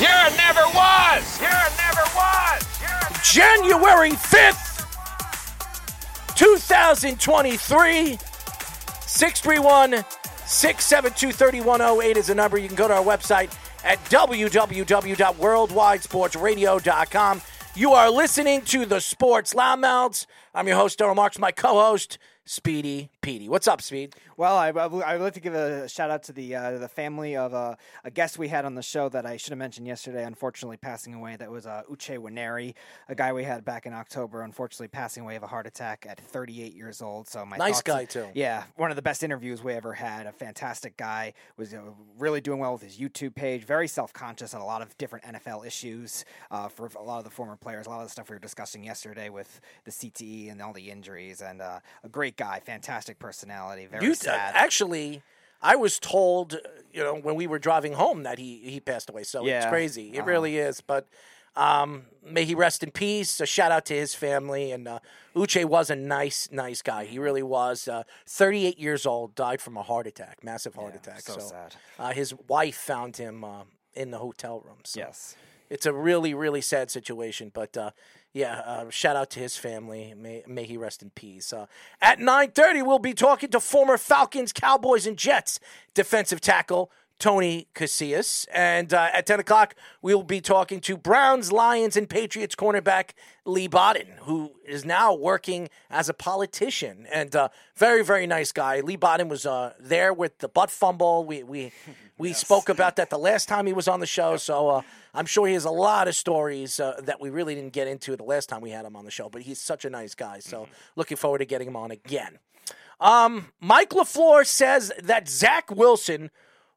You're never was. You're never was. You're January 5th, 2023. 631 672 3108 is the number. You can go to our website at www.worldwidesportsradio.com. You are listening to the Sports Loudmouths. I'm your host, Daryl Marks, my co host, Speedy Petey. What's up, Speed? Well, I, I, would like to give a shout out to the uh, the family of uh, a guest we had on the show that I should have mentioned yesterday. Unfortunately, passing away. That was uh, Uche Nwaneri, a guy we had back in October. Unfortunately, passing away of a heart attack at 38 years old. So my Nice guy, too. Yeah, one of the best interviews we ever had. A fantastic guy. Was uh, really doing well with his YouTube page. Very self conscious on a lot of different NFL issues uh, for a lot of the former players. A lot of the stuff we were discussing yesterday with the CTE and all the injuries. And uh, a great guy, fantastic personality. Very You, sad. actually, I was told, you know, when we were driving home that he, he passed away. So it's crazy. It Uh-huh. really is. But um, may he rest in peace. A shout out to his family. And uh, Uche was a nice, nice guy. He really was. Uh, 38 years old, died from a heart attack, massive heart attack. so sad. Uh, his wife found him uh, in the hotel room. So Yes. it's a really, really sad situation. But uh, yeah, uh, shout out to his family. May, may he rest in peace. Uh, at 9.30, we'll be talking to former Falcons, Cowboys, and Jets defensive tackle Tony Casillas. And uh, at 10 o'clock, we'll be talking to Browns, Lions, and Patriots cornerback Leigh Bodden, who is now working as a politician. And uh, very, very nice guy. Leigh Bodden was uh, there with the butt fumble. We, we, we spoke about that the last time he was on the show. So uh, I'm sure he has a lot of stories uh, that we really didn't get into the last time we had him on the show. But he's such a nice guy. So looking forward to getting him on again. Um, Mike LaFleur says that Zach Wilson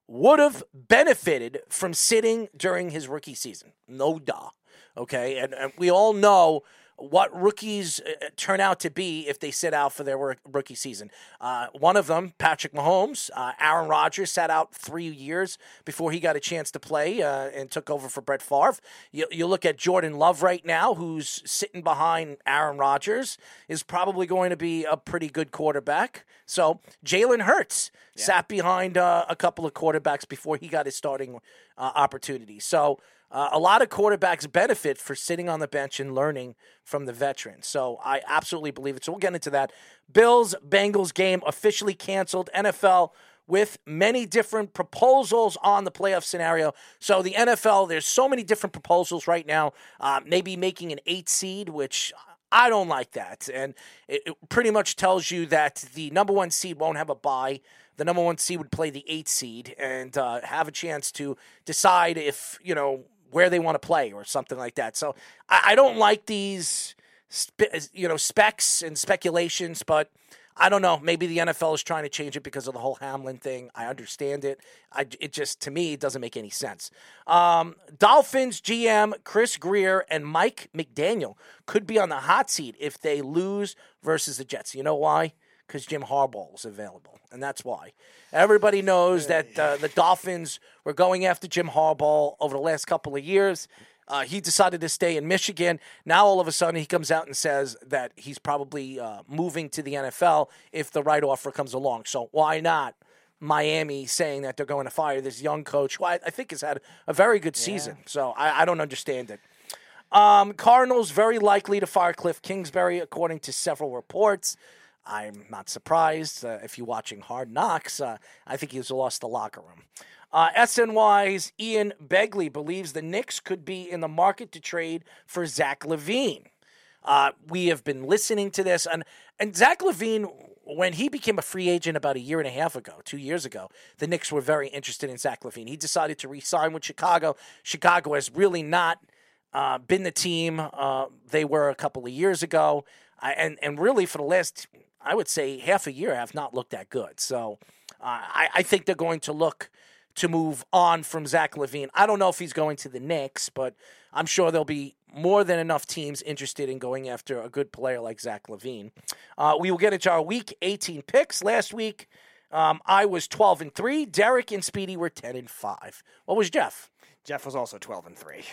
would have benefited from sitting during his rookie season. No duh. Okay. And, and we all know what rookies uh, turn out to be if they sit out for their rookie season. Uh, one of them, Patrick Mahomes, uh, Aaron Rodgers sat out three years before he got a chance to play uh, and took over for Brett Favre. You, you look at Jordan Love right now, who's sitting behind Aaron Rodgers, is probably going to be a pretty good quarterback. So Jalen Hurts sat behind uh, a couple of quarterbacks before he got his starting uh, opportunity. So uh, a lot of quarterbacks benefit for sitting on the bench and learning from the veterans. So I absolutely believe it. So we'll get into that. Bills Bengals game officially canceled. NFL with many different proposals on the playoff scenario. So the NFL, there's so many different proposals right now. Uh, maybe making an eight seed, which I don't like that. And it, it pretty much tells you that the number one seed won't have a bye. The number one seed would play the eight seed and uh, have a chance to decide if, you know, where they want to play or something like that. So I, I don't like these, spe- you know, specs and speculations, but I don't know. Maybe the NFL is trying to change it because of the whole Hamlin thing. I understand it. I, it just, to me, doesn't make any sense. Um, Dolphins GM Chris Grier and Mike McDaniel could be on the hot seat if they lose versus the Jets. You know why? Because Jim Harbaugh is available, and that's why. Everybody knows that uh, the Dolphins were going after Jim Harbaugh over the last couple of years. Uh, he decided to stay in Michigan. Now all of a sudden he comes out and says that he's probably uh, moving to the NFL if the right offer comes along. So why not? Miami saying that they're going to fire this young coach who I, I think has had a very good season. So I, I don't understand it. Um, Cardinals very likely to fire Cliff Kingsbury, according to several reports. I'm not surprised. Uh, if you're watching Hard Knocks, uh, I think he's lost the locker room. Uh, SNY's Ian Begley believes the Knicks could be in the market to trade for Zach LaVine. Uh, we have been listening to this, and and Zach LaVine, when he became a free agent about a year and a half ago, two years ago, the Knicks were very interested in Zach LaVine. He decided to re-sign with Chicago. Chicago has really not uh, been the team uh, they were a couple of years ago, I, and and really for the last, I would say half a year, have not looked that good. So uh, I, I think they're going to look to move on from Zach LaVine. I don't know if he's going to the Knicks, but I'm sure there'll be more than enough teams interested in going after a good player like Zach LaVine. Uh, we will get into our week 18 picks. Last week, um, I was 12 and three. Derek and Speedy were 10 and five. What was Jeff? Jeff was also 12 and 3.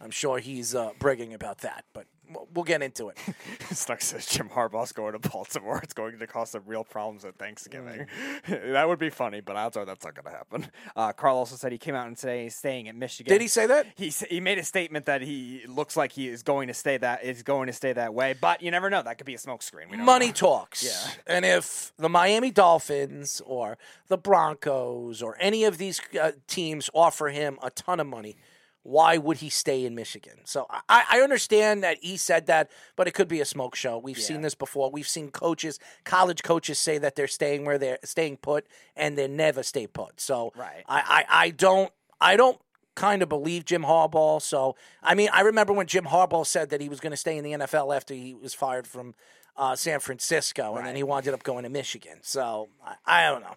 I'm sure he's uh, bragging about that, but we'll- get into it. Stuck says Jim Harbaugh's going to Baltimore. It's going to cause some real problems at Thanksgiving. that would be funny, but odds are that's not going to happen. Uh, Carl also said he came out and said he's staying at Michigan. Did he say that? He he made a statement that he looks like he is going to stay that is going to stay that way, but you never know. That could be a smokescreen. Money know. talks. Yeah. And if the Miami Dolphins or the Broncos or any of these uh, teams offer him a ton of money, why would he stay in Michigan? So I, I understand that he said that, but it could be a smoke show. We've seen this before. We've seen coaches, college coaches, say that they're staying where they're staying put, and they never stay put. So Right. I, I, I don't, I don't kind of believe Jim Harbaugh. So I mean, I remember when Jim Harbaugh said that he was going to stay in the NFL after he was fired from uh, San Francisco, and then he wound up going to Michigan. So I, I don't know.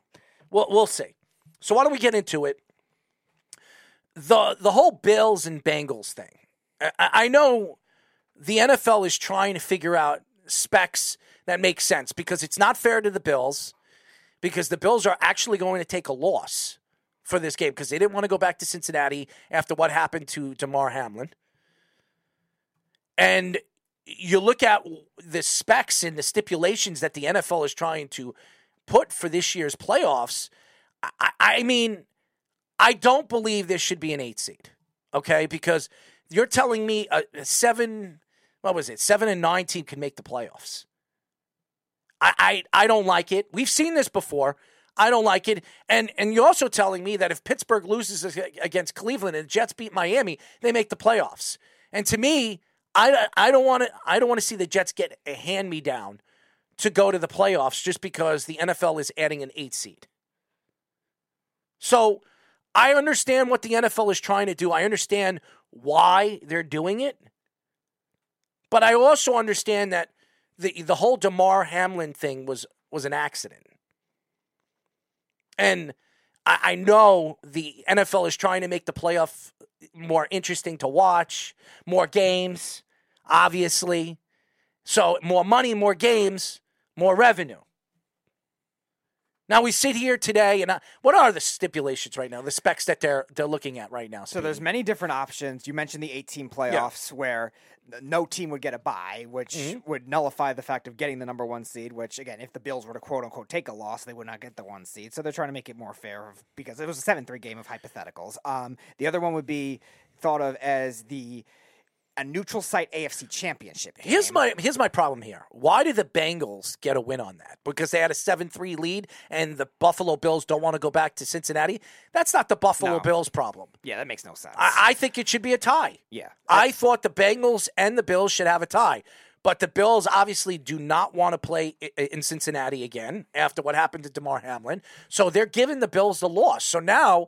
We'll we'll see. So why don't we get into it? The The whole Bills and Bengals thing. I, I know the NFL is trying to figure out specs that make sense because it's not fair to the Bills because the Bills are actually going to take a loss for this game because they didn't want to go back to Cincinnati after what happened to Damar Hamlin. And you look at the specs and the stipulations that the NFL is trying to put for this year's playoffs. I, I mean, I don't believe this should be an eight seed, okay? Because you're telling me a, a seven, what was it, seven and nine team can make the playoffs. I, I, I don't like it. We've seen this before. I don't like it. And and you're also telling me that if Pittsburgh loses against Cleveland and the Jets beat Miami, they make the playoffs. And to me, I, I don't want to I don't want to see the Jets get a hand me down to go to the playoffs just because the NFL is adding an 8 seed. So, I understand what the NFL is trying to do. I understand why they're doing it. But I also understand that the the whole Damar Hamlin thing was was an accident. And I, I know the NFL is trying to make the playoff more interesting to watch, more games, obviously. So more money, more games, more revenue. Now we sit here today, and I, what are the stipulations right now? The specs that they're they're looking at right now. So there's many different options. You mentioned the 18 playoffs where no team would get a bye, which Mm-hmm. would nullify the fact of getting the number one seed. Which again, if the Bills were to quote unquote take a loss, they would not get the one seed. So they're trying to make it more fair of, because it was a seven-three game of hypotheticals. Um, the other one would be thought of as the a neutral site AFC Championship. Here's my here's my problem here. Why did the Bengals get a win on that? Because they had a 7-3 lead and the Buffalo Bills don't want to go back to Cincinnati? That's not the Buffalo No. Bills problem. yeah, that makes no sense. I, I think it should be a tie. yeah, I thought the Bengals and the Bills should have a tie. But the Bills obviously do not want to play in Cincinnati again after what happened to Damar Hamlin. So they're giving the Bills the loss. So now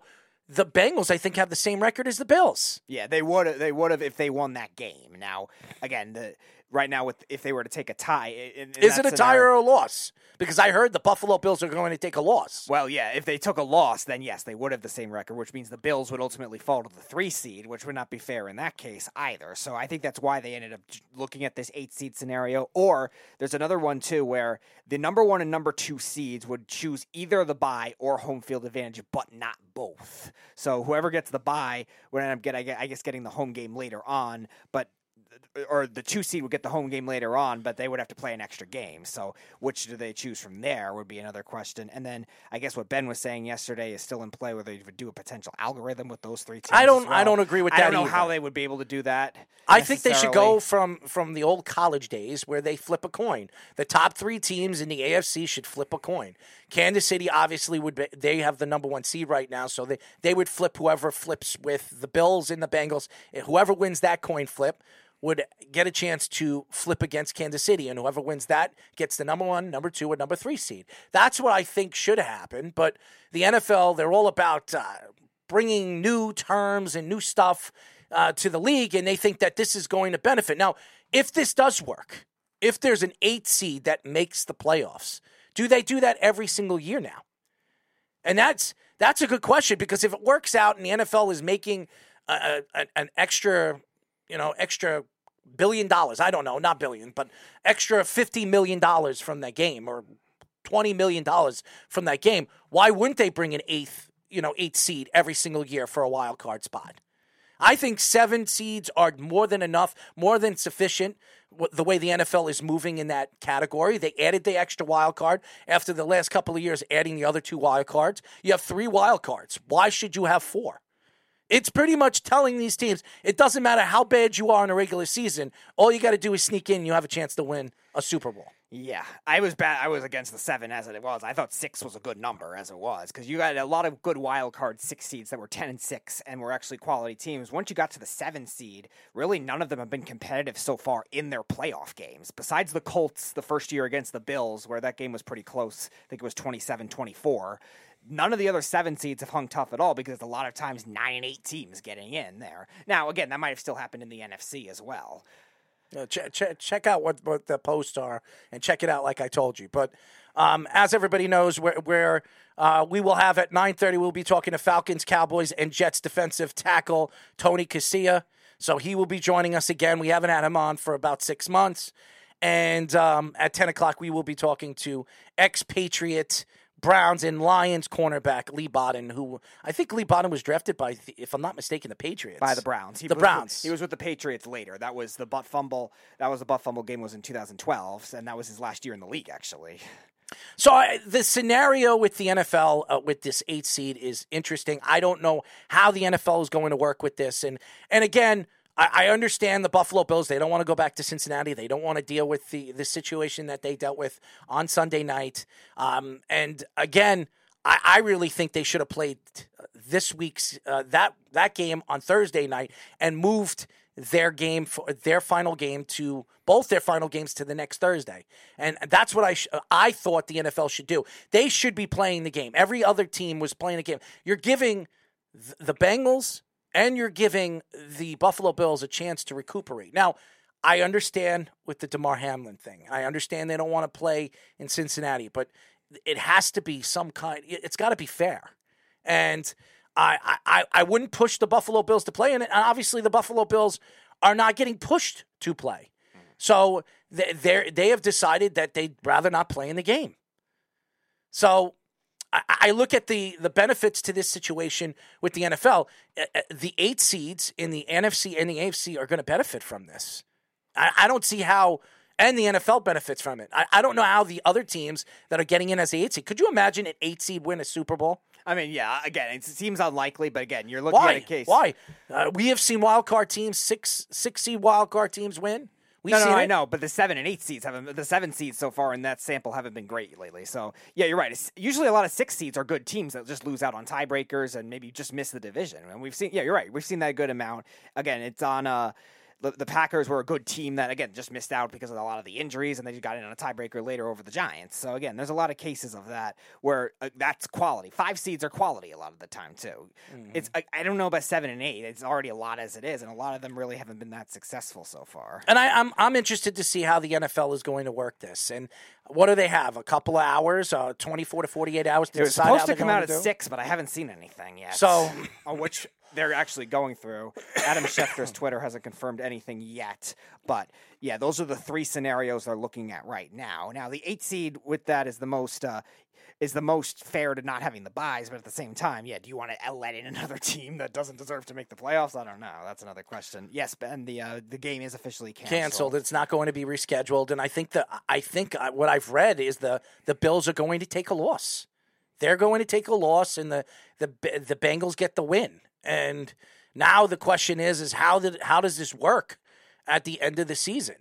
the Bengals, I think, have the same record as the Bills. Yeah, they would they would have if they won that game. Now, again, the right now with if they were to take a tie, in, in Is it a tie or a loss? Because I heard the Buffalo Bills are going to take a loss. Well, yeah, if they took a loss, then yes, they would have the same record, which means the Bills would ultimately fall to the three seed, which would not be fair in that case either. So I think that's why they ended up looking at this eight seed scenario. Or there's another one too where the number one and number two seeds would choose either the bye or home field advantage, but not both. So whoever gets the bye would end up get, I guess, getting the home game later on, but or the two seed would get the home game later on, but they would have to play an extra game. So, which do they choose from there would be another question. And then I guess what Ben was saying yesterday is still in play, whether they would do a potential algorithm with those three teams. I don't- as I don't agree with that. I don't know how they would be able to do that. I think they should go from from the old college days where they flip a coin. The top three teams in the AFC should flip a coin. Kansas City obviously would be, they have the number one seed right now, so they they would flip whoever flips with the Bills and the Bengals. Whoever wins that coin flip would get a chance to flip against Kansas City, and whoever wins that gets the number one, number two, and number three seed. That's what I think should happen. But the NFL, they're all about uh, bringing new terms and new stuff uh, to the league, and they think that this is going to benefit. Now, if this does work, if there's an eight seed that makes the playoffs, do they do that every single year now? And that's that's a good question because if it works out and the NFL is making a, a, an extra, you know, extra billion dollars, I don't know, not billion, but extra fifty million dollars from that game or twenty million dollars from that game, why wouldn't they bring an eighth, you know, eighth seed every single year for a wild card spot? I think seven seeds are more than enough, more than sufficient. The way the NFL is moving in that category, they added the extra wild card after the last couple of years, adding the other two wild cards. You have three wild cards. Why should you have four? It's pretty much telling these teams it doesn't matter how bad you are in a regular season. All you got to do is sneak in. And you have a chance to win a Super Bowl. Yeah, I was bad. I was against the seven as it was. I thought six was a good number as it was because you got a lot of good wild card six seeds that were ten and six and were actually quality teams. Once you got to the seven seed, really none of them have been competitive so far in their playoff games. Besides the Colts, the first year against the Bills, where that game was pretty close. I think it was 27-24 none of the other seven seeds have hung tough at all because a lot of times nine and eight teams getting in there. Now, again, that might have still happened in the NFC as well. Uh, ch- ch- check out what, what the posts are and check it out like I told you. But um, as everybody knows, where, uh, we will have at 9.30, we'll be talking to Falcons, Cowboys, and Jets defensive tackle Tony Casilla. So he will be joining us again. We haven't had him on for about six months. And um, at 10 o'clock, we will be talking to expatriate Browns and Lions cornerback Leigh Bodden, who I think Leigh Bodden was drafted by, if I'm not mistaken, the Patriots. By the Browns. He the Browns. he was with the Patriots later. That was the butt fumble. That was the butt fumble game was in 2012, and that was his last year in the league, actually. So I, the scenario with the NFL uh, with this eight seed is interesting. I don't know how the NFL is going to work with this, and and again, I, understand the Buffalo Bills. They don't want to go back to Cincinnati. They don't want to deal with the the situation that they dealt with on Sunday night. Um, and again, I, I, really think they should have played this week's uh, that that game on Thursday night and moved their game for their final game to both their final games to the next Thursday. And that's what I sh- I thought the NFL should do. They should be playing the game. Every other team was playing a game. You're giving th- the Bengals and you're giving the Buffalo Bills a chance to recuperate. Now, I understand with the Damar Hamlin thing. I understand they don't want to play in Cincinnati, but it has to be some kind. It's got to be fair, and I, I I wouldn't push the Buffalo Bills to play in it. And obviously, the Buffalo Bills are not getting pushed to play, so they they have decided that they'd rather not play in the game. So I, look at the the benefits to this situation with the NFL. Uh, uh, the eight seeds in the NFC and the AFC are going to benefit from this. I, I, don't see how, and the NFL benefits from it. I, I, don't know how the other teams that are getting in as the eight seed. Could you imagine an eight seed win a Super Bowl? I mean, yeah. Again, it seems unlikely, but again, you're looking Why? at a case. Why? Uh, we have seen wild card teams, six six seed wild card teams win. We've no, no, I know, but the seven and eight seeds haven't. The seven seeds so far in that sample haven't been great lately. So yeah, you're right. It's, usually, a lot of six seeds are good teams that just lose out on tiebreakers and maybe just miss the division. And we've seen, yeah, you're right. We've seen that good amount. Again, it's on. Uh, the, the Packers were a good team that again just missed out because of a lot of the injuries, and they just got in on a tiebreaker later over the Giants. So again, there's a lot of cases of that where uh, that's quality. Five seeds are quality a lot of the time too. Mm-hmm. It's I, I, don't know about seven and eight. It's already a lot as it is, and a lot of them really haven't been that successful so far. And I, am I'm, I'm interested to see how the NFL is going to work this. And what do they have? A couple of hours, uh, 24 to 48 hours to it was supposed to come out at six, but I haven't seen anything yet. So, on which they're actually going through. Adam Schefter's Twitter hasn't confirmed anything yet, but yeah, those are the three scenarios they're looking at right now. Now, the eight seed with that is the most uh, is the most fair to not having the buys, but at the same time, yeah, do you want to let in another team that doesn't deserve to make the playoffs? I don't know. That's another question. Yes, Ben, the uh, the game is officially canceled. Canceled. It's not going to be rescheduled, and I think that I think uh, what I've read is the the Bills are going to take a loss. They're going to take a loss, and the the the Bengals get the win. And now the question is, is how did how does this work at the end of the season?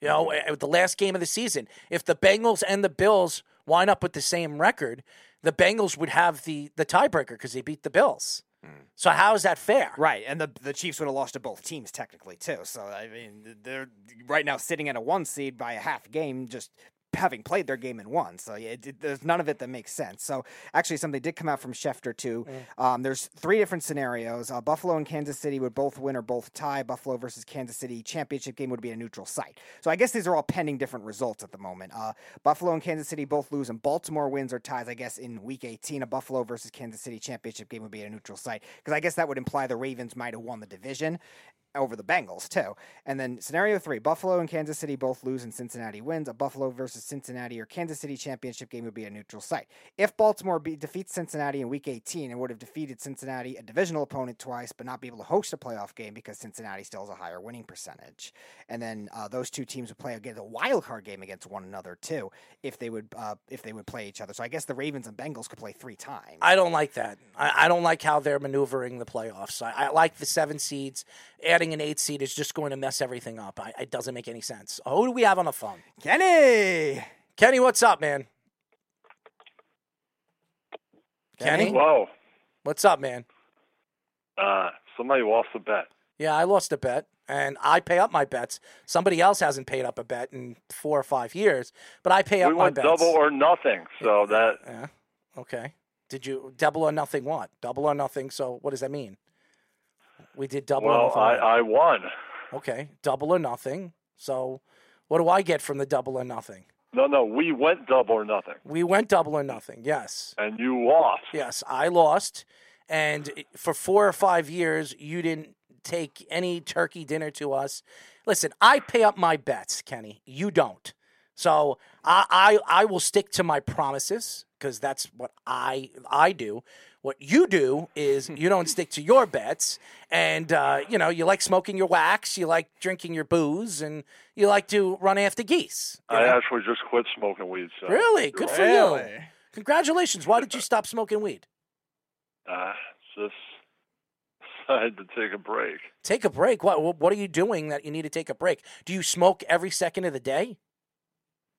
You know, mm-hmm. at the last game of the season, if the Bengals and the Bills wind up with the same record, the Bengals would have the the tiebreaker because they beat the Bills. Mm. So how is that fair? Right, and the the Chiefs would have lost to both teams technically too. So I mean, they're right now sitting at a one seed by a half game, just having played their game and won. So yeah, it, there's none of it that makes sense. So actually, something did come out from Schefter too. Mm. Um, there's three different scenarios. Uh, Buffalo and Kansas City would both win or both tie. Buffalo versus Kansas City championship game would be a neutral site. So I guess these are all pending different results at the moment. Uh, Buffalo and Kansas City both lose, and Baltimore wins or ties. I guess in Week 18, a Buffalo versus Kansas City championship game would be a neutral site because I guess that would imply the Ravens might have won the division over the Bengals too. And then scenario three: Buffalo and Kansas City both lose, and Cincinnati wins. A Buffalo versus Cincinnati or Kansas City championship game would be a neutral site. If Baltimore be, defeats Cincinnati in Week 18 and would have defeated Cincinnati, a divisional opponent, twice, but not be able to host a playoff game because Cincinnati still has a higher winning percentage. And then uh, those two teams would play a wild card game against one another too, if they would uh, if they would play each other. So I guess the Ravens and Bengals could play three times. I don't like that. I, I don't like how they're maneuvering the playoffs. I, I like the seven seeds. Adding an eight seed is just going to mess everything up. I, it doesn't make any sense. Who do we have on the phone? Kenny. Kenny, what's up, man? Kenny, Whoa. what's up, man? Uh, somebody lost a bet. Yeah, I lost a bet, and I pay up my bets. Somebody else hasn't paid up a bet in four or five years, but I pay up we my went bets. double or nothing. So that Yeah. Okay. Did you double or nothing? What? Double or nothing. So what does that mean? We did double or well, nothing. I. I won. Okay, double or nothing. So, what do I get from the double or nothing? No, no, we went double or nothing, We went double or nothing. Yes, and you lost. yes, I lost, and for four or five years, you didn't take any turkey dinner to us. Listen, I pay up my bets, Kenny. You don't. So I I, I will stick to my promises because that's what I I do. What you do is you don't stick to your bets, and uh, you know you like smoking your wax, you like drinking your booze, and you like to run after geese. I know? actually just quit smoking weed. So Really? Good for you. Congratulations. Why did you stop smoking weed? Uh, just decided to take a break. Take a break. What what are you doing that you need to take a break? Do you smoke every second of the day?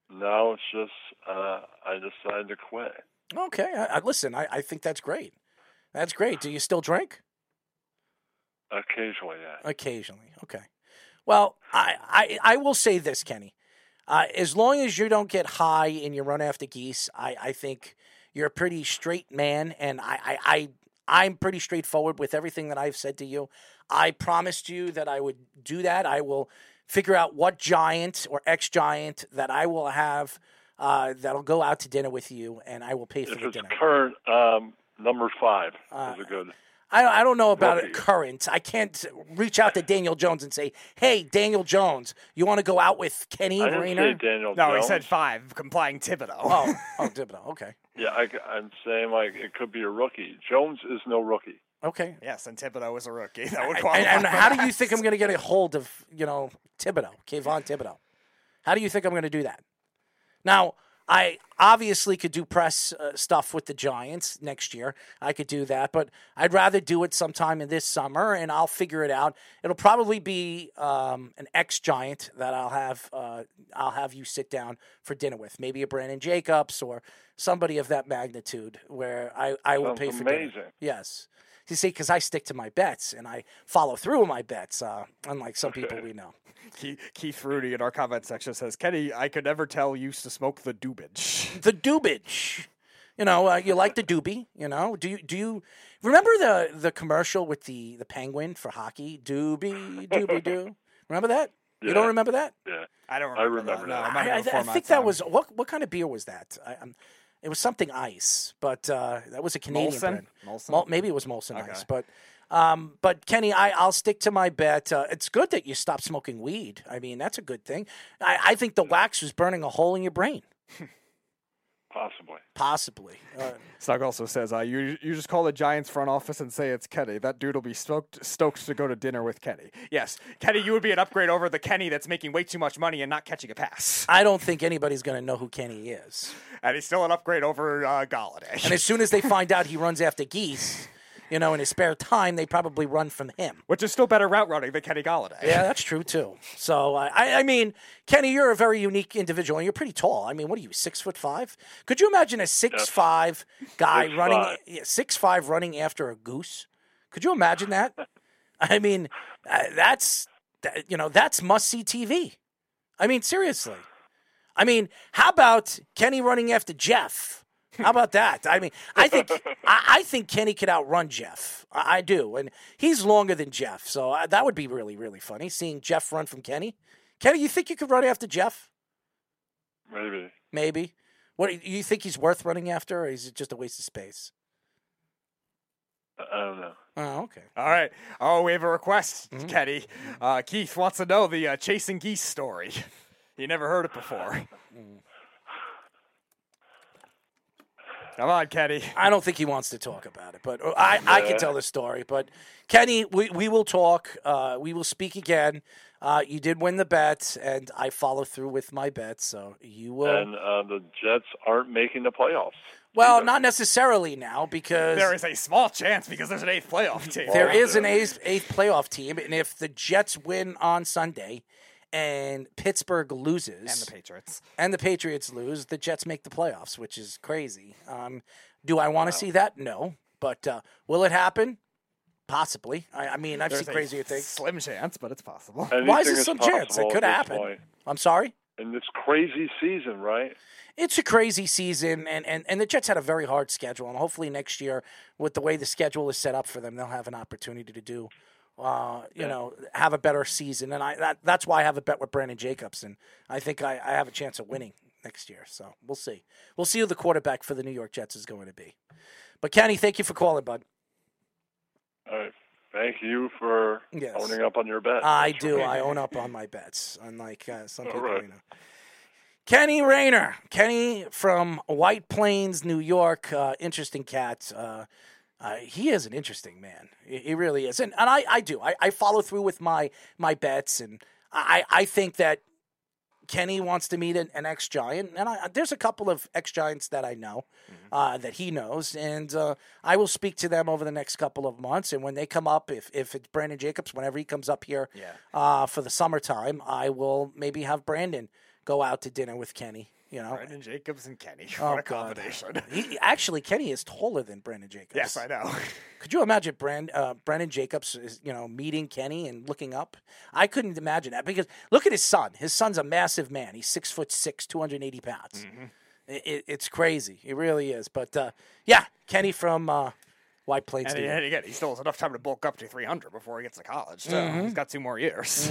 No, it's just uh, I decided to quit. Okay. I, I, listen, I, I think that's great. That's great. Do you still drink? Occasionally, yeah. Occasionally. Okay. Well, I, I, I will say this, Kenny. Uh, as long as you don't get high and you run after geese, I, I think you're a pretty straight man, and I, I, I I'm pretty straightforward with everything that I've said to you. I promised you that I would do that. I will figure out what giant or ex giant that I will have uh, that'll go out to dinner with you, and I will pay for If the it's dinner. current, um, number five Uh, is a good. I, I don't know about Rookie. it current. I can't reach out to Daniel Jones and say, "Hey, Daniel Jones, you want to go out with Kenny I didn't say Daniel No, Jones. he said five, complying Thibodeaux. Oh, oh, Thibodeaux. Okay, Yeah, I, am saying like it could be a rookie. Jones is no rookie. okay. yes, and Thibodeaux was a rookie. That would And, qualify. and for how do you think I'm going to get a hold of you know Thibodeaux, Kayvon Thibodeaux? How do you think I'm going to do that? Now, I obviously could do press uh, stuff with the Giants next year. I could do that, but I'd rather do it sometime in this summer, and I'll figure it out. It'll probably be um, an ex Giant that I'll have. Uh, I'll have you sit down for dinner with, maybe a Brandon Jacobs or somebody of that magnitude, where I I will Sounds pay for dinner. amazing. Yes. You see, because I stick to my bets and I follow through with my bets, uh, unlike some people we know. Keith, Keith Rudy in our comment section says, Kenny, I could never tell you used to smoke the doobage. The doobage. You know, uh, you like the doobie. You know, do you do you remember the the commercial with the the penguin for hockey? Doobie doobie doo. Remember that? You don't remember that? Yeah, I don't I remember. remember that. No. I'm I, I, I format think that was what what kind of beer was that? I, it was something ice, but uh, that was a Canadian Molson? brand. Molson? Mol- maybe it was Molson Okay. Ice, but um, but Kenny, I, I'll stick to my bet. Uh, it's good that you stopped smoking weed. I mean, that's a good thing. I, I think the wax was burning a hole in your brain, possibly. possibly. Uh, Snug also says, uh, you, you just call the Giants front office and say it's Kenny. That dude will be stoked, stoked to go to dinner with Kenny. Yes, Kenny, you would be an upgrade over the Kenny that's making way too much money and not catching a pass. I don't think anybody's going to know who Kenny is. And he's still an upgrade over uh, Golladay. And as soon as they find out he runs after geese, you know, in his spare time, they probably run from him. Which is still better route running than Kenny Golladay. Yeah, that's true too. So uh, I, I mean, Kenny, you're a very unique individual, and you're pretty tall. I mean, what are you, six foot five? Could you imagine a six five guy Six running five. yeah, six five running after a goose? Could you imagine that? I mean, uh, that's that, you know that's must see TV. I mean, seriously. I mean, how about Kenny running after Jeff? How about that? I mean, I think I, I think Kenny could outrun Jeff. I, I do, and he's longer than Jeff, so I, that would be really really funny seeing Jeff run from Kenny. Kenny, you think you could run after Jeff? Maybe. Maybe. What do you think he's worth running after, or is it just a waste of space? I I don't know. Oh, okay. All right. Oh, we have a request, Mm-hmm. Kenny. Uh, Keith wants to know the uh, chasing geese story. He never heard it before. Come on, Kenny. I don't think he wants to talk about it, but uh, I, I can tell the story. But Kenny, we, we will talk. Uh, we will speak again. Uh, you did win the bet, and I follow through with my bet, so you will. And uh, the Jets aren't making the playoffs. well, not necessarily now because There is a small chance because there's an eighth playoff team. there is an eighth, eighth playoff team, and if the Jets win on Sunday and Pittsburgh loses, and the Patriots. and the Patriots lose, the Jets make the playoffs, which is crazy. Um, do I want to see that? No. But uh, will it happen? Possibly. I, I mean, I've There's seen a cranger things. Slim chance, but it's possible. Why is Anything there some chance? It could happen. point. I'm sorry. In this crazy season, right? It's a crazy season, and, and, and the Jets had a very hard schedule. And hopefully next year, with the way the schedule is set up for them, they'll have an opportunity to do, uh, you know, have a better season. And I that, that's why I have a bet with Brandon Jacobs, and I think I, I have a chance of winning next year. So we'll see. We'll see who the quarterback for the New York Jets is going to be. But Kenny, thank you for calling, bud. All right. Thank you for Yes. owning up on your bet. I That's do. right. I own up on my bets, unlike uh, some people. right. You know. Kenny Rayner, Kenny from White Plains, New York. Uh, interesting cat. Uh, uh, he is an interesting man. He, really is, and and I, I do. I, I follow through with my my bets, and I I think that Kenny wants to meet an, an ex giant, and I, there's a couple of ex giants that I know uh, that he knows, and uh, I will speak to them over the next couple of months. And when they come up, if if it's Brandon Jacobs, whenever he comes up here Yeah. uh, for the summertime, I will maybe have Brandon go out to dinner with Kenny. You know, Brandon Jacobs and Kenny. Oh, what a God. combination. he, actually Kenny is taller than Brandon Jacobs. yes, I know. Could you imagine Brand, uh, Brandon Jacobs, is, you know, meeting Kenny and looking up? I couldn't imagine that because look at his son. His son's a massive man. He's six foot six, two hundred eighty pounds. It, it, it's crazy. It really is. But uh, yeah, Kenny from uh, White Plains. And, he- and again, he still has enough time to bulk up to 300 before he gets to college. So Mm-hmm. he's got two more years.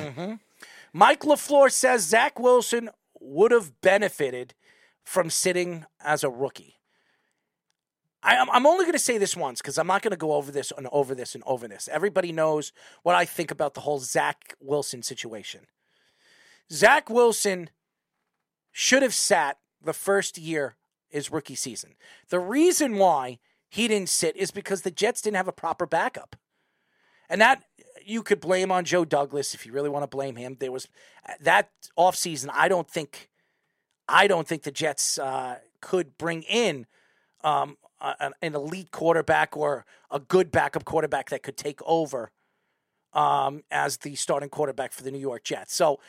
Mike LaFleur says Zach Wilson would have benefited from sitting as a rookie. I, am I'm only going to say this once because I'm not going to go over this and over this and over this. Everybody knows what I think about the whole Zach Wilson situation. Zach Wilson should have sat the first year his rookie season. The reason why he didn't sit is because the Jets didn't have a proper backup. And that you could blame on Joe Douglas if you really want to blame him. There was that offseason, I don't think I don't think the Jets uh, could bring in um, an, an elite quarterback or a good backup quarterback that could take over um, as the starting quarterback for the New York Jets. So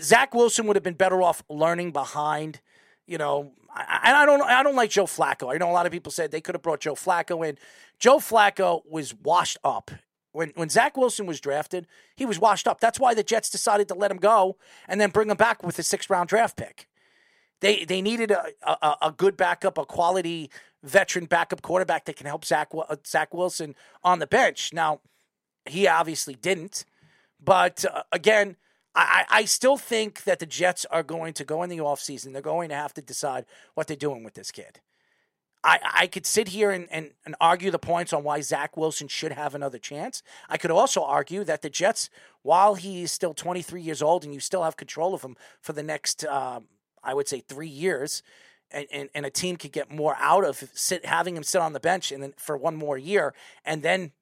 Zach Wilson would have been better off learning behind. You know, and I don't, I don't like Joe Flacco. I know a lot of people said they could have brought Joe Flacco in. Joe Flacco was washed up when when Zach Wilson was drafted. He was washed up. That's why the Jets decided to let him go and then bring him back with a sixth round draft pick. They they needed a, a, a good backup, a quality veteran backup quarterback that can help Zach uh, Zach Wilson on the bench. Now, he obviously didn't, but uh, again, I, I I still think that the Jets are going to go in the offseason. They're going to have to decide what they're doing with this kid. I, I could sit here and, and, and argue the points on why Zach Wilson should have another chance. I could also argue that the Jets, while he's still 23 years old and you still have control of him for the next, um, I would say, three years, and, and, and a team could get more out of sit, having him sit on the bench and then for one more year, and then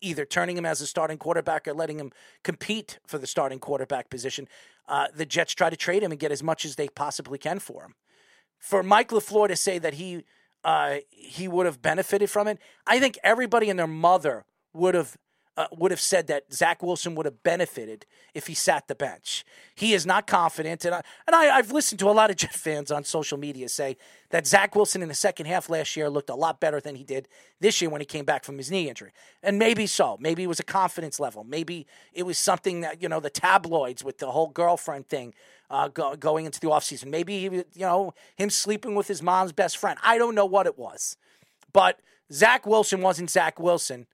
either turning him as a starting quarterback or letting him compete for the starting quarterback position. Uh, the Jets try to trade him and get as much as they possibly can for him. For Mike LaFleur to say that he uh, he would have benefited from it, I think everybody and their mother would have uh, would have said that Zach Wilson would have benefited if he sat the bench. He is not confident, and I, and I, I've listened to a lot of Jet fans on social media say that Zach Wilson in the second half last year looked a lot better than he did this year when he came back from his knee injury, and maybe so. Maybe it was a confidence level. Maybe it was something that you know the tabloids with the whole girlfriend thing. Uh, go, going into the offseason. Maybe, he, you know, him sleeping with his mom's best friend. I don't know what it was. But Zach Wilson wasn't Zach Wilson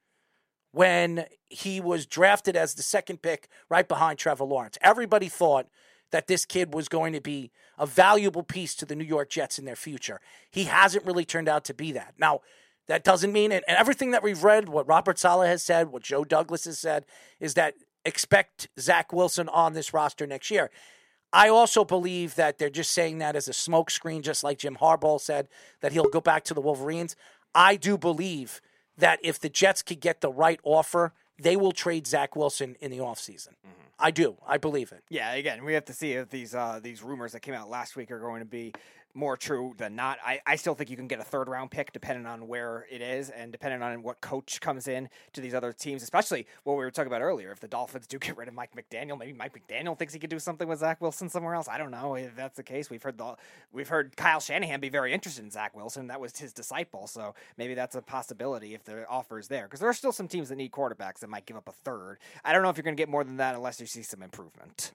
when he was drafted as the second pick right behind Trevor Lawrence. Everybody thought that this kid was going to be a valuable piece to the New York Jets in their future. He hasn't really turned out to be that. Now, that doesn't mean, and everything that we've read, what Robert Saleh has said, what Joe Douglas has said, is that expect Zach Wilson on this roster next year. I also believe that they're just saying that as a smokescreen, just like Jim Harbaugh said that he'll go back to the Wolverines. I do believe that if the Jets could get the right offer, they will trade Zach Wilson in the offseason. Mm-hmm. I do. I believe it. Yeah, again, we have to see if these uh, these rumors that came out last week are going to be more true than not. I, I still think you can get a third round pick depending on where it is and depending on what coach comes in to these other teams, especially what we were talking about earlier. If the Dolphins do get rid of Mike McDaniel, maybe Mike McDaniel thinks he could do something with Zach Wilson somewhere else. I don't know if that's the case. We've heard the we've heard Kyle Shanahan be very interested in Zach Wilson. That was his disciple, so maybe that's a possibility if the offer is there. Because there are still some teams that need quarterbacks that might give up a third. I don't know if you're going to get more than that unless you see some improvement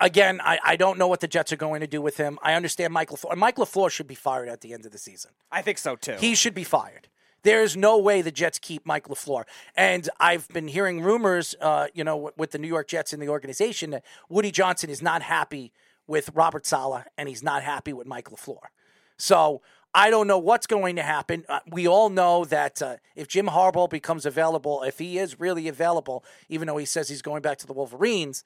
again, I, I don't know what the Jets are going to do with him. I understand Michael LaFleur. Mike LaFleur should be fired at the end of the season. I think so too. He should be fired. There is no way the Jets keep Mike LaFleur. And I've been hearing rumors, uh, you know, with the New York Jets in the organization that Woody Johnson is not happy with Robert Saleh and he's not happy with Mike LaFleur. So I don't know what's going to happen. Uh, we all know that uh, if Jim Harbaugh becomes available, if he is really available, even though he says he's going back to the Wolverines,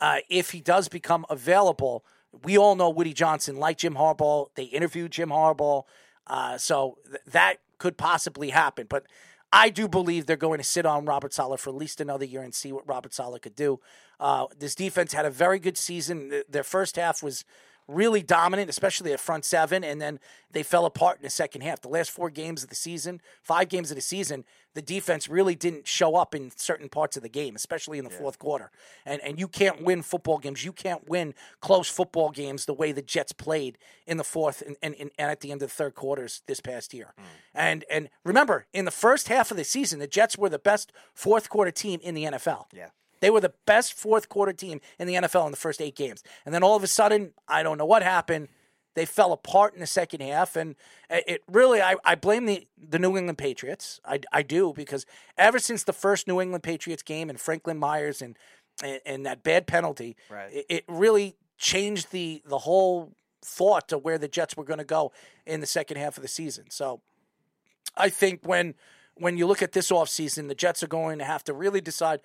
uh, if he does become available. We all know Woody Johnson, like Jim Harbaugh. They interviewed Jim Harbaugh, uh, so th- that could possibly happen. But I do believe they're going to sit on Robert Saleh for at least another year and see what Robert Saleh could do. Uh, this defense had a very good season. Their first half was really dominant, especially at front seven, and then they fell apart in the second half. The last four games of the season, five games of the season, the defense really didn't show up in certain parts of the game, especially in the yeah. fourth quarter. And and you can't win football games. You can't win close football games the way the Jets played in the fourth and, and, and at the end of the third quarters this past year. Mm. And and remember, in the first half of the season, the Jets were the best fourth quarter team in the NFL. Yeah. They were the best fourth quarter team in the NFL in the first eight games. And then all of a sudden, I don't know what happened. They fell apart in the second half. And it really, I, I blame the, the New England Patriots. I, I do, because ever since the first New England Patriots game and Franklin Myers and, and, and that bad penalty, right. it, it really changed the, the whole thought of where the Jets were going to go in the second half of the season. So I think when when you look at this offseason, the Jets are going to have to really decide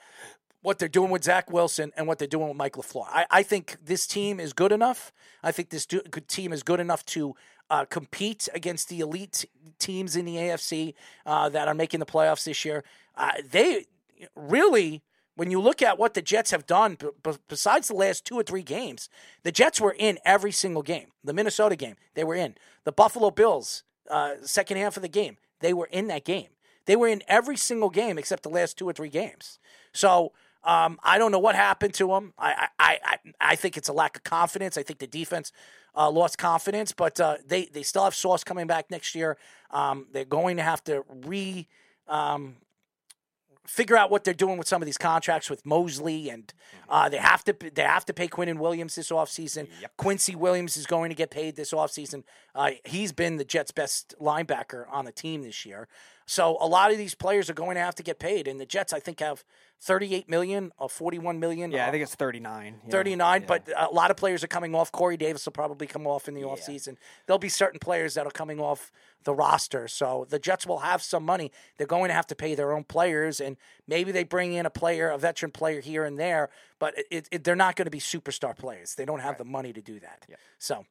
what they're doing with Zach Wilson and what they're doing with Mike LaFleur. I, I think this team is good enough. I think this do, team is good enough to uh, compete against the elite teams in the AFC uh, that are making the playoffs this year. Uh, they really, when you look at what the Jets have done, b- b- besides the last two or three games, the Jets were in every single game. The Minnesota game, they were in. The Buffalo Bills, uh, second half of the game, they were in that game. They were in every single game except the last two or three games. So um, I don't know what happened to him. I, I, I, I think it's a lack of confidence. I think the defense uh, lost confidence, but uh, they, they still have Sauce coming back next year. Um, they're going to have to re um, figure out what they're doing with some of these contracts with Mosley, and uh, they have to they have to pay Quinnen Williams this offseason. Yep. Quincy Williams is going to get paid this offseason. Uh, he's been the Jets' best linebacker on the team this year. So a lot of these players are going to have to get paid, and the Jets, I think, have 38 million or 41 million. Yeah, I think uh, it's 39. 39, yeah. but a lot of players are coming off. Corey Davis will probably come off in the yeah. offseason. There'll be certain players that are coming off the roster. So the Jets will have some money. They're going to have to pay their own players, and maybe they bring in a player, a veteran player here and there, but it, it, they're not going to be superstar players. They don't have right. the money to do that. Yeah. So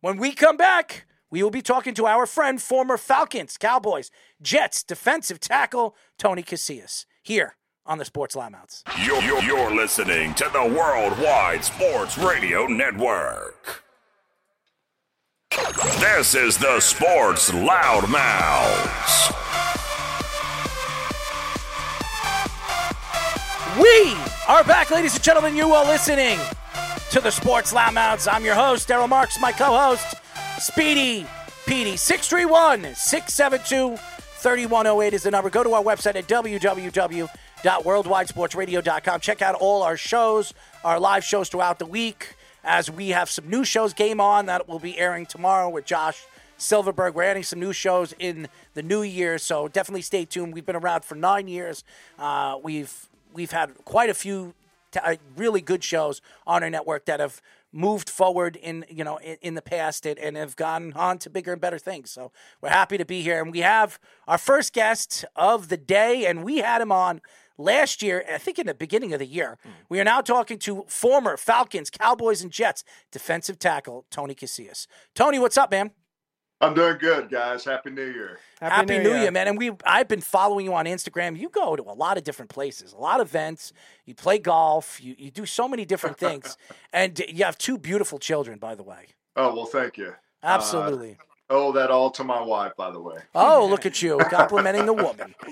when we come back, we will be talking to our friend, former Falcons, Cowboys, Jets defensive tackle, Tony Casillas, here on the Sports Loudmouths. You're, you're, you're listening to the Worldwide Sports Radio Network. This is the Sports Loudmouths. We are back, ladies and gentlemen. You are listening to the Sports Loudmouths. I'm your host, Daryl Marks, my co host, Speedy Petey. 631 672 3108 is the number. Go to our website at www.worldwidesportsradio.com. Check out all our shows, our live shows throughout the week, as we have some new shows. Game On, that will be airing tomorrow with Josh Silverberg. We're adding some new shows in the new year, so definitely stay tuned. We've been around for nine years. Uh, we've we've had quite a few t- uh, really good shows on our network that have moved forward in you know in, in the past and, and have gone on to bigger and better things. So we're happy to be here, and we have our first guest of the day, and we had him on last year, I think in the beginning of the year. Hmm. We are now talking to former Falcons, Cowboys, and Jets defensive tackle Tony Casillas. Tony, what's up, man? I'm doing good, guys. Happy New Year. Happy, New, Year. man! And we I've been following you on Instagram. You go to a lot of different places, a lot of events. You play golf. You you do so many different things, and you have two beautiful children, by the way. Oh well, thank you. Absolutely. Uh, owe that all to my wife, by the way. Oh, look at you complimenting the woman.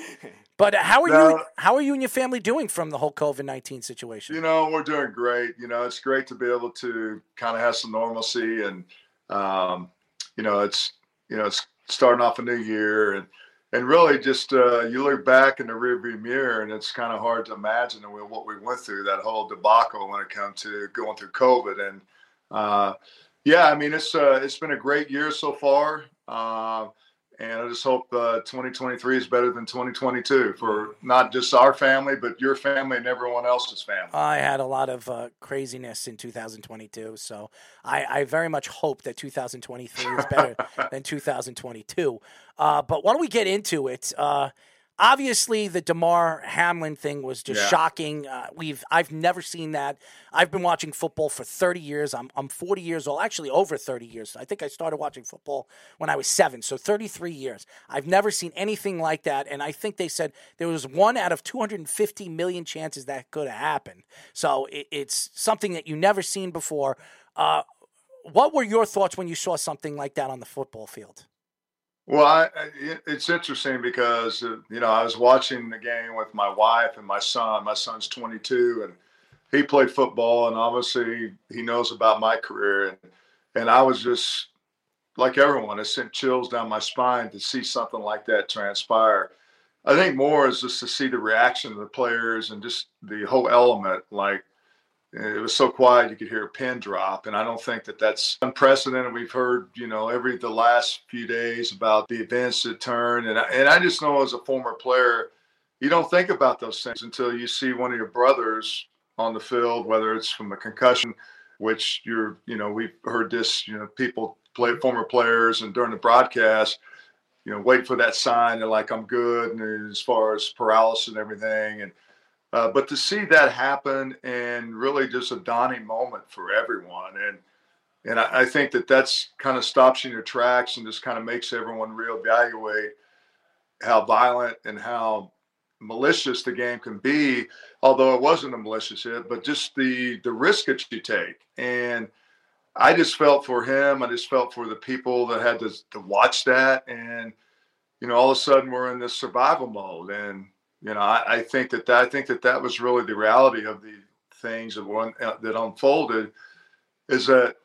But how are No. you? How are you and your family doing from the whole COVID nineteen situation? You know, we're doing great. You know, it's great to be able to kind of have some normalcy, and um, you know, it's you know, starting off a new year, and and really just uh, you look back in the rearview mirror, and it's kind of hard to imagine what we went through that whole debacle when it comes to going through COVID, and uh, yeah, I mean, it's uh, it's been a great year so far. Uh, and I just hope uh, 2023 is better than 2022 for not just our family, but your family and everyone else's family. I had a lot of uh, craziness in 2022, so I, I very much hope that 2023 is better than 2022. Uh, but why don't we get into it? Obviously, the Damar Hamlin thing was just Yeah. shocking. Uh, we've I've never seen that. I've been watching football for 30 years. I'm I'm 40 years old, actually over 30 years. I think I started watching football when I was seven, so 33 years. I've never seen anything like that, and I think they said there was one out of 250 million chances that could have happened. So it, it's something that you never seen before. Uh, what were your thoughts when you saw something like that on the football field? Well, I, I- it- it's interesting because uh, you know I was watching the game with my wife and my son. My son's 22, and he played football, and obviously he knows about my career, and and I was just like everyone. It sent chills down my spine to see something like that transpire. I think more is just to see the reaction of the players and just the whole element. Like it was so quiet you could hear a pin drop, and I don't think that that's unprecedented. We've heard, you know, every the last few days about the events that turn, and I, and I just know as a former player, you don't think about those things until you see one of your brothers on the field, whether it's from a concussion, which you're, you know, we've heard this, you know, people play former players, and during the broadcast, you know, wait for that sign, and like I'm good, and as far as paralysis and everything, and uh, but to see that happen and really just a dawning moment for everyone, and and I, I think that that's kind of stops in your tracks and just kind of makes everyone reevaluate how violent and how malicious the game can be. Although it wasn't a malicious hit, but just the the risk that you take. And I just felt for him. I just felt for the people that had to, to watch that, and you know, all of a sudden we're in this survival mode, and you know, I, I think that, that I think that that was really the reality of the things that one uh, that unfolded is that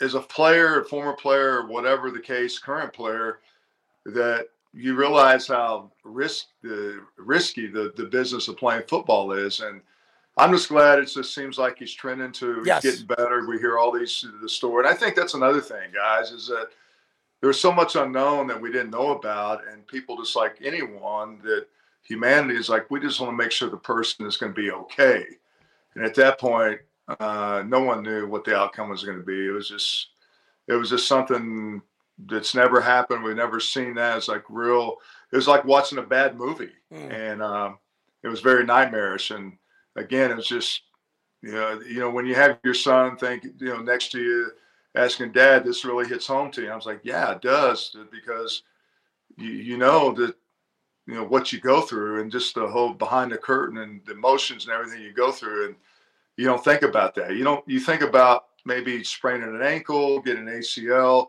as a player, a former player, whatever the case, current player, that you realize how risk the risky the, the business of playing football is, and I'm just glad it just seems like he's trending to Yes. getting better. We hear all these the story, and I think that's another thing, guys, is that there's so much unknown that we didn't know about, and people just like anyone that humanity is like we just want to make sure the person is going to be okay. And at that point, uh, no one knew what the outcome was going to be. It was just, it was just something that's never happened. We've never seen that. It's like real. It was like watching a bad movie, and um, it was very nightmarish. And again, it was just, you know, you know, when you have your son think, you know, next to you, asking Dad, this really hits home to you. I was like, yeah, it does, because you you know that you know what you go through and just the whole behind the curtain and the emotions and everything you go through and you don't think about that you don't you think about maybe spraining an ankle getting an acl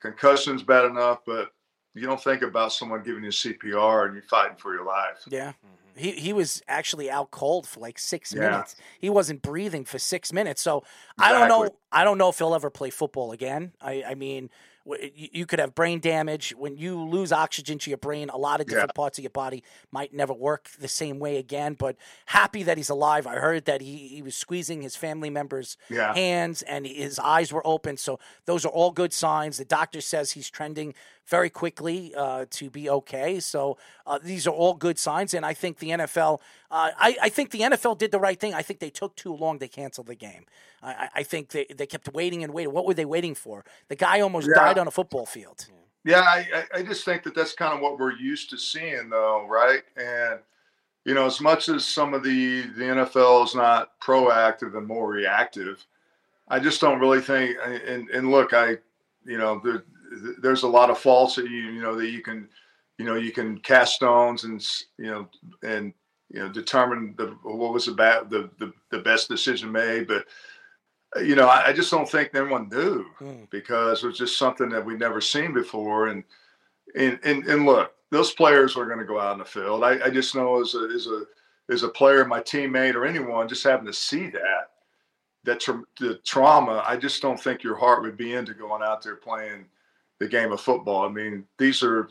concussions bad enough but you don't think about someone giving you cpr and you're fighting for your life Yeah. Mm-hmm. He he was actually out cold for like six Yeah. minutes. He wasn't breathing for six minutes. So I don't know. I don't know if he'll ever play football again. I, I mean, w- you could have brain damage when you lose oxygen to your brain. A lot of different parts of your body might never work the same way again. But happy that he's alive. I heard that he, he was squeezing his family members' Yeah. hands and his eyes were open. So those are all good signs. The doctor says he's trending very quickly uh, to be okay. So uh, these are all good signs. And I think the NFL, uh, I, I think the NFL did the right thing. I think they took too long. They canceled the game. I, I- think they, they kept waiting and waiting. What were they waiting for? The guy almost Yeah. died on a football field. Yeah, I, I- I just think that that's kind of what we're used to seeing, though, right? And you know, as much as some of the the NFL is not proactive and more reactive, I just don't really think. And and look, I, you know, there, there's a lot of faults that you you know that you can, you know, you can cast stones and you know and you know determine the what was the bad the the, the best decision made, but you know, I, I just don't think anyone knew Mm. because it was just something that we'd never seen before. And and and, and look, those players were going to go out in the field. I, I just know as a as a as a player, my teammate or anyone, just having to see that that tra- the trauma, I just don't think your heart would be into going out there playing the game of football. I mean, these are,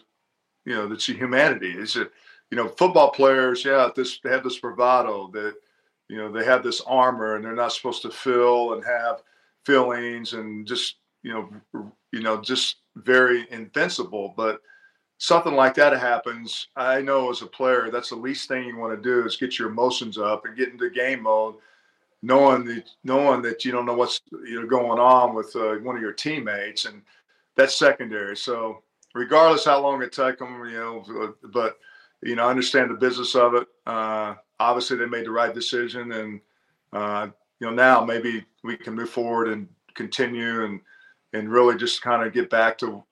you know, it's humanity. Is it, you know, football players? Yeah, this they have this bravado that, you know, they have this armor and they're not supposed to feel and have feelings and just, you know, you know, just very invincible. But something like that happens, I know as a player, that's the least thing you want to do is get your emotions up and get into game mode knowing that knowing that you don't know what's you know going on with uh, one of your teammates, and that's secondary. So regardless how long it took them, you know, but you know, I understand the business of it. Uh, obviously, they made the right decision, and uh, you know, now maybe we can move forward and continue and and really just kind of get back to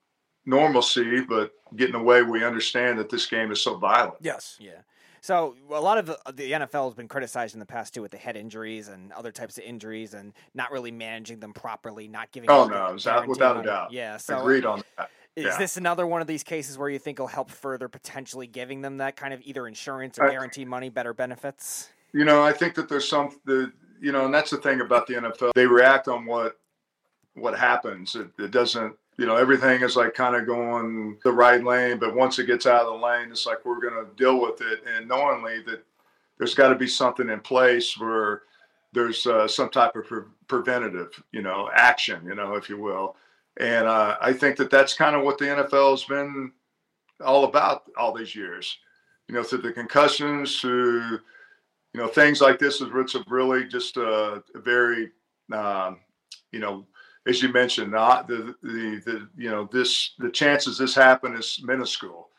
normalcy, but get in a way we understand that this game is so violent. Yes. Yeah. So a lot of the, the NFL has been criticized in the past too with the head injuries and other types of injuries and not really managing them properly, not giving. Oh no, the without, a doubt. Yeah. So agreed on that. Is Yeah. this another one of these cases where you think will help further potentially giving them that kind of either insurance or guarantee money, better benefits? You know, I think that there's some the you know, and that's the thing about the NFL. They react on what what happens. It, it doesn't. You know, everything is like kind of going the right lane, but once it gets out of the lane, it's like we're going to deal with it, and knowingly that there's got to be something in place where there's uh, some type of pre- preventative, you know, action, you know, if you will. And uh, I think that that's kind of what the NFL has been all about all these years. You know, through the concussions, through you know things like this is it's really just a, a very um, you know as you mentioned not the, the the you know this the chances this happen is minuscule.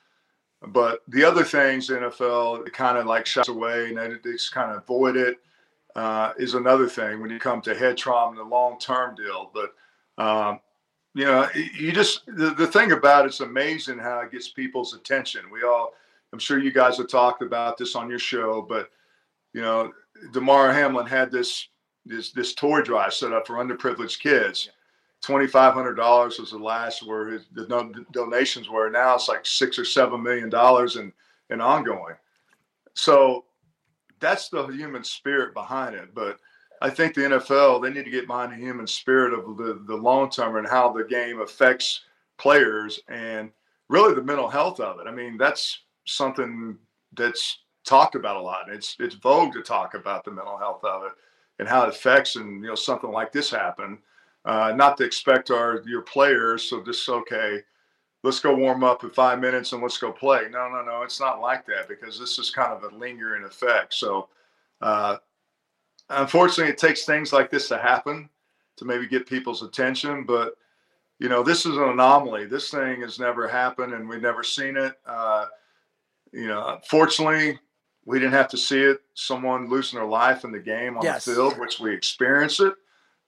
But the other things the nfl kind of like shuts away and they just kind of avoid it uh, is another thing when you come to head trauma and the long-term deal. But um, you know you just the, the thing about it's amazing how it gets people's attention. We all i'm sure you guys have talked about this on your show but you know, Damar Hamlin had this this this toy drive set up for underprivileged kids. Twenty five hundred dollars was the last where his, the don- donations were. Now it's like six or seven million dollars and and ongoing. So that's the human spirit behind it. But I think the NFL they need to get behind the human spirit of the the long term and how the game affects players and really the mental health of it. I mean, that's something that's talked about a lot. It's it's vogue to talk about the mental health of it and how it affects and you know something like this happen. Uh, not to expect our your players so just okay, let's go warm up in five minutes and let's go play. No, no, no, it's not like that because this is kind of a lingering effect. So uh, unfortunately, it takes things like this to happen to maybe get people's attention, but you know this is an anomaly. This thing has never happened and we've never seen it. Uh, you know, fortunately, we didn't have to see it. Someone losing their life in the game on Yes. the field, which we experience it,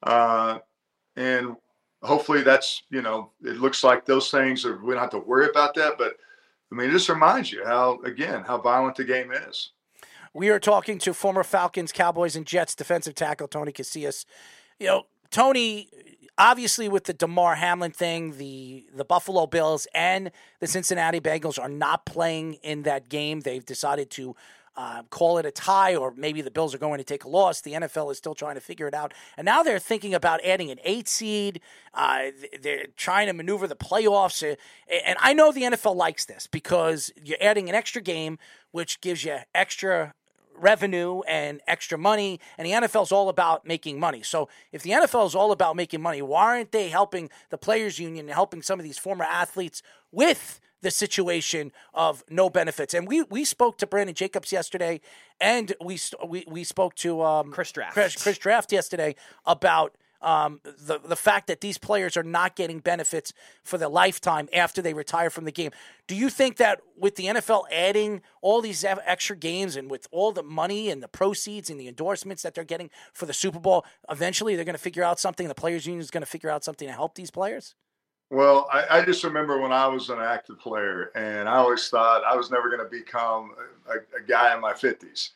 uh, and hopefully that's you know it looks like those things are we don't have to worry about that. But I mean, it just reminds you how again how violent the game is. We are talking to former Falcons, Cowboys, and Jets defensive tackle Tony Casillas. You know, Tony, obviously with the Damar Hamlin thing, the the Buffalo Bills and the Cincinnati Bengals are not playing in that game. They've decided to uh, call it a tie, or maybe the Bills are going to take a loss. The NFL is still trying to figure it out, and now they're thinking about adding an eight seed. Uh, they're trying to maneuver the playoffs, uh, and I know the NFL likes this because you're adding an extra game, which gives you extra revenue and extra money, and the NFL is all about making money. So if the NFL is all about making money, why aren't they helping the players' union and helping some of these former athletes with the situation of no benefits? And we we spoke to Brandon Jacobs yesterday, and we we we spoke to um, Chris Draft. Chris, Chris Draft yesterday about um, the the fact that these players are not getting benefits for their lifetime after they retire from the game. Do you think that with the NFL adding all these extra games and with all the money and the proceeds and the endorsements that they're getting for the Super Bowl, eventually they're going to figure out something? The players' union is going to figure out something to help these players. Well, I, I, just remember when I was an active player, and I always thought I was never going to become a, a, guy in my 50s.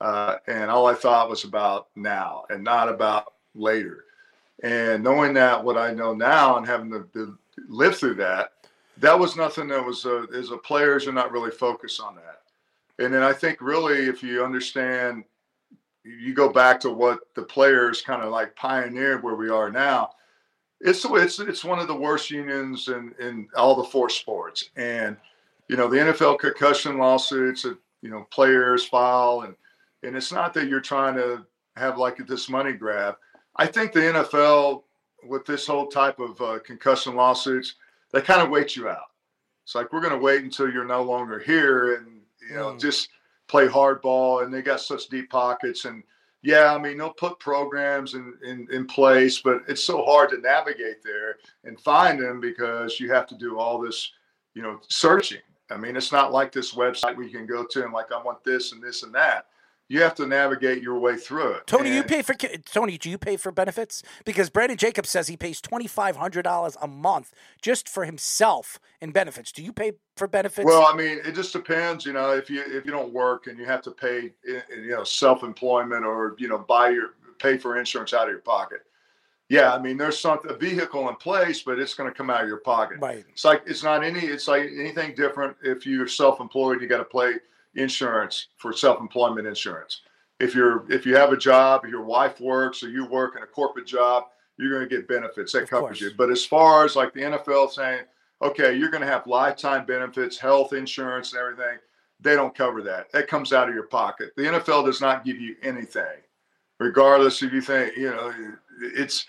Uh, and all I thought was about now and not about later. And knowing that what I know now and having to, to live through that, that was nothing that was a, as a players are not really focused on that. And then I think really if you understand, you go back to what the players kind of like pioneered where we are now. It's it's it's one of the worst unions in in all the four sports. And you know the NFL concussion lawsuits that you know players file and and it's not that you're trying to have like this money grab I think the NFL, with this whole type of uh, concussion lawsuits, they kind of wait you out. It's like we're going to wait until you're no longer here, and you know, mm. just play hardball. And they got such deep pockets, and yeah, I mean, they'll put programs in, in, in place, but it's so hard to navigate there and find them because you have to do all this, you know, searching. I mean, it's not like this website where you can go to and like, I want this and this and that you have to navigate your way through it. Tony, and you pay for Tony. Do you pay for benefits? Because Brandon Jacobs says he pays twenty five hundred dollars a month just for himself in benefits. Do you pay for benefits? Well, I mean, it just depends. You know, if you if you don't work and you have to pay, eh, eh, you know, self employment or you know, buy your pay for insurance out of your pocket. Yeah, I mean, there's something a vehicle in place, but it's going to come out of your pocket. Right. It's like it's not any. It's like anything different. If you're self employed, you got to pay insurance for self-employment insurance. If you're if you have a job, your wife works or you work in a corporate job, you're going to get benefits that of covers course. you. But as far as like the NFL saying, okay, you're going to have lifetime benefits, health insurance, and everything, they don't cover that. That comes out of your pocket. The NFL does not give you anything, regardless if you think you know it's.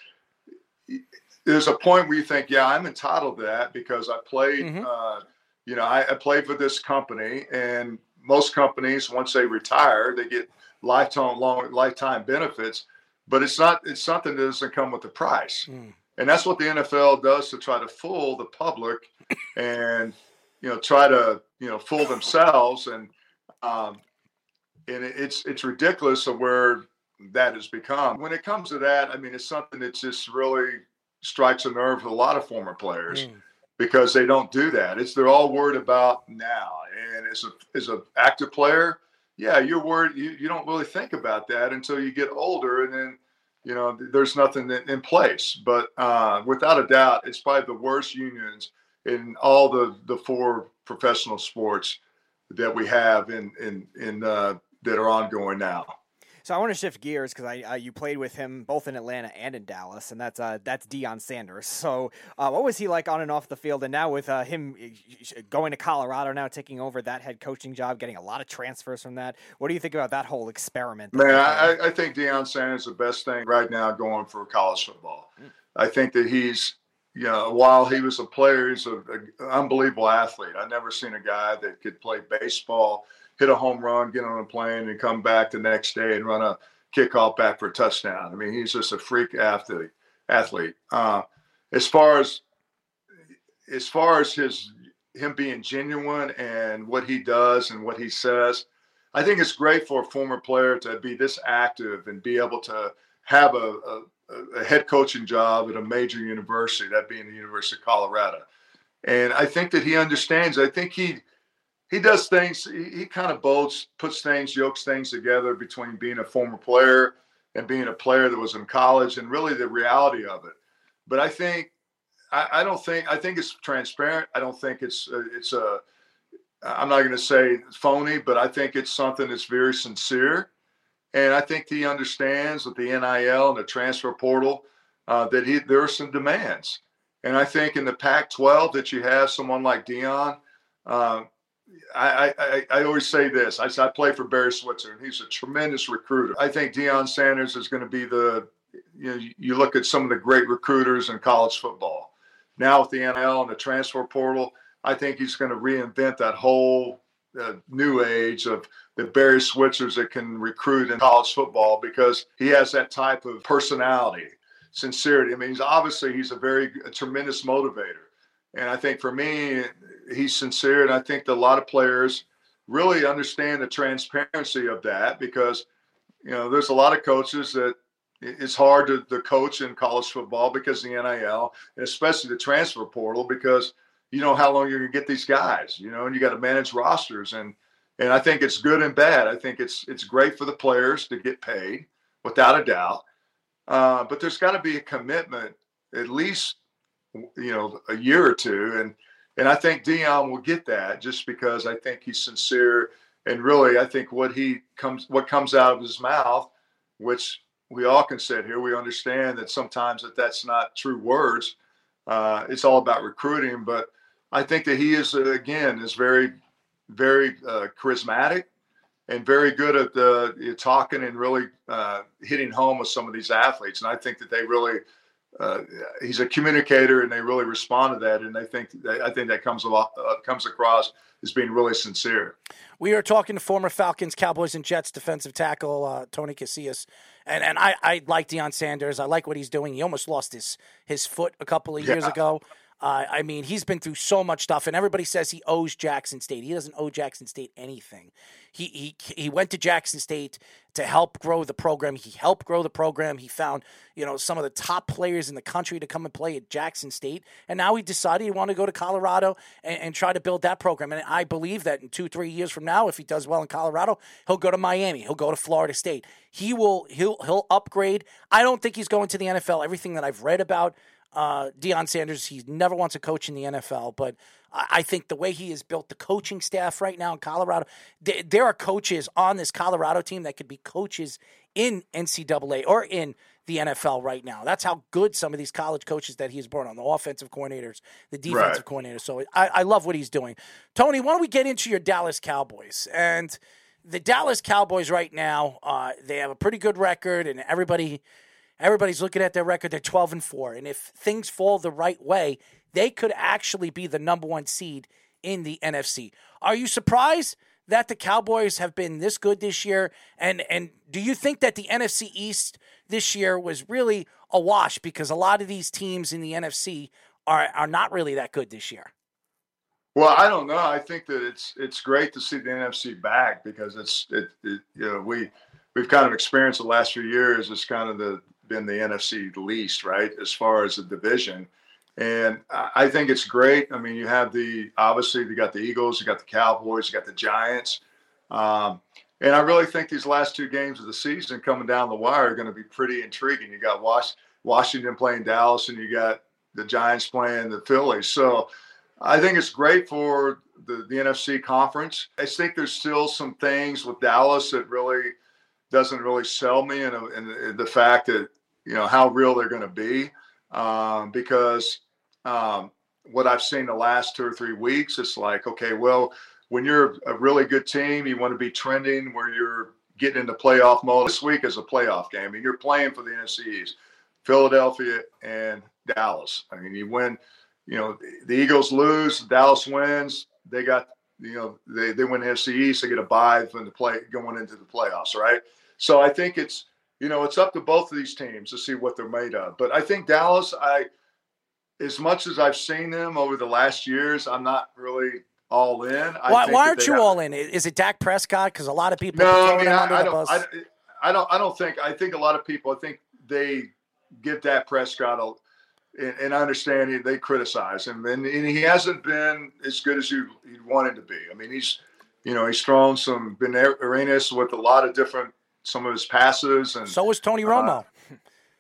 There's a point where you think, yeah, I'm entitled to that because I played. Mm-hmm. Uh, you know, I, I played for this company, and most companies once they retire they get lifetime long lifetime benefits but it's not it's something that doesn't come with the price mm. and that's what the nfl does to try to fool the public and you know try to you know fool themselves and um and it's it's ridiculous of where that has become when it comes to that i mean it's something that just really strikes a nerve with a lot of former players mm because they don't do that. It's they're all worried about now. And as a as an active player, yeah, you're worried. You, you don't really think about that until you get older, and then you know there's nothing in place. But uh, without a doubt, it's probably the worst unions in all the the four professional sports that we have in in in uh, that are ongoing now. So I want to shift gears because I uh, you played with him both in Atlanta and in Dallas, and that's uh, that's Deion Sanders. So uh, what was he like on and off the field? And now with uh, him going to Colorado, now taking over that head coaching job, getting a lot of transfers from that. What do you think about that whole experiment? Man, I, I, think Deion Sanders is the best thing right now going for college football. Mm. I think that he's you know, while he was a player, he's an unbelievable athlete. I've never seen a guy that could play baseball hit a home run, get on a plane, and come back the next day and run a kickoff back for a touchdown. I mean, he's just a freak athlete. Athlete. Uh, as far as as far as his him being genuine and what he does and what he says, I think it's great for a former player to be this active and be able to have a, a, a head coaching job at a major university, that being the University of Colorado. And I think that he understands. I think he he does things. He, he kind of bolts, puts things, yokes things together between being a former player and being a player that was in college, and really the reality of it. But I think, I, I don't think, I think it's transparent. I don't think it's uh, it's a I'm not going to say phony, but I think it's something that's very sincere. And I think he understands with the NIL and the transfer portal uh, that he, there are some demands. And I think in the Pac 12 that you have someone like Deion, uh, I, I, I, always say this. I, I play for Barry Switzer, and he's a tremendous recruiter. I think Deion Sanders is going to be the, you know, you look at some of the great recruiters in college football. Now with the NIL and the transfer portal, I think he's going to reinvent that whole uh, new age of the Barry Switzers that can recruit in college football because he has that type of personality, sincerity. I mean, he's obviously he's a very a tremendous motivator, and I think for me, he's sincere, and I think that a lot of players really understand the transparency of that because you know there's a lot of coaches that it's hard to, to coach in college football because the NIL, especially the transfer portal because you know how long you're going to get these guys, you know, and you got to manage rosters and and I think it's good and bad. I think it's it's great for the players to get paid without a doubt, uh, but there's got to be a commitment at least you know a year or two, and and I think Deion will get that just because I think he's sincere and really I think what he comes what comes out of his mouth, which we all can sit here, we understand that sometimes that that's not true words. Uh, it's all about recruiting, but I think that he is uh, again is very, very uh, charismatic and very good at the talking and really uh, hitting home with some of these athletes. And I think that they really uh, he's a communicator and they really respond to that. And I think I think that comes a lot, uh, comes across as being really sincere. We are talking to former Falcons, Cowboys, and Jets defensive tackle uh, Tony Casillas, and and I, I like Deion Sanders. I like what he's doing. He almost lost his his foot a couple of years yeah. ago. Uh, I mean, he's been through so much stuff, and everybody says he owes Jackson State. He doesn't owe Jackson State anything. He he he went to Jackson State to help grow the program. He helped grow the program. He found you know some of the top players in the country to come and play at Jackson State, and now he decided he wanted to go to Colorado and, and try to build that program. And I believe that in two three years from now, if he does well in Colorado, he'll go to Miami. He'll go to Florida State. He will he'll he'll upgrade. I don't think he's going to the NFL. Everything that I've read about uh, Deion Sanders, he never wants to coach in the NFL, but I think the way he has built the coaching staff right now in Colorado, there are coaches on this Colorado team that could be coaches in NCAA or in the NFL right now. That's how good some of these college coaches that he's brought on, the offensive coordinators, the defensive right. coordinators. So I, I love what he's doing. Tony, why don't we get into your Dallas Cowboys? And the Dallas Cowboys right now, uh, they have a pretty good record, and everybody – Everybody's looking at their record. They're 12 and 4. And if things fall the right way, they could actually be the number one seed in the NFC. Are you surprised that the Cowboys have been this good this year? And and do you think that the NFC East this year was really a wash because a lot of these teams in the NFC are are not really that good this year? Well, I don't know. I think that it's it's great to see the NFC back because it's it, it you know we we've kind of experienced the last few years. It's kind of the been the NFC least, right, as far as the division. And I think it's great. I mean, you have the obviously you got the Eagles, you got the Cowboys, you got the Giants. Um, and I really think these last two games of the season coming down the wire are going to be pretty intriguing. You got Was- Washington playing Dallas, and you got the Giants playing the Phillies. So I think it's great for the, the NFC conference. I think there's still some things with Dallas that really doesn't really sell me, and, and the fact that you know how real they're going to be um, because um, what I've seen the last two or three weeks, it's like okay, well, when you're a really good team, you want to be trending where you're getting into playoff mode. This week is a playoff game, and you're playing for the NFC East, Philadelphia and Dallas. I mean, you win. You know, the Eagles lose, Dallas wins. They got you know they they win the NFC East. They get a bye from the play going into the playoffs, right? So I think it's you know, it's up to both of these teams to see what they're made of. But I think Dallas, I, as much as I've seen them over the last years, I'm not really all in. I why, why aren't you have, all in? Is it Dak Prescott? Because a lot of people. No, I mean, I, I don't. I, I, don't. I don't think. I think a lot of people. I think they give Dak Prescott a. And, and I understand they criticize him, and, and he hasn't been as good as you you wanted to be. I mean, he's, you know, he's thrown some Arenas with a lot of different some of his passes. And so was Tony uh, Romo. Uh,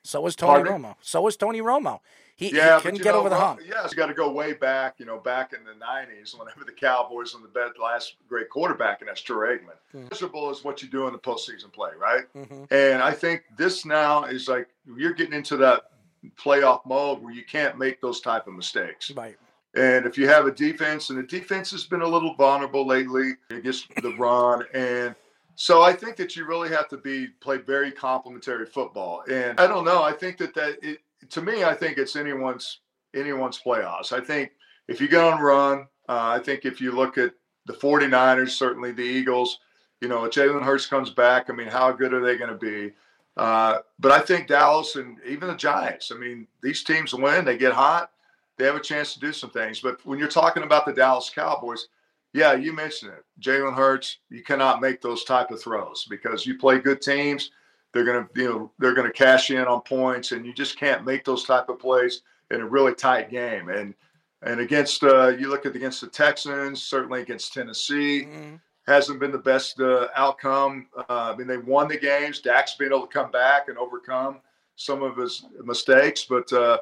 So was Tony Pardon? Romo. So was Tony Romo. He, Yeah, he couldn't get know, over the hump. Yes, you got to go way back. You know, back in the '90s, whenever the Cowboys and the best, last great quarterback, and that's Troy Aikman. Hmm. Miserable is what you do in the postseason play, right? Mhm. And I think this now is like you're getting into that playoff mode where you can't make those type of mistakes. Right. And if you have a defense, and the defense has been a little vulnerable lately against the run, and so I think that you really have to be play very complementary football. And I don't know. I think that that it, to me, I think it's anyone's anyone's playoffs. I think if you go on run, uh, I think if you look at the 49ers, certainly the Eagles, you know, if Jalen Hurts comes back, I mean, how good are they going to be? Uh, but I think Dallas and even the Giants, I mean, these teams win, they get hot, they have a chance to do some things. But when you're talking about the Dallas Cowboys, yeah, you mentioned it. Jalen Hurts, you cannot make those type of throws because you play good teams. They're gonna, you know, they're gonna cash in on points, and you just can't make those type of plays in a really tight game. And and against, uh, you look at against the Texans, certainly against Tennessee, Mhm. hasn't been the best uh, outcome. Uh, I mean, they won the games. Dak's been able to come back and overcome some of his mistakes, but uh,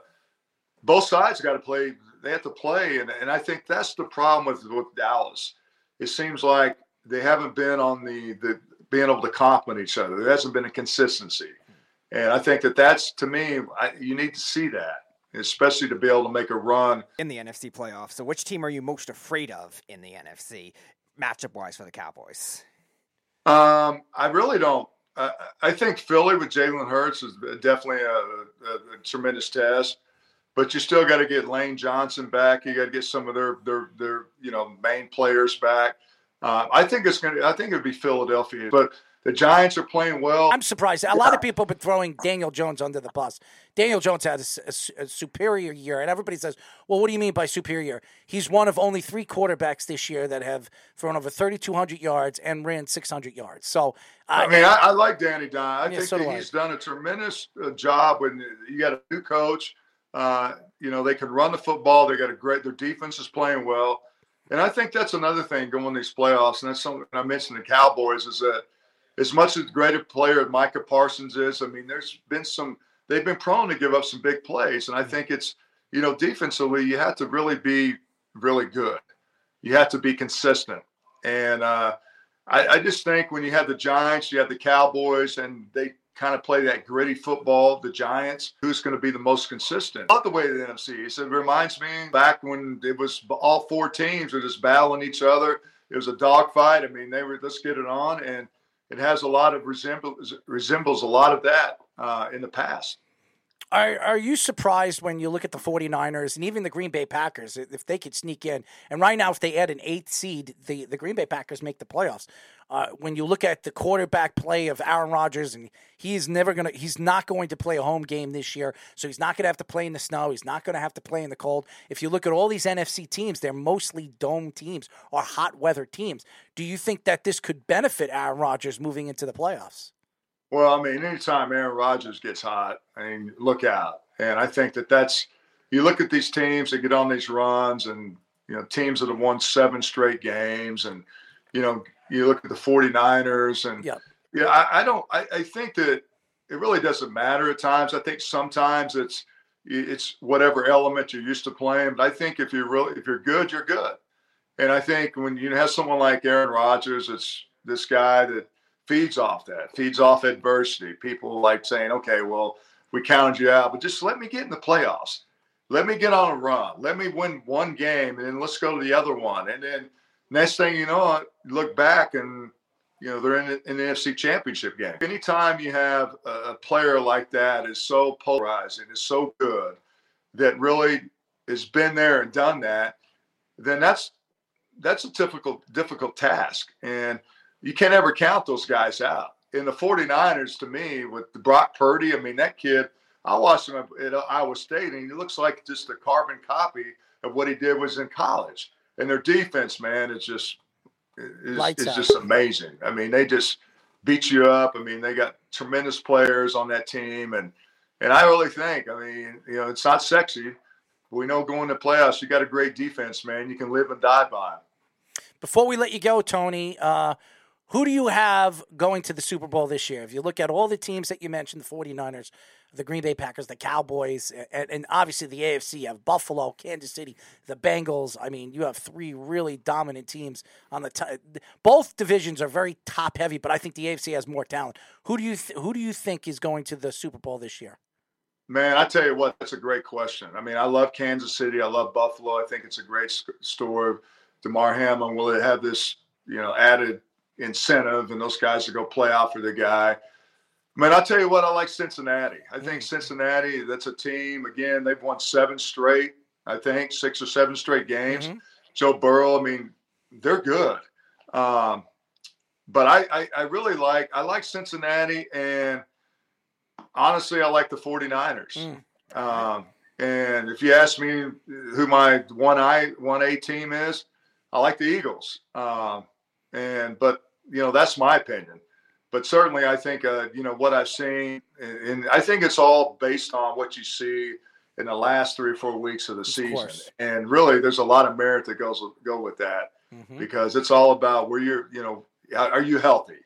both sides got to play. They have to play, and, and I think that's the problem with with Dallas. It seems like they haven't been on the the being able to complement each other. There hasn't been a consistency, and I think that that's to me, I, you need to see that, especially to be able to make a run in the NFC playoffs. So, which team are you most afraid of in the NFC, matchup wise for the Cowboys? Um, I really don't. I, I think Philly with Jalen Hurts is definitely a, a, a tremendous test, but you still got to get Lane Johnson back. You got to get some of their their their you know main players back. Uh, I think it's gonna. I think it'd be Philadelphia, but the Giants are playing well. I'm surprised. A lot of people have been throwing Daniel Jones under the bus. Daniel Jones had a superior year, and everybody says, "Well, what do you mean by superior?" He's one of only three quarterbacks this year that have thrown over 3,200 yards and ran 600 yards. So, I mean, I, I like Danny Don. I Yeah, think so do that I. he's done a tremendous uh, job. When you got a new coach, uh, you know they can run the football. They got a great. Their defense is playing well, and I think that's another thing going these playoffs. And that's something I mentioned. The Cowboys is that as much as great a player as Micah Parsons is, I mean, there's been some. They've been prone to give up some big plays, and I think it's you know defensively you have to really be really good. You have to be consistent, and. uh I, I just think when you have the Giants, you have the Cowboys, and they kind of play that gritty football, the Giants, who's going to be the most consistent? Love the way the NFC. It reminds me back when it was all four teams were just battling each other. It was a dogfight. I mean, they were let's get it on, and it has a lot of resembles resembles a lot of that uh, in the past. Are are you surprised when you look at the 49ers and even the Green Bay Packers if they could sneak in? And right now, if they add an eighth seed, the, the Green Bay Packers make the playoffs. Uh, when you look at the quarterback play of Aaron Rodgers, and he's never gonna, he's not going to play a home game this year, so he's not going to have to play in the snow. He's not going to have to play in the cold. If you look at all these NFC teams, they're mostly dome teams or hot weather teams. Do you think that this could benefit Aaron Rodgers moving into the playoffs? Well, I mean, anytime Aaron Rodgers gets hot, I mean, look out. And I think that that's you look at these teams that get on these runs, and you know, teams that have won seven straight games, and you know, you look at the 49ers, and Yeah. yeah, I, I don't. I, I think that it really doesn't matter at times. I think sometimes it's it's whatever element you're used to playing. But I think if you're really if you're good, you're good. And I think when you have someone like Aaron Rodgers, it's this guy that feeds off that, feeds off adversity. People like saying, okay, well, we counted you out, but just let me get in the playoffs. Let me get on a run. Let me win one game, and then let's go to the other one. And then next thing you know, look back and you know they're in, in the NFC Championship game. Anytime you have a, a player like that is so polarizing, is so good, that really has been there and done that, then that's that's a difficult difficult task. And you can't ever count those guys out. In the 49ers, to me, with the Brock Purdy, I mean, that kid, I watched him at Iowa State, and he looks like just a carbon copy of what he did was in college. And their defense, man, is just is, is just amazing. I mean, they just beat you up. I mean, they got tremendous players on that team, and and I really think, I mean, you know, it's not sexy. But we know going to playoffs, you got a great defense, man. You can live and die by 'em. Before we let you go, Tony, uh, Who do you have going to the Super Bowl this year? If you look at all the teams that you mentioned, the 49ers, the Green Bay Packers, the Cowboys, and, and obviously the AFC, you have Buffalo, Kansas City, the Bengals. I mean, you have three really dominant teams on the top. Both divisions are very top heavy, but I think the AFC has more talent. Who do you th- who do you think is going to the Super Bowl this year? Man, I tell you what, that's a great question. I mean, I love Kansas City. I love Buffalo. I think it's a great story. Of Damar Hamlin will it have this, you know, added incentive, and those guys to go play out for the guy. I mean, I'll tell you what, I like Cincinnati. I think mm. Cincinnati, that's a team, again, they've won seven straight, I think, six or seven straight games. Mm-hmm. Joe Burrow, I mean, they're good. Um, but I, I, I, really like, I like Cincinnati, and honestly, I like the 49ers. Mm. Um, and if you ask me who my one I one A team is, I like the Eagles. Um, and but you know that's my opinion but certainly I think uh, you know what I've seen, and I think it's all based on what you see in the last three or four weeks of the of season. Course. And really, there's a lot of merit that goes go with that mm-hmm. because it's all about where you're. You know, are you healthy?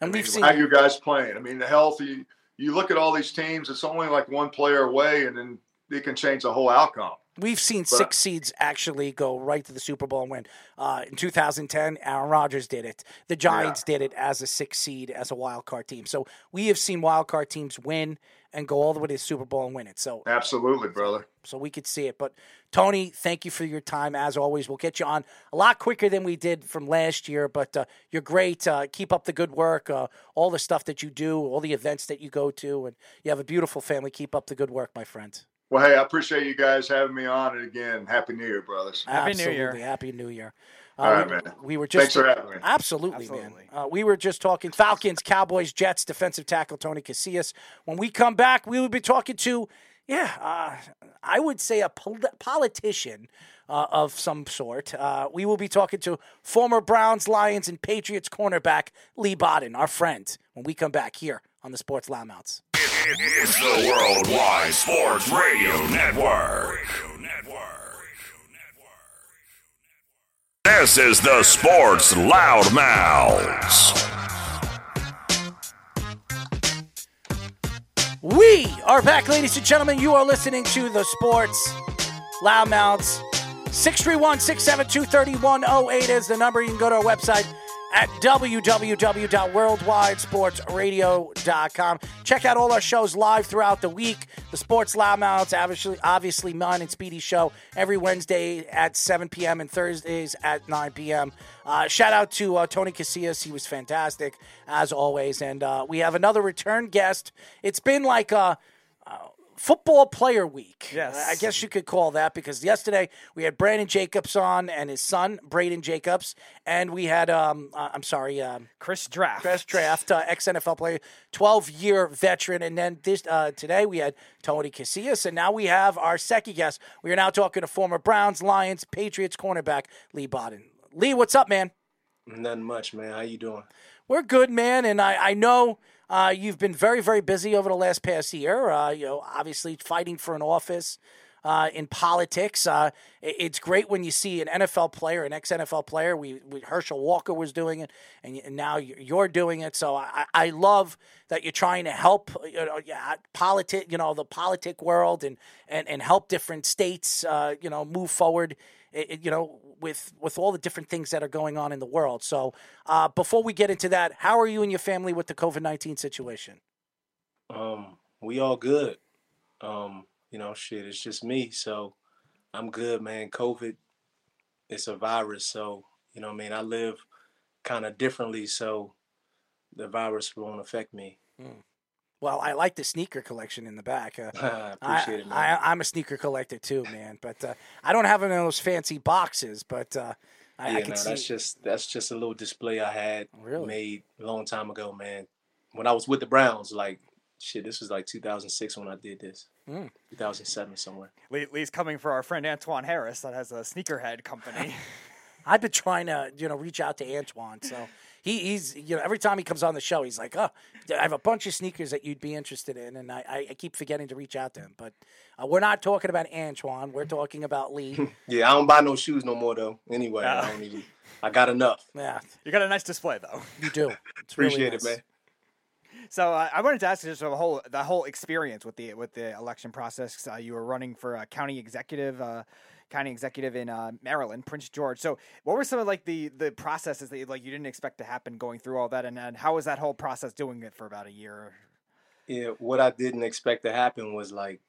And I we've mean, seen how you guys playing. I mean, the healthy. You look at all these teams; it's only like one player away, and then it can change the whole outcome. We've seen but, six seeds actually go right to the Super Bowl and win. Uh, in 2010, Aaron Rodgers did it. The Giants yeah. did it as a six seed, as a wild card team. So we have seen wild card teams win and go all the way to the Super Bowl and win it. So absolutely, brother. So we could see it. But Tony, thank you for your time as always. We'll get you on a lot quicker than we did from last year. But uh, you're great. Uh, keep up the good work. Uh, all the stuff that you do, all the events that you go to, and you have a beautiful family. Keep up the good work, my friend. Well, hey, I appreciate you guys having me on. And again, Happy New Year, brothers. Happy Absolutely. New Year. Happy New Year. Uh, All right, we, man. We were just thanks for having me. Absolutely, absolutely. man. Uh, we were just talking Falcons, Cowboys, Jets, defensive tackle Tony Casillas. When we come back, we will be talking to, yeah, uh, I would say a pol- politician uh, of some sort. Uh, we will be talking to former Browns, Lions, and Patriots cornerback Leigh Bodden, our friend. When we come back here on the Sports Loudmouths. It's the Worldwide Sports Radio Network. This is the Sports Loudmouths. We are back, ladies and gentlemen. You are listening to the Sports Loudmouths. 631 672 3108 is the number. You can go to our website at www.worldwidesportsradio.com. Check out all our shows live throughout the week. The Sports Loudmouths, obviously, obviously mine and Speedy show every Wednesday at 7 p.m. and Thursdays at 9 p.m. Uh, shout out to uh, Tony Casillas. He was fantastic, as always. And uh, we have another return guest. It's been like a football player week. Yes. I guess you could call that because yesterday we had Brandon Jacobs on and his son, Braden Jacobs. And we had, um, uh, I'm sorry, um, Chris Draft. Chris Draft, uh, ex NFL player, 12 year veteran. And then this uh, today we had Tony Casillas. And now we have our second guest. We are now talking to former Browns, Lions, Patriots cornerback Leigh Bodden. Leigh, what's up, man? Nothing much, man. How you doing? We're good, man. And I, I know uh, you've been very, very busy over the last past year. Uh, you know, obviously fighting for an office uh, in politics. Uh, it's great when you see an NFL player, an ex NFL player. We, we, Herschel Walker was doing it, and, now you're doing it. So I, I love that you're trying to help, you know, politic, you know, the politic world, and and and help different states, uh, you know, move forward. It, you know, with with all the different things that are going on in the world. So, uh, before we get into that, how are you and your family with the COVID nineteen situation? Um, we all good. Um, you know, shit, it's just me, so I'm good, man. COVID, it's a virus, so you know, I mean, I live kind of differently, so the virus won't affect me. Mm. Well, I like the sneaker collection in the back. Uh, I appreciate it, man. I, am a sneaker collector too, man. But uh, I don't have one of those fancy boxes. But uh, I, yeah, I can no, see. that's just that's just a little display I had really? made a long time ago, man. When I was with the Browns, like shit, this was like 2006 when I did this. Mm. 2007 somewhere. Leigh, Leigh's coming for our friend Antoine Harris that has a sneakerhead company. I've been trying to, you know, reach out to Antoine. So he, he's you know every time he comes on the show, he's like, "Oh, I have a bunch of sneakers that you'd be interested in," and I, I keep forgetting to reach out to him. But uh, we're not talking about Antoine. We're talking about Leigh. yeah, I don't buy no shoes no more though. Anyway, I don't even. I got enough. Yeah, You got a nice display though. you do. It's really Appreciate nice. it, man. So uh, I wanted to ask you just the whole the whole experience with the with the election process. Uh, you were running for a county executive, uh, county executive in uh, Maryland, Prince George. So what were some of like the the processes that you, like you didn't expect to happen going through all that, and, and how was that whole process doing it for about a year? Yeah, what I didn't expect to happen was like,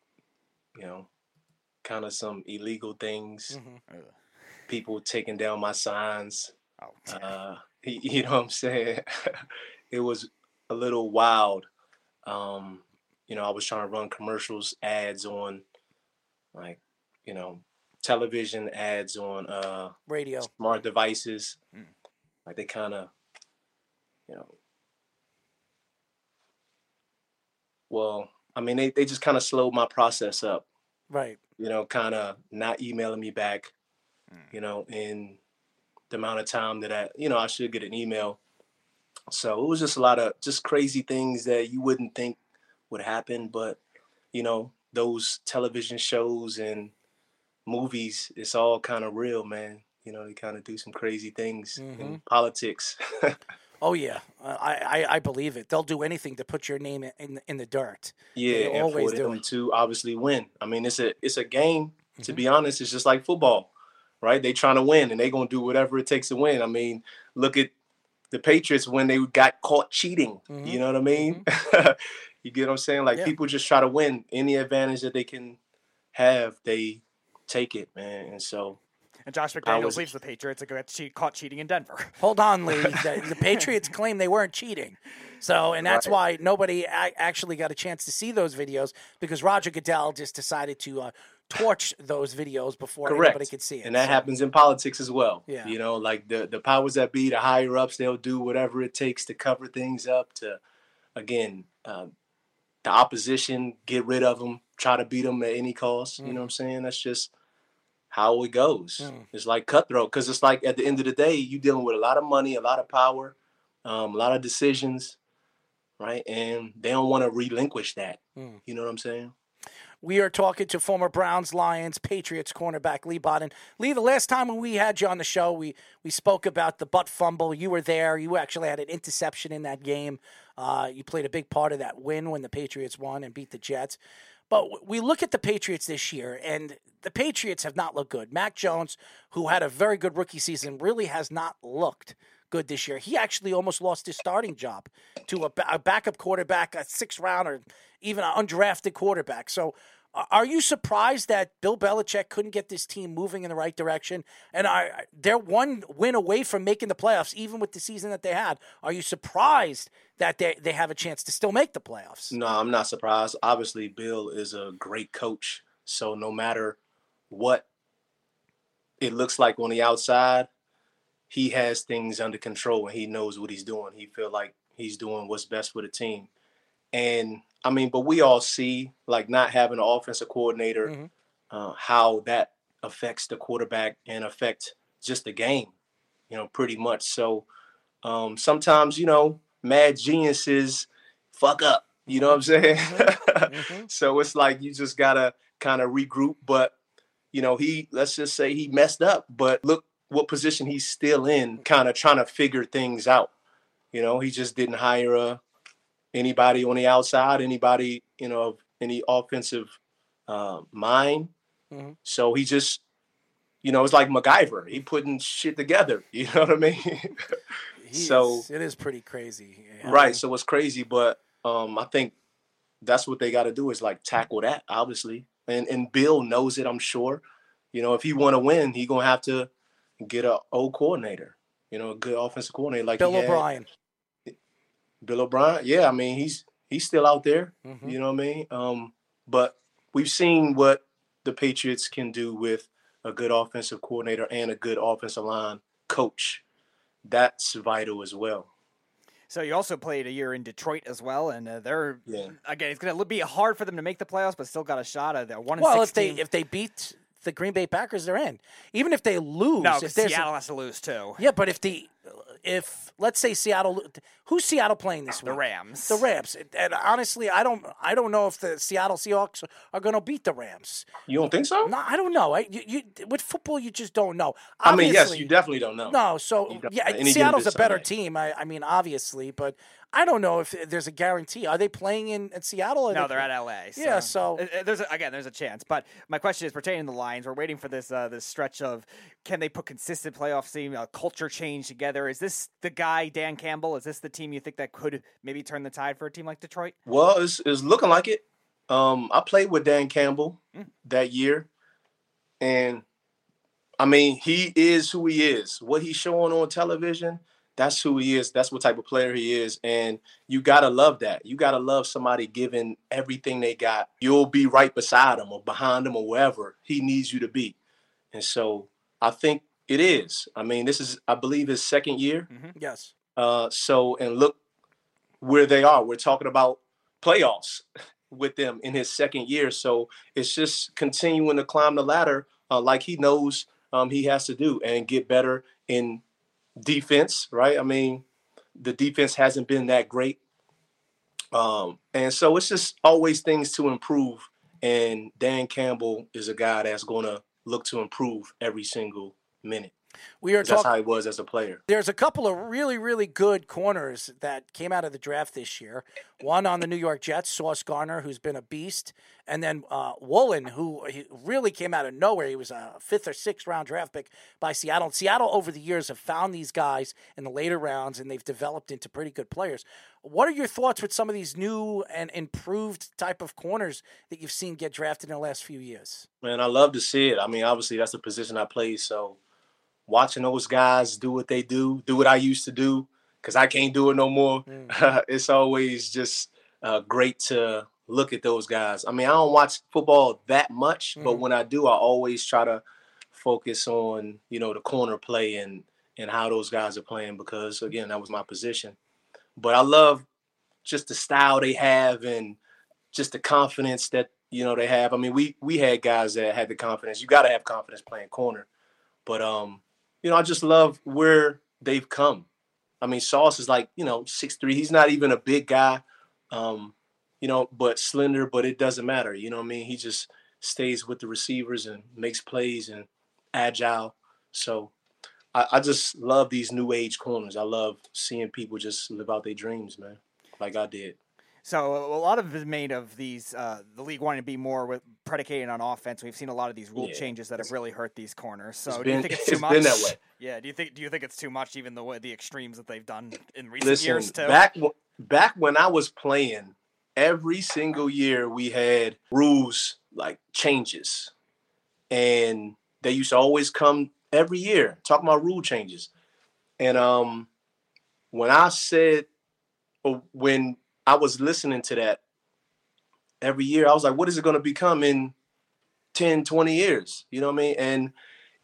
you know, kind of some illegal things. Mhm. People taking down my signs. Oh, Uh, you know what I'm saying? it was a little wild. Um, you know, I was trying to run commercials, ads on, like, you know, television ads on uh Radio. smart devices. Mm. Like they kind of, you know, well, I mean, they, they just kind of slowed my process up, Right. you know, kind of not emailing me back, Mm. you know, in the amount of time that I, you know, I should get an email. So it was just a lot of just crazy things that you wouldn't think would happen. But, you know, those television shows and movies, it's all kind of real, man. You know, they kind of do some crazy things in Mhm. politics. Oh yeah, Uh, I, I I believe it. They'll do anything to put your name in in, in the dirt. yeah, They and always for do them it. to obviously win. I mean, it's a it's a game. To Mhm. be honest, it's just like football, right? They trying to win, and they're gonna do whatever it takes to win. I mean, look at the Patriots when they got caught cheating. Mhm. You know what I mean? you get what I'm saying? Like Yeah. people just try to win any advantage that they can have. They take it, man. And so And Josh I McDaniels was- leaves the Patriots and got cheat, caught cheating in Denver. Hold on, Leigh. the, the Patriots claim they weren't cheating. So, and that's Right. why nobody a- actually got a chance to see those videos because Roger Goodell just decided to uh, torch those videos before Correct. anybody could see it. And that So, happens in politics as well. Yeah. You know, like the, the powers that be, the higher ups, they'll do whatever it takes to cover things up, to, again, uh, the opposition, get rid of them, try to beat them at any cost. You know what I'm saying? That's just how it goes. Mm. It's like cutthroat because it's like at the end of the day, you're dealing with a lot of money, a lot of power, um, a lot of decisions, right? And they don't want to relinquish that. Mm. You know what I'm saying? We are talking to former Browns, Lions, Patriots cornerback Leigh Bodden. Leigh, the last time when we had you on the show, we we spoke about the butt fumble. You were there. You actually had an interception in that game. Uh, you played a big part of that win when the Patriots won and beat the Jets. But we look at the Patriots this year, and the Patriots have not looked good. Mac Jones, who had a very good rookie season, really has not looked good this year. He actually almost lost his starting job to a, a backup quarterback, a sixth round, or even an undrafted quarterback. So, are you surprised that Bill Belichick couldn't get this team moving in the right direction? And are they're one win away from making the playoffs, even with the season that they had. Are you surprised that they they have a chance to still make the playoffs? No, I'm not surprised. Obviously, Bill is a great coach. So no matter what it looks like on the outside, he has things under control and he knows what he's doing. He feel like he's doing what's best for the team. And I mean, but we all see like not having an offensive coordinator, Mhm. uh, how that affects the quarterback and affect just the game, you know, pretty much. So um, sometimes, you know, mad geniuses fuck up. You know what I'm saying? Mhm. so it's like you just gotta kind of regroup. But you know, he let's just say he messed up, but look what position he's still in, kind of trying to figure things out. You know, he just didn't hire uh, anybody on the outside, anybody you know of any offensive uh, mind. Mhm. So he just, you know, it's like MacGyver. He putting shit together. You know what I mean? So- it is pretty crazy. I right. So it's crazy, but um, I think that's what they got to do is like tackle that, obviously. And and Bill knows it, I'm sure. You know, if he want to win, he gonna have to get a old coordinator. You know, a good offensive coordinator like Bill. O'Brien. Bill O'Brien. Yeah, I mean he's he's still out there. Mhm. You know what I mean? Um, but we've seen what the Patriots can do with a good offensive coordinator and a good offensive line coach. That's vital as well. So you also played a year in Detroit as well, and uh, they're Yeah. again. It's going to be hard for them to make the playoffs, but still got a shot at that one. and Well, if they if they beat the Green Bay Packers, they're in. Even if they lose, no, if 'cause there's a- Seattle has to lose too. yeah, but if the if let's say Seattle, who's Seattle playing this week? The Rams. The Rams. And honestly, I don't, I don't know if the Seattle Seahawks are going to beat the Rams. You don't think so? No, I don't know. I, you, you, with football, you just don't know. I mean, yes, you definitely don't know. No, so yeah, Seattle's a better Sunday. team. I, I mean, obviously, but I don't know if there's a guarantee. Are they playing in, in Seattle? Or No, they- they're at LA. Yeah, so- uh, uh, there's a, again, there's a chance. But my question is pertaining to the Lions. We're waiting for this uh, this stretch of can they put consistent playoff team, a culture change together? Is this the guy Dan Campbell? Is this the team you think that could maybe turn the tide for a team like Detroit? Well, it's, it's looking like it. Um, I played with Dan Campbell that year, and I mean, he is who he is. What he's showing on television, that's who he is. That's what type of player he is, and you gotta love that. You gotta love somebody giving everything they got. You'll be right beside him or behind him or wherever he needs you to be, and so I think it is. I mean, this is, I believe, his second year. Yes. Uh, so and look where they are. We're talking about playoffs with them in his second year. So it's just continuing to climb the ladder uh, like he knows um, he has to do and get better in defense. Right? I mean, the defense hasn't been that great, um, and so it's just always things to improve. And Dan Campbell is a guy that's going to look to improve every single minute. We are 'Cause That's how he was as a player. There's a couple of really, really good corners that came out of the draft this year. One on the New York Jets, Sauce Gardner, who's been a beast, and then uh, Woolen, who he really came out of nowhere. He was a fifth or sixth round draft pick by Seattle. And Seattle, over the years, have found these guys in the later rounds, and they've developed into pretty good players. What are your thoughts with some of these new and improved type of corners that you've seen get drafted in the last few years? Man, I love to see it. I mean, obviously that's the position I play, so watching those guys do what they do, do what I used to do, because I can't do it no more. it's always just uh, great to look at those guys. I mean, I don't watch football that much, but when I do, I always try to focus on you know the corner play and and how those guys are playing because again, that was my position. But I love just the style they have and just the confidence that you know they have. I mean, we we had guys that had the confidence. You got to have confidence playing corner. But um, you know, I just love where they've come. I mean, Sauce is like you know six three. He's not even a big guy, um, you know, but slender. But it doesn't matter. You know what I mean? He just stays with the receivers and makes plays and agile. So I, I just love these new age corners. I love seeing people just live out their dreams, man, like I did. So a lot of it is made of these uh, the league wanting to be more with predicated on offense. We've seen a lot of these rule Yeah, changes that have really hurt these corners. So do you think it's too it's much? been that way. Yeah. Do you think do you think it's too much? Even the way the extremes that they've done in recent Listen, years too. back w- back when I was playing, every single year we had rules like changes, and they used to always come every year talking about rule changes. And um, when I said, when I was listening to that every year, I was like, what is it going to become in 10, 20 years? You know what I mean? And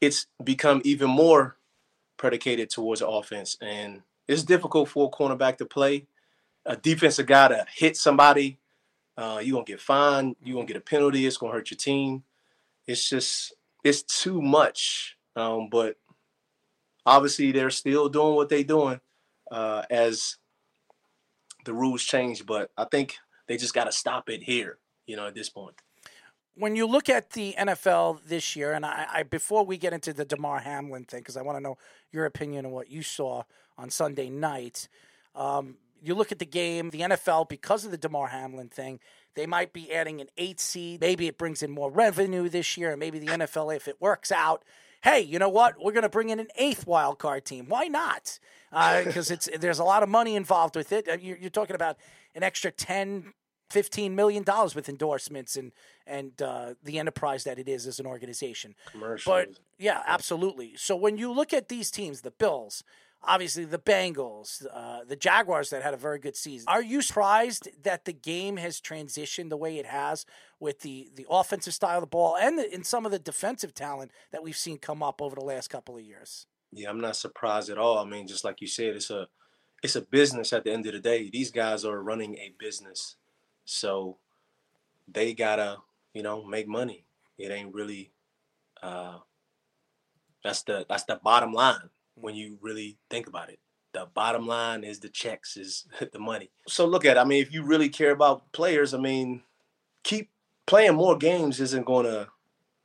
it's become even more predicated towards offense. And it's difficult for a cornerback to play. A defensive guy to hit somebody, uh, you're going to get fined. You're going to get a penalty. It's going to hurt your team. It's just, it's too much. Um, but obviously, they're still doing what they're doing uh, as the rules change. But I think they just got to stop it here, you know, at this point. when you look at the NFL this year, and I, I before we get into the Damar Hamlin thing, because I want to know your opinion on what you saw on Sunday night. Um, you look at the game, the NFL, because of the Damar Hamlin thing, they might be adding an eight seed. Maybe it brings in more revenue this year, and maybe the NFL, if it works out, hey, you know what? We're going to bring in an eighth wild card team. Why not? Because it's there's a lot of money involved with it. Uh, You're, you're talking about an extra 10, 15 million dollars with endorsements and and uh, the enterprise that it is as an organization. Commercials. But yeah, absolutely. So when you look at these teams, the Bills, obviously the Bengals, uh, the Jaguars that had a very good season, are you surprised that the game has transitioned the way it has with the the offensive style of the ball and in some of the defensive talent that we've seen come up over the last couple of years? Yeah, I'm not surprised at all. I mean, just like you said, it's a it's a business at the end of the day. These guys are running a business. So they gotta, you know, make money. It ain't really uh that's the that's the bottom line when you really think about it. the bottom line is the checks, is the money. So look at, it. I mean, if you really care about players, I mean, keep playing more games isn't going to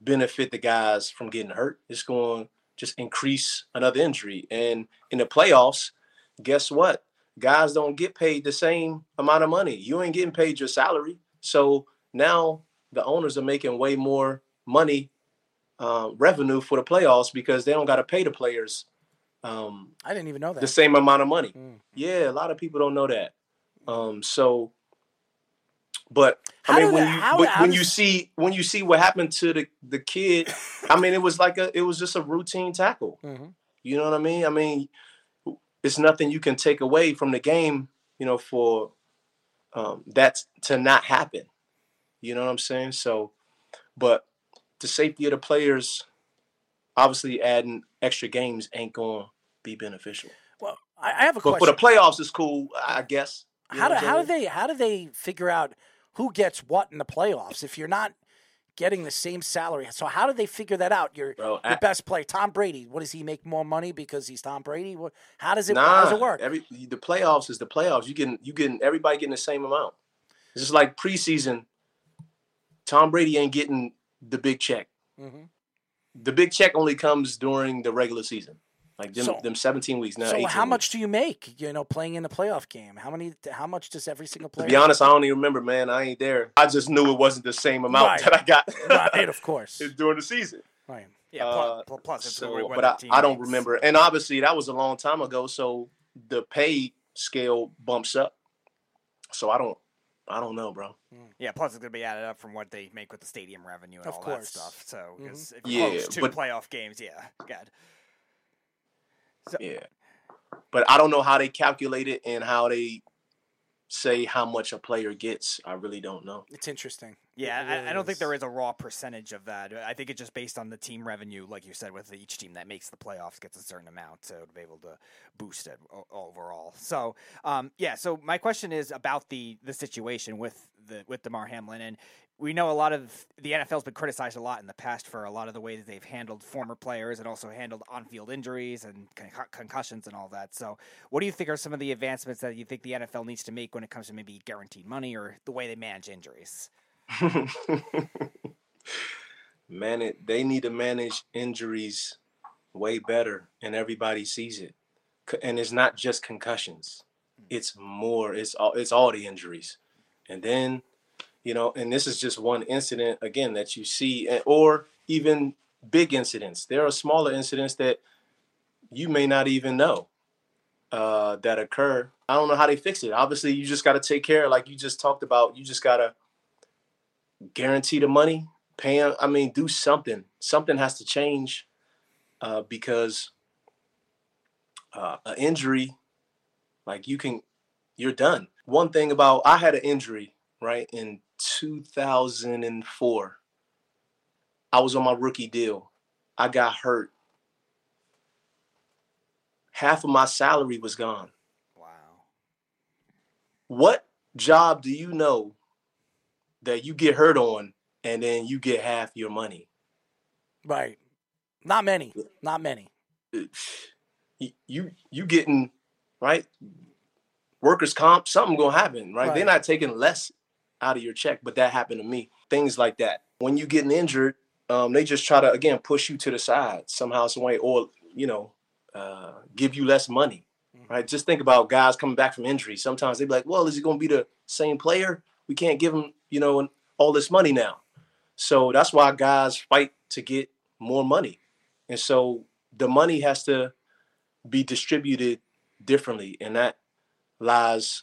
benefit the guys from getting hurt. It's going to just increase another injury. And in the playoffs, guess what? Guys don't get paid the same amount of money. You ain't getting paid your salary. So now the owners are making way more money uh, revenue for the playoffs because they don't got to pay the players. Um, I didn't even know that. The same amount of money. Mm. Yeah, a lot of people don't know that. Um, so, but How I mean, when that- you how- when, how when you see when you see what happened to the the kid, I mean, it was like a it was just a routine tackle. Mhm. You know what I mean? I mean, it's nothing you can take away from the game. You know, for um, that to not happen. You know what I'm saying? So, but the safety of the players, obviously, adding extra games ain't going be beneficial. Well, I, I have a But question. for the playoffs, it's cool, I guess. You how do how do they how do they figure out who gets what in the playoffs if you're not getting the same salary? So how do they figure that out? Your Bro, your I- best player, Tom Brady. What does he make more money because he's Tom Brady? What, how does it Nah, how does it work? Every the playoffs is the playoffs. You getting you getting everybody getting the same amount. It's just like preseason. Tom Brady ain't getting the big check. Mhm. The big check only comes during the regular season, like them, So- them 17 weeks. Now, so 18 how much do you make? You know, playing in the playoff game. How many? How much does every single player? To player? be honest, I don't even remember, man. I ain't there. I just knew it wasn't the same amount Right. that I got right, of course. during the season. Right. Yeah, Uh, plus, plus it's So, what- what but I, I don't remember. And obviously, that was a long time ago. So the pay scale bumps up. So I don't, I don't know, bro. Yeah, plus it's going to be added up from what they make with the stadium revenue and Of all course. that stuff. So, Mhm. 'cause if you Yeah, host two but- playoff games, yeah, God. Yeah. But I don't know how they calculate it and how they say how much a player gets. I really don't know. It's interesting. Yeah, It I, really I don't think there is a raw percentage of that. I think it's just based on the team revenue, like you said, with each team that makes the playoffs gets a certain amount, so to be able to boost it overall. So, um, yeah. So my question is about the the situation with the with Damar Hamlin, and we know a lot of the NFL's been criticized a lot in the past for a lot of the way that they've handled former players and also handled on field injuries and con- concussions and all that. So, what do you think are some of the advancements that you think the NFL needs to make when it comes to maybe guaranteed money or the way they manage injuries? Man, it, they need to manage injuries way better, and everybody sees it. And it's not just concussions; hmm. it's more. It's all. It's all the injuries, and then, you know, and this is just one incident again that you see, or even big incidents. There are smaller incidents that you may not even know uh, that occur. I don't know how they fix it. Obviously, you just got to take care. Like you just talked about, you just got to guarantee the money, pay 'em- I mean, do something. Something has to change uh, because uh, an injury, like you can, you're done. One thing about I had an injury right in 2004. I was on my rookie deal. I got hurt. Half of my salary was gone. Wow. What job do you know that you get hurt on and then you get half your money? Right. Not many. Not many. You you, getting right workers comp something gonna happen right? they're not taking less out of your check but that happened to me. Things like that. When you getting injured um, they just try to again push you to the side somehow some way or you know uh, give you less money right? Just think about guys coming back from injury. Sometimes they be like well is he gonna be the same player? We can't give him you know all this money now. So that's why guys fight to get more money. And so the money has to be distributed differently, and that lies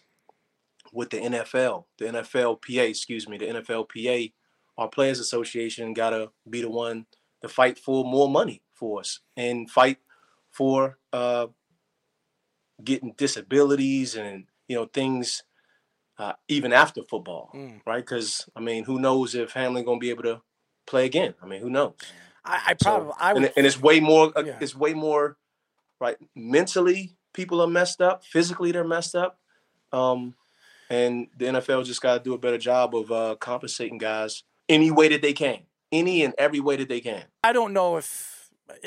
with the NFL, the NFLPA, excuse me, the NFLPA. Our Players Association gotta be the one to fight for more money for us and fight for uh, getting disabilities and you know things uh, even after football, Mm. right? Because I mean, who knows if Hamlin gonna be able to play again? I mean, who knows? I, I So- probably I and, would it- and it's way more uh, Yeah. it's way more right mentally people are messed up physically they're messed up um and the nfl just got to do a better job of uh compensating guys any way that they can any and every way that they can I don't know if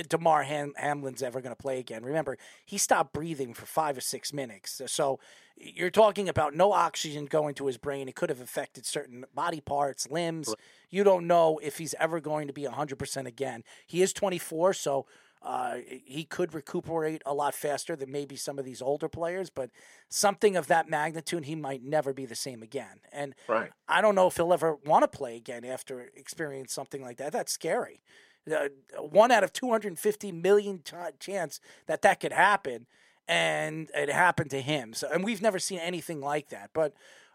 Damar Ham- Hamlin's ever going to play again. Remember, he stopped breathing for five or six minutes. So you're talking about no oxygen going to his brain. It could have affected certain body parts, limbs. You don't know if he's ever going to be 100% again. He is 24, so uh, he could recuperate a lot faster than maybe some of these older players, but something of that magnitude, he might never be the same again. And Right. I don't know if he'll ever want to play again after experiencing something like that. That's scary. Uh, one out of 250 million t- chance that that could happen, and it happened to him. So, and we've never seen anything like that. But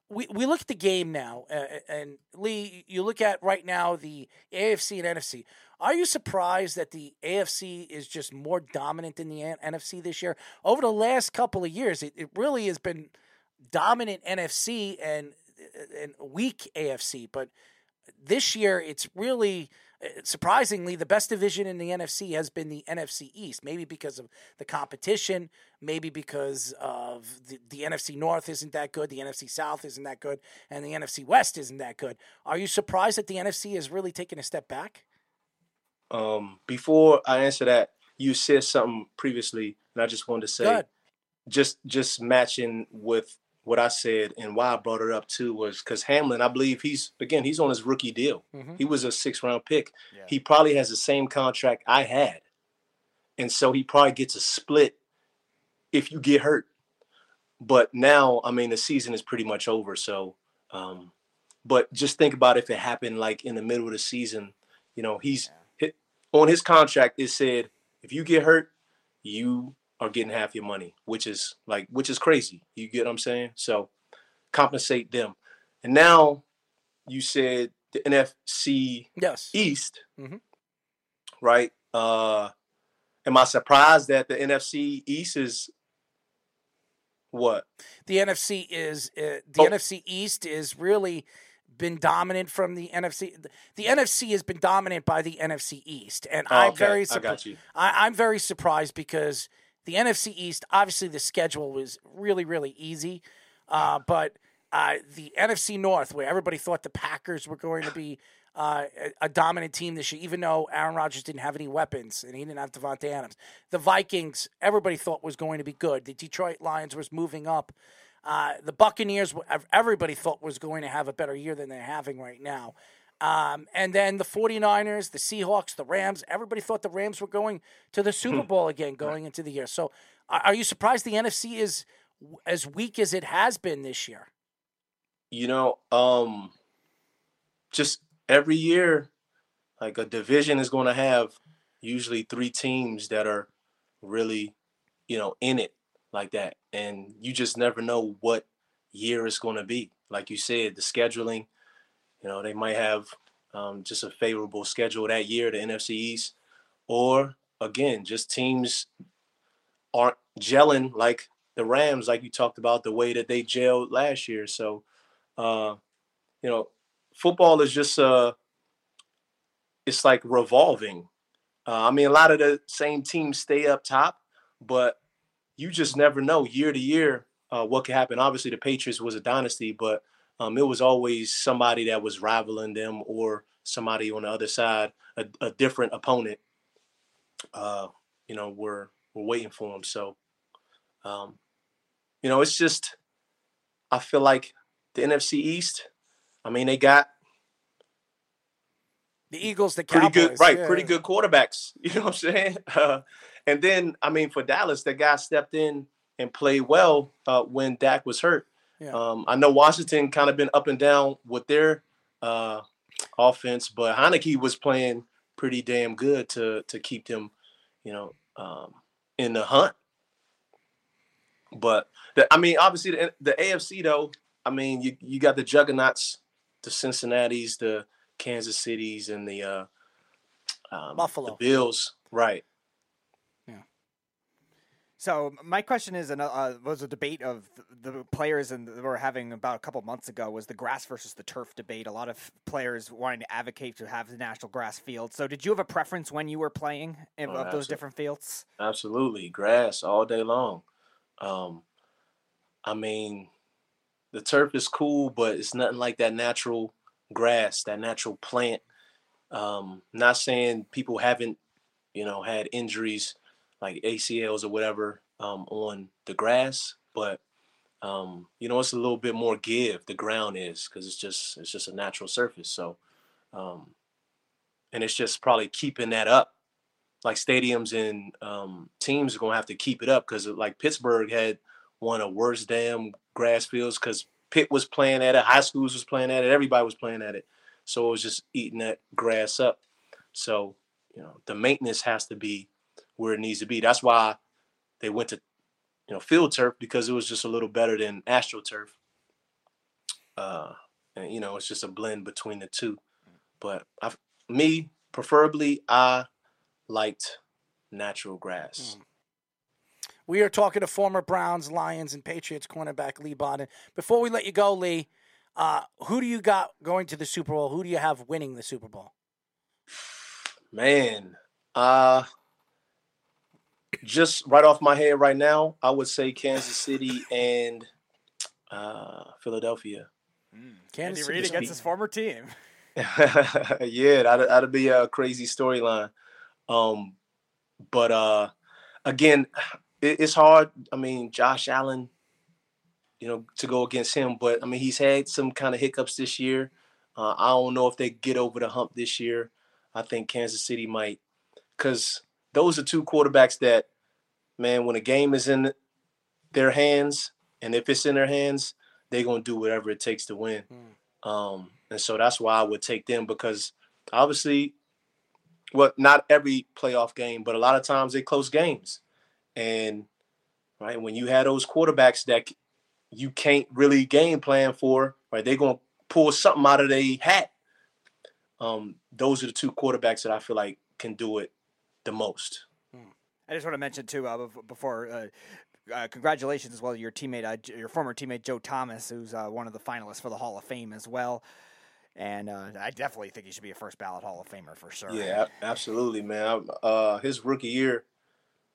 we, we look at the game now, uh, and Leigh, you look at right now the AFC and NFC. Are you surprised that the AFC is just more dominant than the NFC this year? Over the last couple of years, it, it really has been dominant NFC and and weak AFC. But this year, it's really surprisingly the best division in the NFC has been the NFC East. Maybe because of the competition, maybe because of the, the NFC North isn't that good, the NFC South isn't that good, and the NFC West isn't that good. Are you surprised that the NFC has really taken a step back? Um, before I answer that, you said something previously, and I just wanted to say, just just matching with what I said and why I brought it up too was because Hamlin, I believe he's again he's on his rookie deal. Mhm. He was a six round pick. He probably has the same contract I had, and so he probably gets a split if you get hurt. But now, I mean, the season is pretty much over. So, um, but just think about if it happened like in the middle of the season. You know, he's hit on his contract. It said if you get hurt, you are getting half your money, which is like which is crazy. You get what I'm saying? So compensate them. And now you said the NFC Yes. East, Mhm. right? Uh am I surprised that the NFC East is what? The NFC is uh, the Oh. NFC East is really been dominant from the NFC. The NFC has been dominant by the NFC East, and Oh, I'm okay. very surprised. I, I'm very surprised because the NFC East, obviously, the schedule was really, really easy, uh, but uh, the NFC North, where everybody thought the Packers were going to be uh, a, dominant team this year, even though Aaron Rodgers didn't have any weapons and he didn't have Davante Adams. The Vikings, everybody thought was going to be good. The Detroit Lions was moving up. Uh, the Buccaneers, everybody thought was going to have a better year than they're having right now. Um, and then the 49ers, the Seahawks, the Rams, everybody thought the Rams were going to the Super Bowl again going into the year. So are you surprised the NFC is as weak as it has been this year? You know, um just every year like a division is going to have usually three teams that are really, you know, in it like that. And you just never know what year it's going to be. Like you said, the scheduling, you know, they might have um, just a favorable schedule that year, the NFC East, or again, just teams aren't gelling like the Rams, like you talked about the way that they gelled last year. So, uh, you know, football is just uh, it's like revolving. Uh, I mean, a lot of the same teams stay up top, but you just never know year to year uh, what could happen. Obviously, the Patriots was a dynasty, but um, it was always somebody that was rivaling them or somebody on the other side, a, a different opponent. Uh, you know, we're we're waiting for them. So, um, you know, it's just I feel like the NFC East. I mean, they got The Eagles, the pretty Cowboys, good, right? yeah. Pretty good quarterbacks. You know what I'm saying? Uh, and then, I mean, for Dallas, the guy stepped in and played well uh, when Dak was hurt. Yeah. Um, I know Washington kind of been up and down with their uh, offense, but Heinicke was playing pretty damn good to to keep them, you know, um, in the hunt. But the, I mean, obviously the, the AFC though. I mean, you you got the juggernauts, the Cincinnati's, the Kansas Cities, and the uh, um, Buffalo. the Bills, right? So my question is, ano- uh, was a debate of the players and we were having about a couple months ago was the grass versus the turf debate. A lot of players wanting to advocate to have the natural grass field. So did you have a preference when you were playing of, Oh, of those different fields? Absolutely, grass all day long. Um, I mean, the turf is cool, but it's nothing like that natural grass, that natural plant. Um, not saying people haven't, you know, had injuries like ACLs or whatever um, on the grass, but um, you know, it's a little bit more give. The ground is because it's just it's just a natural surface. So, um, and it's just probably keeping that up. Like stadiums and um, teams are gonna have to keep it up because like Pittsburgh had one of worst damn grass fields because Pitt was playing at it, high schools was playing at it, everybody was playing at it. So it was just eating that grass up. So, you know, the maintenance has to be where it needs to be. That's why they went to, you know, field turf because it was just a little better than astroturf. Uh, and you know, it's just a blend between the two. But I, me, preferably, I liked natural grass. Mm. We are talking to former Browns, Lions, and Patriots cornerback Leigh Bodden. Before we let you go, Leigh, uh, who do you got going to the Super Bowl? Who do you have winning the Super Bowl? Man, uh just right off my head right now, I would say Kansas City and uh Philadelphia. Mm. Kansas Andy Reid against his former team. yeah, that'd, that'd be a crazy storyline. Um, but uh, again, it, it's hard. I mean, Josh Allen, you know, to go against him, but I mean, he's had some kind of hiccups this year. Uh, I don't know if they get over the hump this year. I think Kansas City might, because those are two quarterbacks that, man, when a game is in their hands, and if it's in their hands, they're gonna do whatever it takes to win. Mm. Um, and so that's why I would take them because obviously, well, not every playoff game, but a lot of times they close games. And right when you have those quarterbacks that you can't really game plan for, right? They're gonna pull something out of their hat. Um, those are the two quarterbacks that I feel like can do it the most. Hmm. I just want to mention too uh, before. Uh, uh, congratulations as well to your teammate, uh, your former teammate Joe Thomas, who's uh, one of the finalists for the Hall of Fame as well. And uh, I definitely think he should be a first ballot Hall of Famer for sure. Yeah, absolutely, man. his rookie year,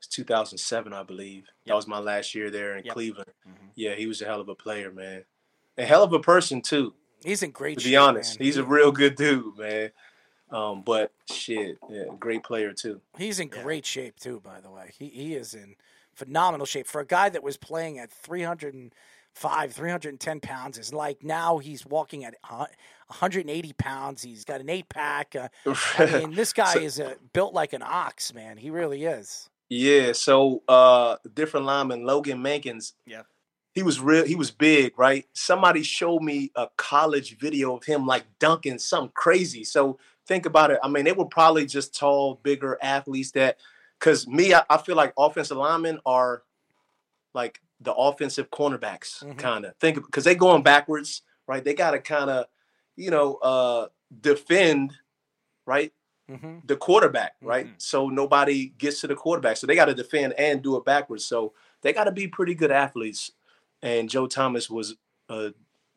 2007, I believe. Yep. That was my last year there in yep. Cleveland. Mm-hmm. Yeah, he was a hell of a player, man. A hell of a person too. He's in great. To be honest, man. he's a real good dude, man. Um, but shit, yeah, great player too. He's in yeah. great shape too. By the way, he he is in phenomenal shape for a guy that was playing at 305, 310 pounds. Is like now he's walking at 180 pounds. He's got an eight pack. Uh, I mean, this guy so, is uh, built like an ox, man. He really is. Yeah, so uh different lineman Logan Mankins. Yeah. He was real he was big, right? Somebody showed me a college video of him like dunking something crazy. So think about it. I mean, they were probably just tall, bigger athletes that cuz me I, I, feel like offensive linemen are like the offensive cornerbacks mm-hmm. kind of. Think cuz they going backwards, right? They got to kind of, you know, uh defend, right? mm-hmm. the quarterback, right? Mm-hmm. So nobody gets to the quarterback. So they got to defend and do it backwards. So they got to be pretty good athletes. And Joe Thomas was a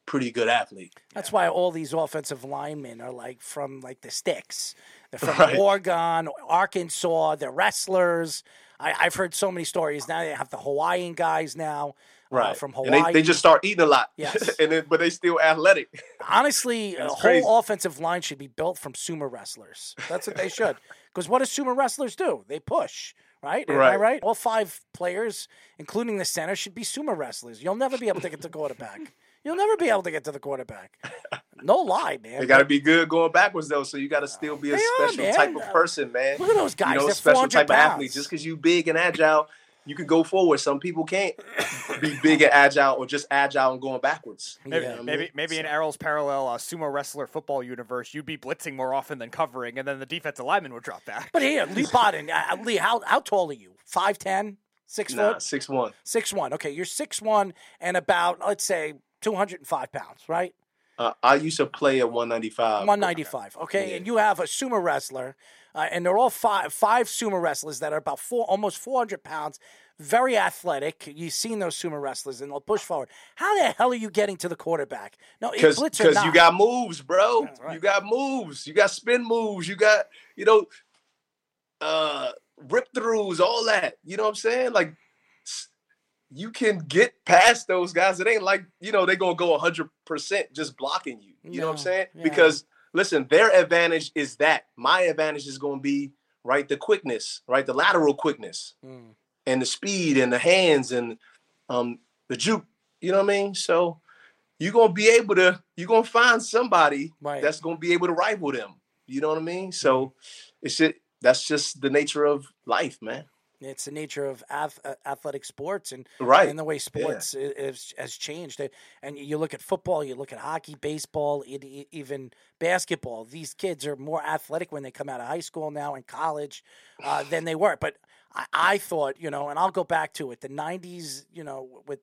pretty good athlete. That's yeah. why all these offensive linemen are like from like the sticks. They're from right. Oregon, Arkansas. They're wrestlers. I, have heard so many stories. Now they have the Hawaiian guys now. Uh, right. Uh, from Hawaii. And they, they just start eating a lot. Yes. and then, but they still athletic. Honestly, a whole offensive line should be built from sumo wrestlers. That's what they should. Because what do sumo wrestlers do? They push. Right? Am right. I right? All five players, including the center, should be sumo wrestlers. You'll never be able to get the quarterback. You'll never be able to get to the quarterback. No lie, man. You got to be good going backwards though, so you got to still be a special are, type of person, man. Look at those guys. You know, They're special type pounds. of athlete. Just because you big and agile, you can go forward. Some people can't be big and agile, or just agile and going backwards. Maybe, yeah, maybe, maybe so. in Errol's parallel uh, sumo wrestler football universe, you'd be blitzing more often than covering, and then the defensive lineman would drop back. But here, Leigh Bodden, uh, Leigh, how how tall are you? Five ten. Six nah, foot? Six one. Six one. Okay, you're six one and about let's say 205 pounds, right? Uh, I used to play at 195. 195. Okay, yeah. and you have a sumo wrestler, uh, and they're all five five sumo wrestlers that are about four, almost 400 pounds, very athletic. You've seen those sumo wrestlers, and they'll push forward. How the hell are you getting to the quarterback? No, because you got moves, bro. Right. You got moves. You got spin moves. You got you know, uh, rip throughs, all that. You know what I'm saying? Like you can get past those guys. It ain't like, you know, they're going to go 100% just blocking you. You know what I'm saying? Yeah. Because listen, their advantage is that. My advantage is going to be right? The quickness, right? The lateral quickness Mm. and the speed and the hands and um the juke. You know what I mean? So you're gonna be able to you're gonna find somebody Right. that's gonna be able to rival them. You know what I mean? So it's just that's just the nature of life, man. It's the nature of ath- uh, athletic sports and Right. and the way sports i- is, has changed. And you look at football, you look at hockey, baseball, even basketball. These kids are more athletic when they come out of high school now and college uh, than they were. But I, I thought, you know, and I'll go back to it. The '90s, you know, with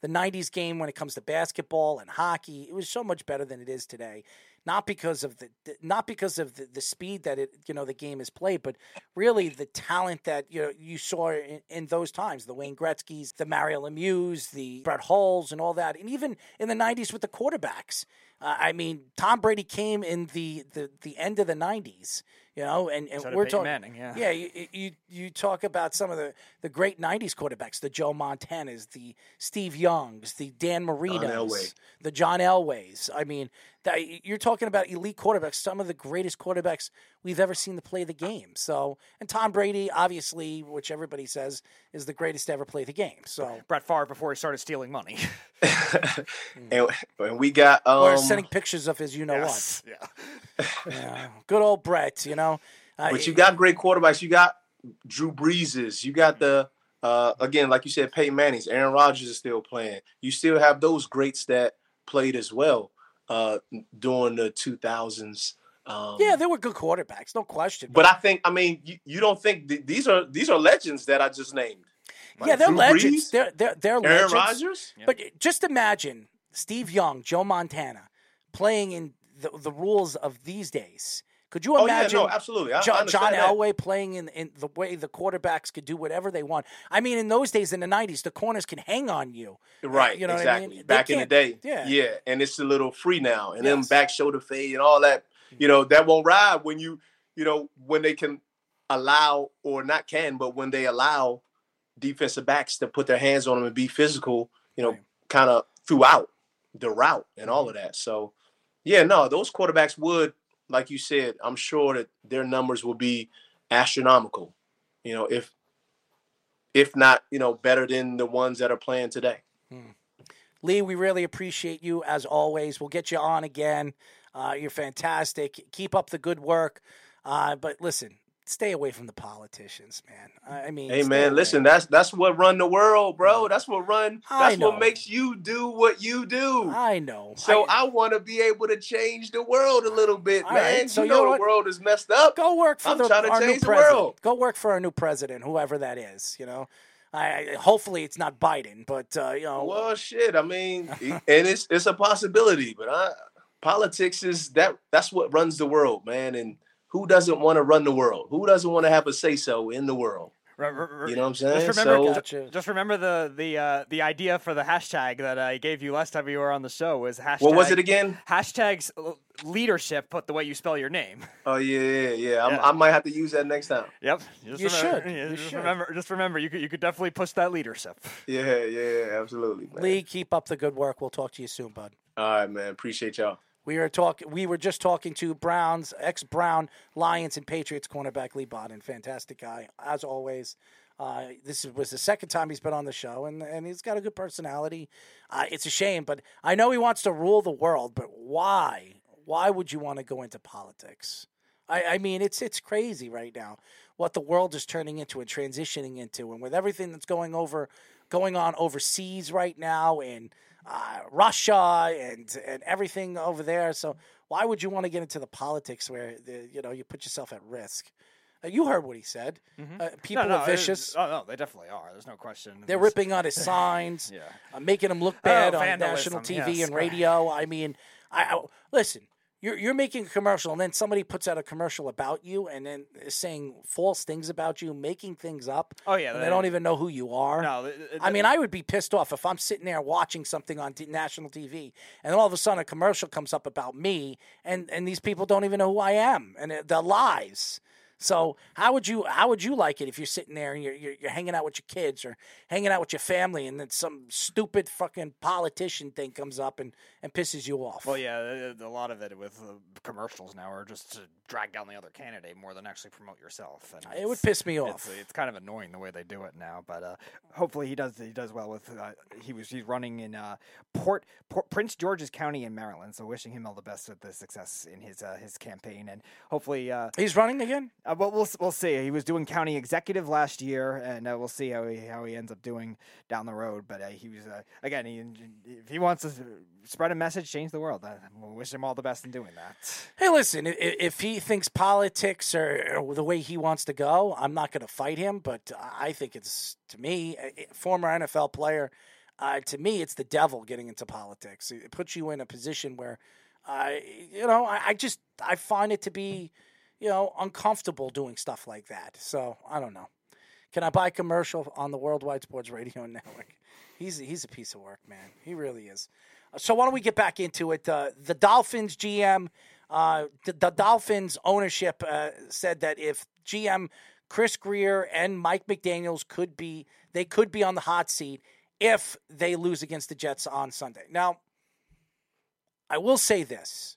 the '90s game when it comes to basketball and hockey, it was so much better than it is today. Not because of the, the not because of the, the speed that it you know the game is played, but really the talent that you know, you saw in, in those times. The Wayne Gretzky's, the Mario Lemieux, the Brett Hulls, and all that, and even in the '90s with the quarterbacks. Uh, I mean, Tom Brady came in the, the, the end of the '90s, you know, and, and we're talking. Manning, yeah. yeah, you, you you talk about some of the, the great '90s quarterbacks, the Joe Montanas, the Steve Youngs, the Dan Marinos, Elway. the John Elways. I mean, that you're talking about elite quarterbacks, some of the greatest quarterbacks we've ever seen to play the game. So, and Tom Brady, obviously, which everybody says is the greatest to ever play the game. So, Brett Favre before he started stealing money. and, and we got um or sending pictures of his, you know Yes, Yeah. what? Yeah, good old Brett. You know, uh, But you got great quarterbacks. You got Drew Breeses. You got the uh, again, like you said, Peyton Manning's. Aaron Rodgers is still playing. You still have those greats that played as well uh, during the 2000s. Um, yeah, they were good quarterbacks, no question. but I think, I mean, you, you don't think th- these are these are legends that I just named. Like yeah, they're Drew legends. Brees, They're they're they're Aaron legends. Rodgers. But just imagine Steve Young, Joe Montana, playing in the, the rules of these days. Could you Oh yeah, imagine no, absolutely. I, I John, understand John that. Elway playing in, in the way the quarterbacks could do whatever they want? I mean, in those days, in the '90s, the corners can hang on you. Uh, right, You know what I exactly. mean? Back in the day, yeah. yeah, and it's a little free now, and then back shoulder fade and all that. Mm-hmm. You know that won't ride when you, you know, when they can allow or not can, but when they allow defensive backs to put their hands on them and be physical, you know, Right. kind of throughout the route and all mm-hmm. of that. So, yeah, no, those quarterbacks would, like you said, I'm sure that their numbers will be astronomical. You know, if if not, you know, better than the ones that are playing today. Leigh, we really appreciate you as always. We'll get you on again. Uh, you're fantastic. Keep up the good work. Uh, but listen, stay away from the politicians, man. I I mean, Hey man, listen, that's that's what run the world, bro. That's what run. I That's what makes you do what you do. I know. So I, want to be able to change the world a little bit, man. right, so you you know know the world is messed up. Go work for I'm the, trying to our new change the world. Go work for our new president, whoever that is. You know, I, I hopefully it's not Biden, but uh, you know, Well, shit. I mean, and it's it's a possibility, but I, politics is that that's what runs the world, man. And who doesn't want to run the world? Who doesn't want to have a say so in the world? You know what I'm saying? Just remember, So- Gotcha. just remember the the uh, the idea for the hashtag that I gave you last time you were on the show was hashtag. What was it again? Hashtags leadership. Put the way you spell your name. Oh yeah, yeah, yeah. I'm, Yeah. I might have to use that next time. Yep. Just You remember, should. yeah, You just should. remember. Just remember. You could you could definitely push that leadership. Yeah, yeah, absolutely. Man. Leigh, keep up the good work. We'll talk to you soon, bud. All right, man. Appreciate y'all. We were talking. We were just talking to Browns, ex-Brown, Lions, and Patriots cornerback Leigh Bodden. Fantastic guy, as always. Uh, this was the second time he's been on the show, and, and he's got a good personality. Uh, it's a shame, but I know he wants to rule the world. But why? Why would you want to go into politics? I, I mean, it's it's crazy right now what the world is turning into and transitioning into, and with everything that's going over, going on overseas right now, and uh, Russia and and everything over there. So why would you want to get into the politics where the, you know you put yourself at risk? Uh, you heard what he said. Uh, people no, no, are vicious. oh no, they definitely are. There's no question. They're It's- ripping on his signs, Yeah. uh, making him look bad Oh, on national TV yes. and radio. I mean, I, I listen. You're you're making a commercial, and then somebody puts out a commercial about you, and then is saying false things about you, making things up. Oh, yeah, and they- they don't even know who you are. No, th- th- I mean, I would be pissed off if I'm sitting there watching something on t- national TV, and then all of a sudden a commercial comes up about me, and and these people don't even know who I am, and it- they're lies. So how would you how would you like it if you're sitting there and you're, you're you're hanging out with your kids or hanging out with your family and then some stupid fucking politician thing comes up and, and pisses you off? Well, yeah, a lot of it with uh, commercials now are just to drag down the other candidate more than actually promote yourself. And It would piss me It's, off. it's kind of annoying the way they do it now, but uh, hopefully he does he does well with. Uh, he was he's running in uh, Port, Port Prince George's County in Maryland, so wishing him all the best with the success in his uh, his campaign, and hopefully uh, He's running again. Uh, but we'll we'll see. He was doing county executive last year, and uh, we'll see how he how he ends up doing down the road. But uh, he was uh, again. He, if he wants to spread a message, change the world. We'll wish him all the best in doing that. Hey, listen, i- i- if he thinks politics are the way he wants to go, I'm not going to fight him. But I think it's, to me, former NFL player, uh, to me, it's the devil getting into politics. It puts you in a position where, uh, you know, I, I just, I find it to be, you know, uncomfortable doing stuff like that. So I don't know. Can I buy commercial on the Worldwide Sports Radio Network? He's he's a piece of work, man. He really is. So why don't we get back into it? Uh, the Dolphins GM, uh, the, the Dolphins ownership uh, said that if GM Chris Grier and Mike McDaniel's could be, they could be on the hot seat if they lose against the Jets on Sunday. Now, I will say this: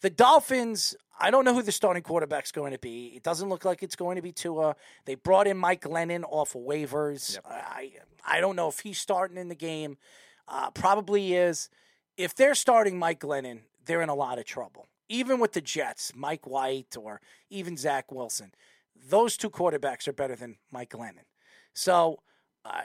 the Dolphins. I don't know who the starting quarterback's going to be. It doesn't look like it's going to be Tua. They brought in Mike Glennon off of waivers. I I don't know if he's starting in the game. Uh, probably is. If they're starting Mike Glennon, they're in a lot of trouble. Even with the Jets, Mike White or even Zach Wilson, those two quarterbacks are better than Mike Glennon. So uh,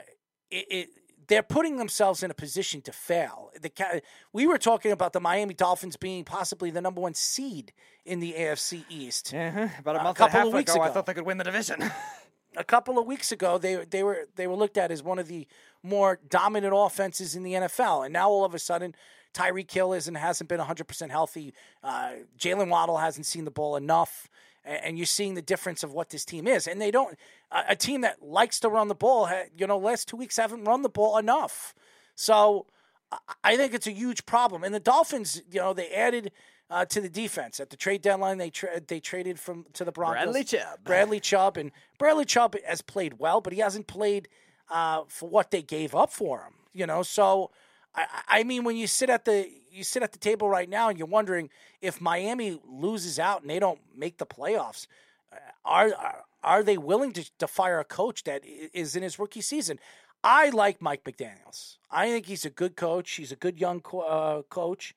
it, it they're putting themselves in a position to fail. The we were talking about the Miami Dolphins being possibly the number one seed in the AFC East. Uh-huh. About a month A couple and a of weeks ago, I thought they could win the division. a couple of weeks ago they they were they were looked at as one of the more dominant offenses in the NFL, and now all of a sudden Tyreek Hill isn't hasn't been 100 percent healthy. Uh, Jaylen Waddle hasn't seen the ball enough, and, you're seeing the difference of what this team is. And they don't a, team that likes to run the ball. You know, last two weeks haven't run the ball enough. So I- I think it's a huge problem. And the Dolphins, you know, they added. Uh, to the defense at the trade deadline, they tra- they traded from to the Broncos. Bradley Chubb. Bradley Chubb, and Bradley Chubb has played well, but he hasn't played uh, for what they gave up for him. You know, so I, I mean, when you sit at the you sit at the table right now and you're wondering if Miami loses out and they don't make the playoffs, uh, are are, are they willing to, to fire a coach that is in his rookie season? I like Mike McDaniel's. I think he's a good coach. He's a good young co- uh, coach.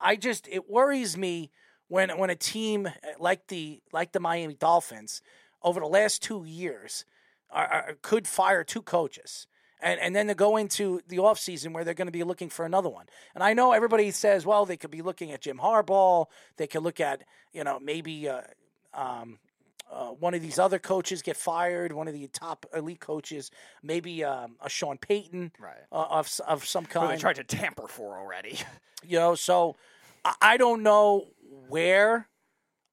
I just it worries me when when a team like the like the Miami Dolphins over the last two years are, are, could fire two coaches. And, and then to go into the offseason where they're going to be looking for another one. And I know everybody says, well, they could be looking at Jim Harbaugh. They could look at, you know, maybe uh, um, uh, one of these other coaches get fired, one of the top elite coaches, maybe um, a Sean Payton Right. uh, of, of some Who kind they tried to tamper for already. you know so I- i don't know where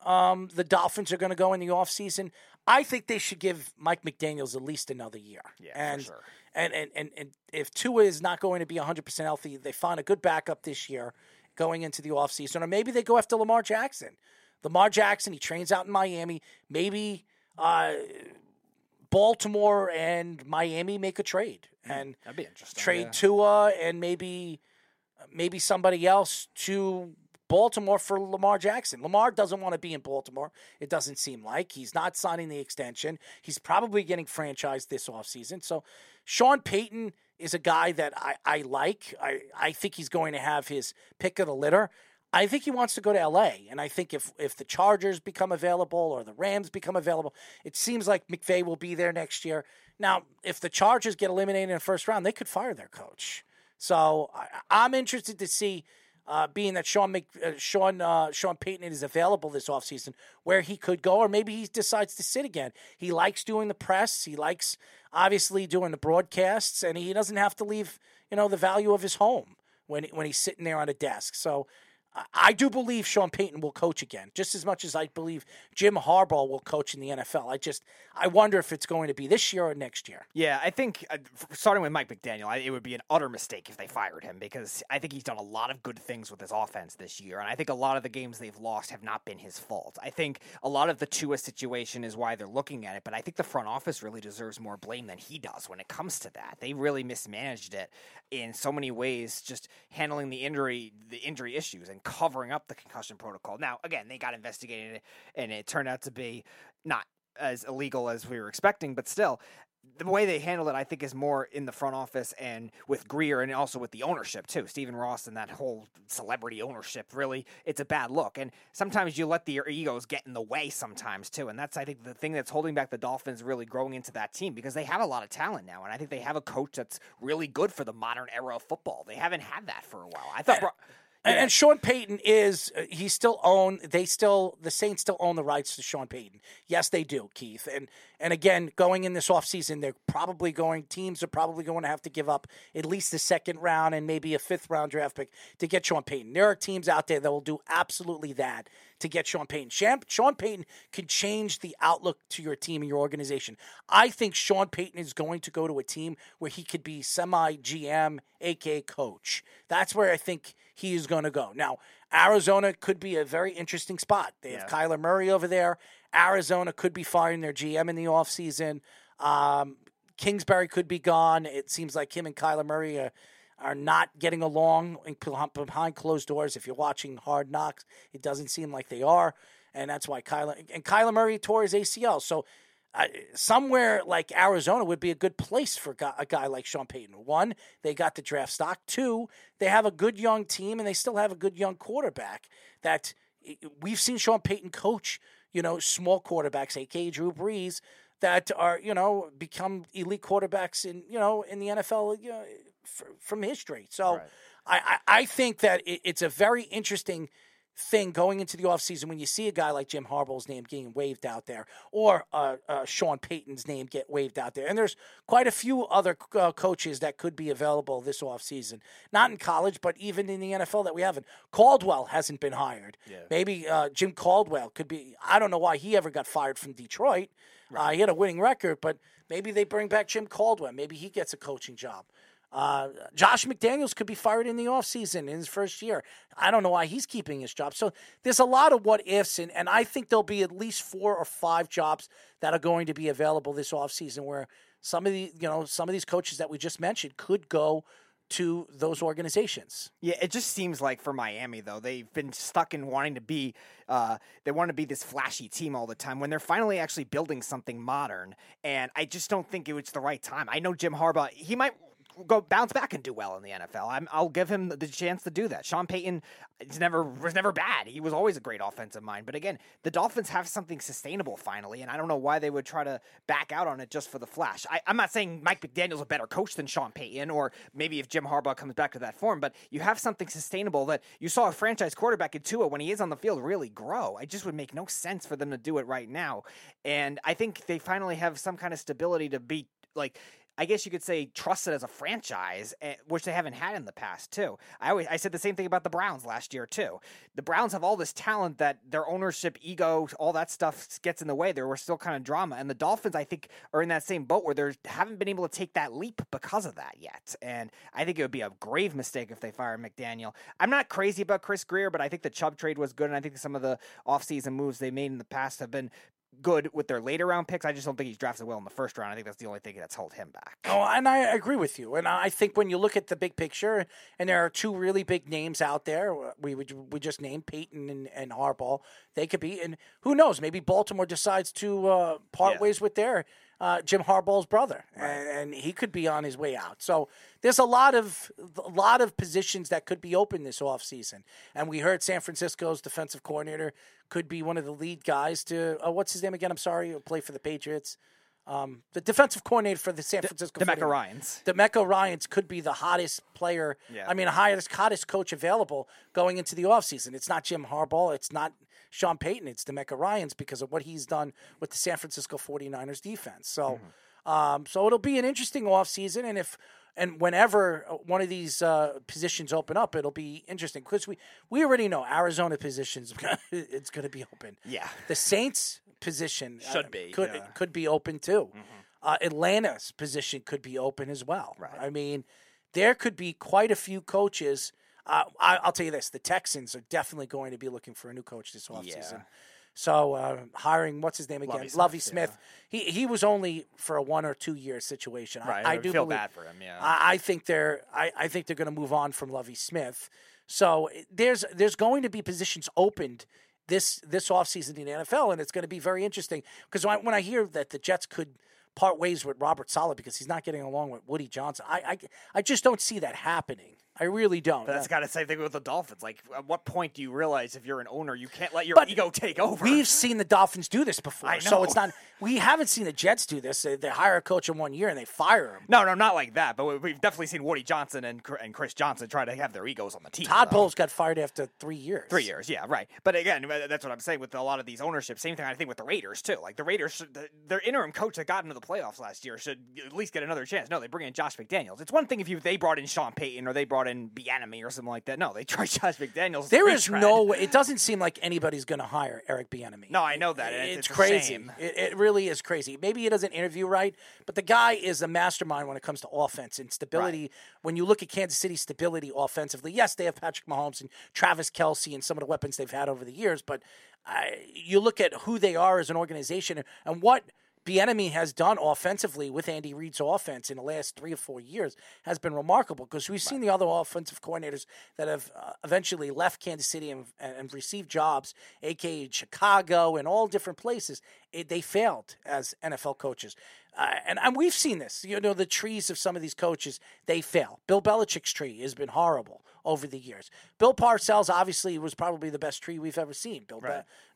um, the dolphins are going to go in the offseason i think they should give mike mcdaniels at least another year Yeah, and, sure. and, and and and if tua is not going to be 100% healthy they find a good backup this year going into the offseason or maybe they go after lamar jackson lamar jackson he trains out in miami maybe uh, baltimore and miami make a trade and That'd be interesting. trade yeah. Tua and maybe maybe somebody else to Baltimore for Lamar Jackson. Lamar doesn't want to be in Baltimore. It doesn't seem like he's not signing the extension. He's probably getting franchised this offseason. So Sean Payton is a guy that I, I like. I, I think he's going to have his pick of the litter. I think he wants to go to LA. And I think if if the Chargers become available or the Rams become available, it seems like McVay will be there next year. Now, if the Chargers get eliminated in the first round, they could fire their coach. So I, I'm interested to see, uh, being that Sean Mc, uh, Sean uh, Sean Payton is available this offseason, where he could go, or maybe he decides to sit again. He likes doing the press. He likes obviously doing the broadcasts, and he doesn't have to leave, you know, the value of his home when when he's sitting there on a desk. So I do believe Sean Payton will coach again, just as much as I believe Jim Harbaugh will coach in the NFL. I just I wonder if it's going to be this year or next year. Yeah, I think uh, starting with Mike McDaniel, I, it would be an utter mistake if they fired him because I think he's done a lot of good things with his offense this year, and I think a lot of the games they've lost have not been his fault. I think a lot of the Tua situation is why they're looking at it, but I think the front office really deserves more blame than he does when it comes to that. They really mismanaged it in so many ways, just handling the injury the injury issues and covering up the concussion protocol. Now, again, they got investigated and it turned out to be not as illegal as we were expecting, but still, the way they handle it, I think, is more in the front office and with Grier and also with the ownership too. Stephen Ross and that whole celebrity ownership, really, it's a bad look. And sometimes you let the egos get in the way sometimes too. And that's, I think, the thing that's holding back the Dolphins really growing into that team because they have a lot of talent now. And I think they have a coach that's really good for the modern era of football. They haven't had that for a while. I thought. And, and Sean Payton is uh, he still own they still the Saints still own the rights to Sean Payton. Yes, they do, Keith. And and again, going in this offseason, they're probably going teams are probably going to have to give up at least a second round and maybe a fifth round draft pick to get Sean Payton. There are teams out there that will do absolutely that to get Sean Payton. Sean Payton can change the outlook to your team and your organization. I think Sean Payton is going to go to a team where he could be semi GM, aka coach. That's where I think he is going to go. Now, Arizona could be a very interesting spot. They have. Kyler Murray over there. Arizona could be firing their GM in the offseason. Um, Kingsbury could be gone. It seems like him and Kyler Murray are, are not getting along behind closed doors. If you're watching Hard Knocks, it doesn't seem like they are. And that's why Kyler and Kyler Murray tore his ACL. So uh, somewhere like Arizona would be a good place for a guy like Sean Payton. One, they got the draft stock. Two, they have a good young team and they still have a good young quarterback that we've seen Sean Payton coach, you know, small quarterbacks, aka Drew Brees, that are, you know, become elite quarterbacks in, you know, in the NFL you know, from history. So right. I, I think that it's a very interesting – thing going into the offseason when you see a guy like Jim Harbaugh's name getting waved out there or uh, uh, Sean Payton's name get waved out there. And there's quite a few other uh, coaches that could be available this offseason. Not in college, but even in the NFL that we haven't. Caldwell hasn't been hired. Yeah. Maybe uh, Jim Caldwell could be. I don't know why he ever got fired from Detroit. Right. Uh, he had a winning record, but maybe they bring back Jim Caldwell. Maybe he gets a coaching job. Uh, Josh McDaniels could be fired in the offseason in his first year. I don't know why he's keeping his job. So there's a lot of what ifs, and, and I think there'll be at least four or five jobs that are going to be available this offseason where some of the you know some of these coaches that we just mentioned could go to those organizations. Yeah, it just seems like for Miami though, they've been stuck in wanting to be uh, they want to be this flashy team all the time when they're finally actually building something modern. And I just don't think it was the right time. I know Jim Harbaugh, he might go bounce back and do well in the NFL. i will give him the chance to do that. Sean Payton is never was never bad. He was always a great offensive mind. But again, the Dolphins have something sustainable finally, and I don't know why they would try to back out on it just for the flash. I, am not saying Mike McDaniel's a better coach than Sean Payton, or maybe if Jim Harbaugh comes back to that form, but you have something sustainable that you saw a franchise quarterback in Tua when he is on the field really grow. It just would make no sense for them to do it right now. And I think they finally have some kind of stability to be like I guess you could say trusted as a franchise, eh, which they haven't had in the past too. I always I said the same thing about the Browns last year too. The Browns have all this talent that their ownership, ego, all that stuff gets in the way. There was still kind of drama, and the Dolphins I think are in that same boat where they haven't been able to take that leap because of that yet. And I think it would be a grave mistake if they fire McDaniel. I'm not crazy about Chris Grier, but I think the Chubb trade was good, and I think some of the offseason moves they made in the past have been good with their later round picks. I just don't think he's drafted well in the first round. I think that's the only thing that's held him back. Oh, and I agree with you. And I think when you look at the big picture, and there are two really big names out there, we we, we just named Payton and, and Harbaugh. They could be, and who knows? Maybe Baltimore decides to uh, part yeah. ways with their uh, Jim Harbaugh's brother, right. and, and, he could be on his way out. So there's a lot of a lot of positions that could be open this offseason. And we heard San Francisco's defensive coordinator could be one of the lead guys to uh, what's his name again? I'm sorry, play for the Patriots. Um, the defensive coordinator for the San Francisco the, DeMeco Ryans. DeMeco Ryans could be the hottest player. Yeah. I mean, highest hottest coach available going into the offseason. It's not Jim Harbaugh. It's not Sean Payton. It's DeMeco Ryans because of what he's done with the San Francisco 49ers defense. So, mm-hmm. um, so it'll be an interesting offseason. And if and whenever uh, one of these uh, positions open up, it'll be interesting because we we already know Arizona positions it's going to be open. Yeah. the Saints position uh, Should be, could yeah. Mm-hmm. could be open too. Uh, Atlanta's position could be open as well. Right. I mean, there could be quite a few coaches. Uh, I, I'll tell you this: the Texans are definitely going to be looking for a new coach this offseason. Yeah. So uh, hiring what's his name again? Lovie Smith, Smith. He he was only for a one or two year situation. I- Right, I, I do feel believe, bad for him, yeah. I, I think they're I, I think they're going to move on from Lovie Smith. So there's there's going to be positions opened this this offseason in the NFL, and it's going to be very interesting because when, I- when I hear that the Jets could part ways with Robert Saleh because he's not getting along with Woody Johnson, I I, I just don't see that happening. I really don't. But that's got the same thing with the Dolphins. Like, at what point do you realize if you're an owner, you can't let your But ego take over? We've seen the Dolphins do this before, I so it's not. We haven't seen the Jets do this. They, they hire a coach in one year and they fire him. no, no, not like that. But we- we've definitely seen Woody Johnson and and Chris Johnson try to have their egos on the team. Todd though. Bowles got fired after three years. Three years, yeah, right. But again, uh, that's what I'm saying with a lot of these ownerships. Same thing I think with the Raiders too. Like the Raiders, their interim coach that got into the playoffs last year should at least get another chance. No, they bring in Josh McDaniels. It's one thing if you they brought in Sean Payton or they brought in Bieniemy or something like that. No, they tried Josh McDaniels. There is retread. no way. It doesn't seem like anybody's going to hire Eric Bieniemy. No, I know that. and It's, It's, crazy. It, it really is crazy. Maybe he doesn't interview right, but the guy is a mastermind when it comes to offense and stability. When you look at Kansas City stability offensively, yes, they have Patrick Mahomes and Travis Kelce and some of the weapons they've had over the years, but you look at who they are as an organization and, and what Bieniemy has done offensively with Andy Reid's offense in the last three or four years has been remarkable because we've seen the other offensive coordinators that have uh, eventually left Kansas City and, and received jobs, aka Chicago and all different places. It, they failed as NFL coaches. Uh, and, and we've seen this. You know, the trees of some of these coaches, they fail. Bill Belichick's tree has been horrible over the years. Bill Parcells obviously was probably the best tree we've ever seen. Bill,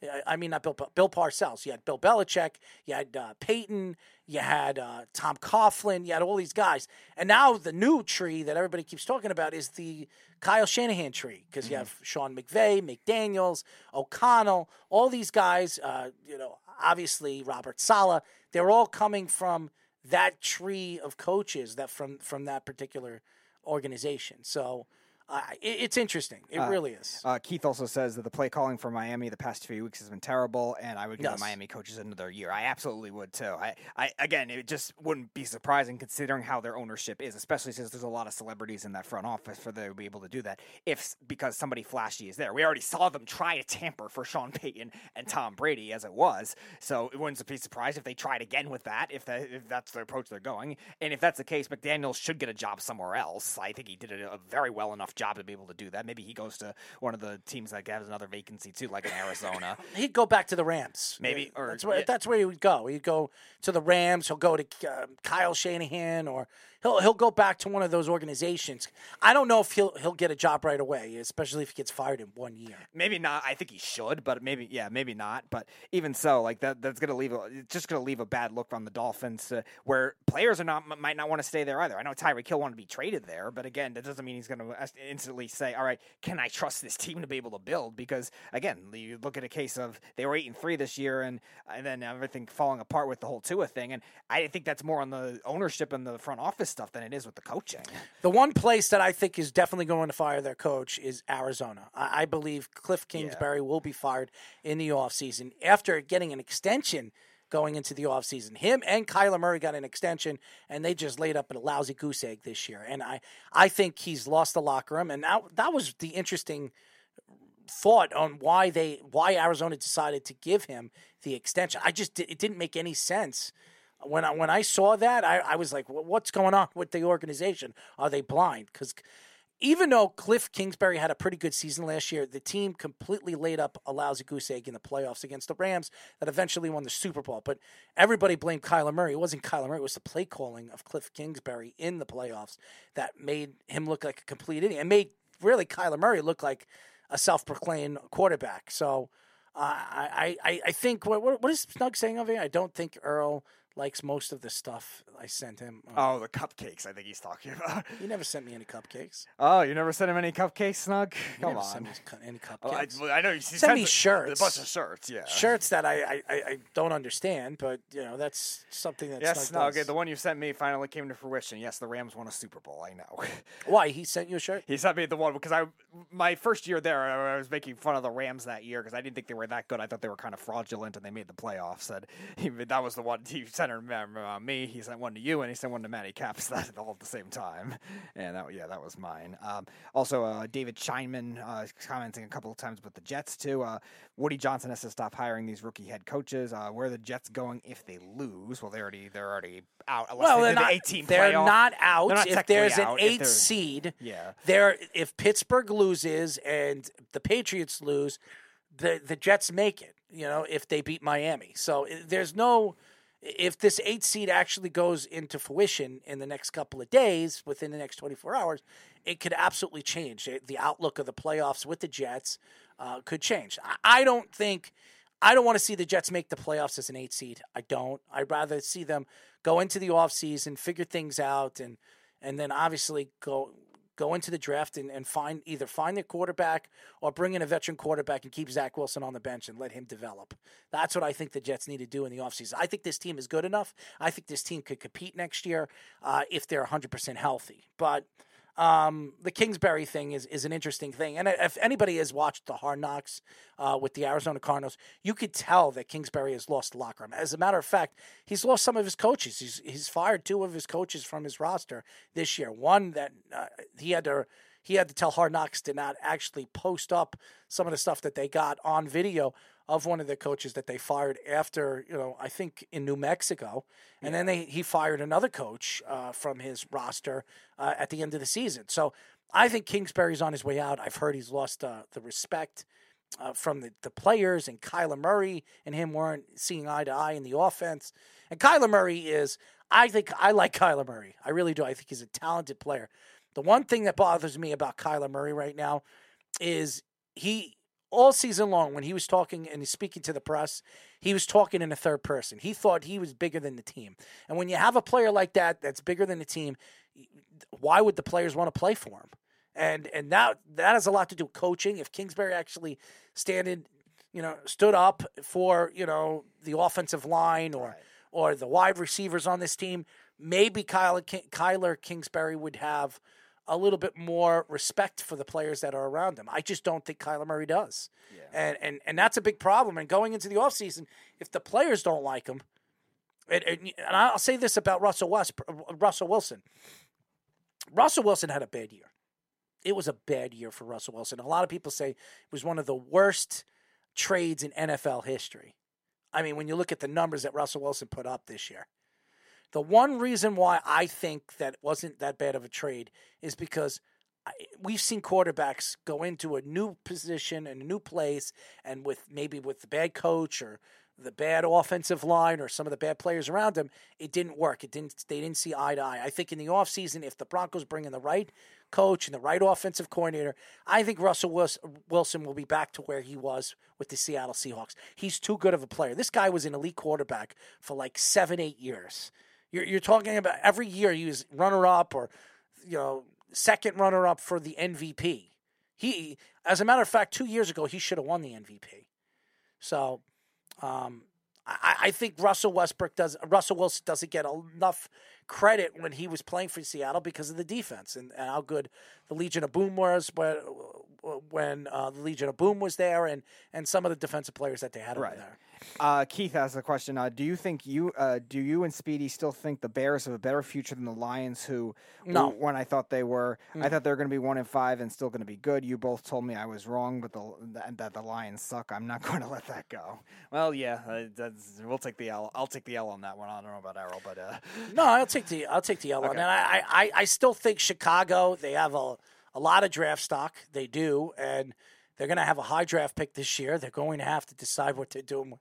Be- I mean not Bill, Bill Parcells. You had Bill Belichick, you had uh, Peyton, you had uh, Tom Coughlin, you had all these guys, and now the new tree that everybody keeps talking about is the Kyle Shanahan tree because you have Sean McVay, McDaniel's, O'Connell, all these guys. Uh, you know, obviously Robert Saleh. They're all coming from that tree of coaches that from from that particular organization. So uh, it, it's interesting. It really is. Uh, Keith also says that the play calling for Miami the past few weeks has been terrible, and I would give Yes. the Miami coaches another year. I absolutely would too. I, I again, it just wouldn't be surprising considering how their ownership is, especially since there's a lot of celebrities in that front office for them to be able to do that. If because somebody flashy is there, we already saw them try to tamper for Sean Payton and Tom Brady as it was. So it wouldn't be surprised if they tried again with that, if that if that's the approach they're going, and if that's the case, McDaniel should get a job somewhere else. I think he did a, a very well enough job to be able to do that. Maybe he goes to one of the teams that has another vacancy too, like in Arizona. He'd go back to the Rams, Maybe, or- that's where yeah. that's where he would go. He'd go to the Rams. He'll go to uh, Kyle Shanahan, or he'll he'll go back to one of those organizations. I don't know if he'll he'll get a job right away, especially if he gets fired in one year. maybe not. I think he should, but maybe yeah, maybe not. But even so, like that, that's gonna leave a, it's just gonna leave a bad look on the Dolphins, uh, where players are not might not want to stay there either. I know Tyreek Hill wanted to be traded there, but again, that doesn't mean he's gonna instantly say, "All right, can I trust this team to be able to build?" Because again, you look at a case of they were eight and three this year, and and then everything falling apart with the whole Tua thing, and I think that's more on the ownership and the front office stuff than it is with the coaching. The one place that I think is definitely going to fire their coach is Arizona. I, I believe Cliff Kingsbury will be fired in the offseason after getting an extension going into the offseason. Him and Kyler Murray got an extension, and they just laid up a lousy goose egg this year. And I, I think he's lost the locker room. And that, that was the interesting thought on why they why Arizona decided to give him the extension. I just it didn't make any sense. When I, when I saw that, I, I was like, "Wha- "What's going on with the organization? Are they blind?" Because even though Cliff Kingsbury had a pretty good season last year, the team completely laid up a lousy goose egg in the playoffs against the Rams that eventually won the Super Bowl. But everybody blamed Kyler Murray. It wasn't Kyler Murray. It was the play calling of Cliff Kingsbury in the playoffs that made him look like a complete idiot and made really Kyler Murray look like a self-proclaimed quarterback. So uh, I, I, I think what what is Snug saying over here? I don't think Earl likes most of the stuff I sent him. Uh, Oh, the cupcakes. I think he's talking about. He never sent me any cupcakes. Oh, you never sent him any cupcakes, Snug? He Come on. sent me any cupcakes. Oh, I, I know you Send me shirts. A bunch of shirts, yeah. Shirts that I, I, I, don't understand, but you know that's something that Yes, Snug Snug. The one you sent me finally came to fruition. Yes, the Rams won a Super Bowl. I know. Why he sent you a shirt? He sent me the one because I, my first year there, I I was making fun of the Rams that year because I didn't think they were that good. I thought they were kind of fraudulent, and they made the playoffs. And he, that was the one he sent her, uh, me. He sent one to you, and he sent one to Matty Caps. That all at the same time. And that, yeah, that was mine. Um, also, uh, David Scheinman uh, commenting a couple of times about the Jets too. Uh, Woody Johnson has to stop hiring these rookie head coaches. Uh, where are the Jets going if they lose? Well, they're already they're already out. Unless Well, they they're did the not. 18 they're playoff. not out. They're not if there's an out, eight they're- seed, Yeah. there. If Pittsburgh loses and the Patriots lose, the the Jets make it. You know, if they beat Miami, so there's no. If this eight seed actually goes into fruition in the next couple of days, within the next 24 hours, it could absolutely change. The outlook of the playoffs with the Jets uh, could change. I- don't think. I don't want to see the Jets make the playoffs as an eight seed. I don't. I'd rather see them go into the offseason, figure things out, and and then obviously go go into the draft and, and find either find their quarterback or bring in a veteran quarterback and keep Zach Wilson on the bench and let him develop. That's what I think the Jets need to do in the offseason. I think this team is good enough. I think this team could compete next year uh, if they're 100% healthy. But um, the Kingsbury thing is, is an interesting thing. And if anybody has watched the Hard Knocks uh, with the Arizona Cardinals, you could tell that Kingsbury has lost locker room. As a matter of fact, he's lost some of his coaches. He's, he's fired two of his coaches from his roster this year. One that uh, he had to he had to tell Hard Knocks to not actually post up some of the stuff that they got on video of one of the coaches that they fired after, you know, I think in New Mexico, and then they he fired another coach uh, from his roster uh, at the end of the season. So I think Kingsbury's on his way out. I've heard he's lost uh, the respect uh, from the, the players, and Kyler Murray and him weren't seeing eye to eye in the offense. And Kyler Murray is, I think, I like Kyler Murray. I really do. I think he's a talented player. The one thing that bothers me about Kyler Murray right now is he all season long when he was talking and he's speaking to the press, he was talking in a third person. He thought he was bigger than the team. And when you have a player like that that's bigger than the team, why would the players want to play for him? And and that that has a lot to do with coaching. If Kingsbury actually standing, you know, stood up for you know the offensive line or or the wide receivers on this team, maybe Kyler Kyler Kingsbury would have a little bit more respect for the players that are around him. I just don't think Kyler Murray does. And, and and that's a big problem. And going into the offseason, if the players don't like him, and, and, and I'll say this about Russell West, uh, Russell Wilson. Russell Wilson had a bad year. It was a bad year for Russell Wilson. A lot of people say it was one of the worst trades in NFL history. I mean, when you look at the numbers that Russell Wilson put up this year, the one reason why I think that wasn't that bad of a trade is because we've seen quarterbacks go into a new position and a new place, and with maybe with the bad coach or the bad offensive line or some of the bad players around them, it didn't work. It didn't. They didn't see eye to eye. I think in the offseason, if the Broncos bring in the right coach and the right offensive coordinator, I think Russell Wilson will be back to where he was with the Seattle Seahawks. He's too good of a player. This guy was an elite quarterback for like seven, eight years. You're, you're talking about every year he was runner up or, you know, second runner up for the MVP. He, as a matter of fact, two years ago he should have won the MVP. So, um, I, I think Russell Westbrook does. Russell Wilson doesn't get enough credit when he was playing for Seattle because of the defense and, and how good the Legion of Boom was. But when uh, the Legion of Boom was there, and and some of the defensive players that they had Right. over there. Uh, Keith has a question. Uh, do you think you uh, do you and Speedy still think the Bears have a better future than the Lions? Who No. when I thought they were, I Mm. thought they were going to be one and five and still going to be good. You both told me I was wrong, but the that, that the Lions suck. I'm not going to let that go. Well, yeah, uh, that's, we'll take the L. I'll take the L on that one. I don't know about Errol, but uh, No, I'll take the I'll take the L on that. I, I I still think Chicago. They have a a lot of draft stock. They do, and they're going to have a high draft pick this year. They're going to have to decide what they're doing with,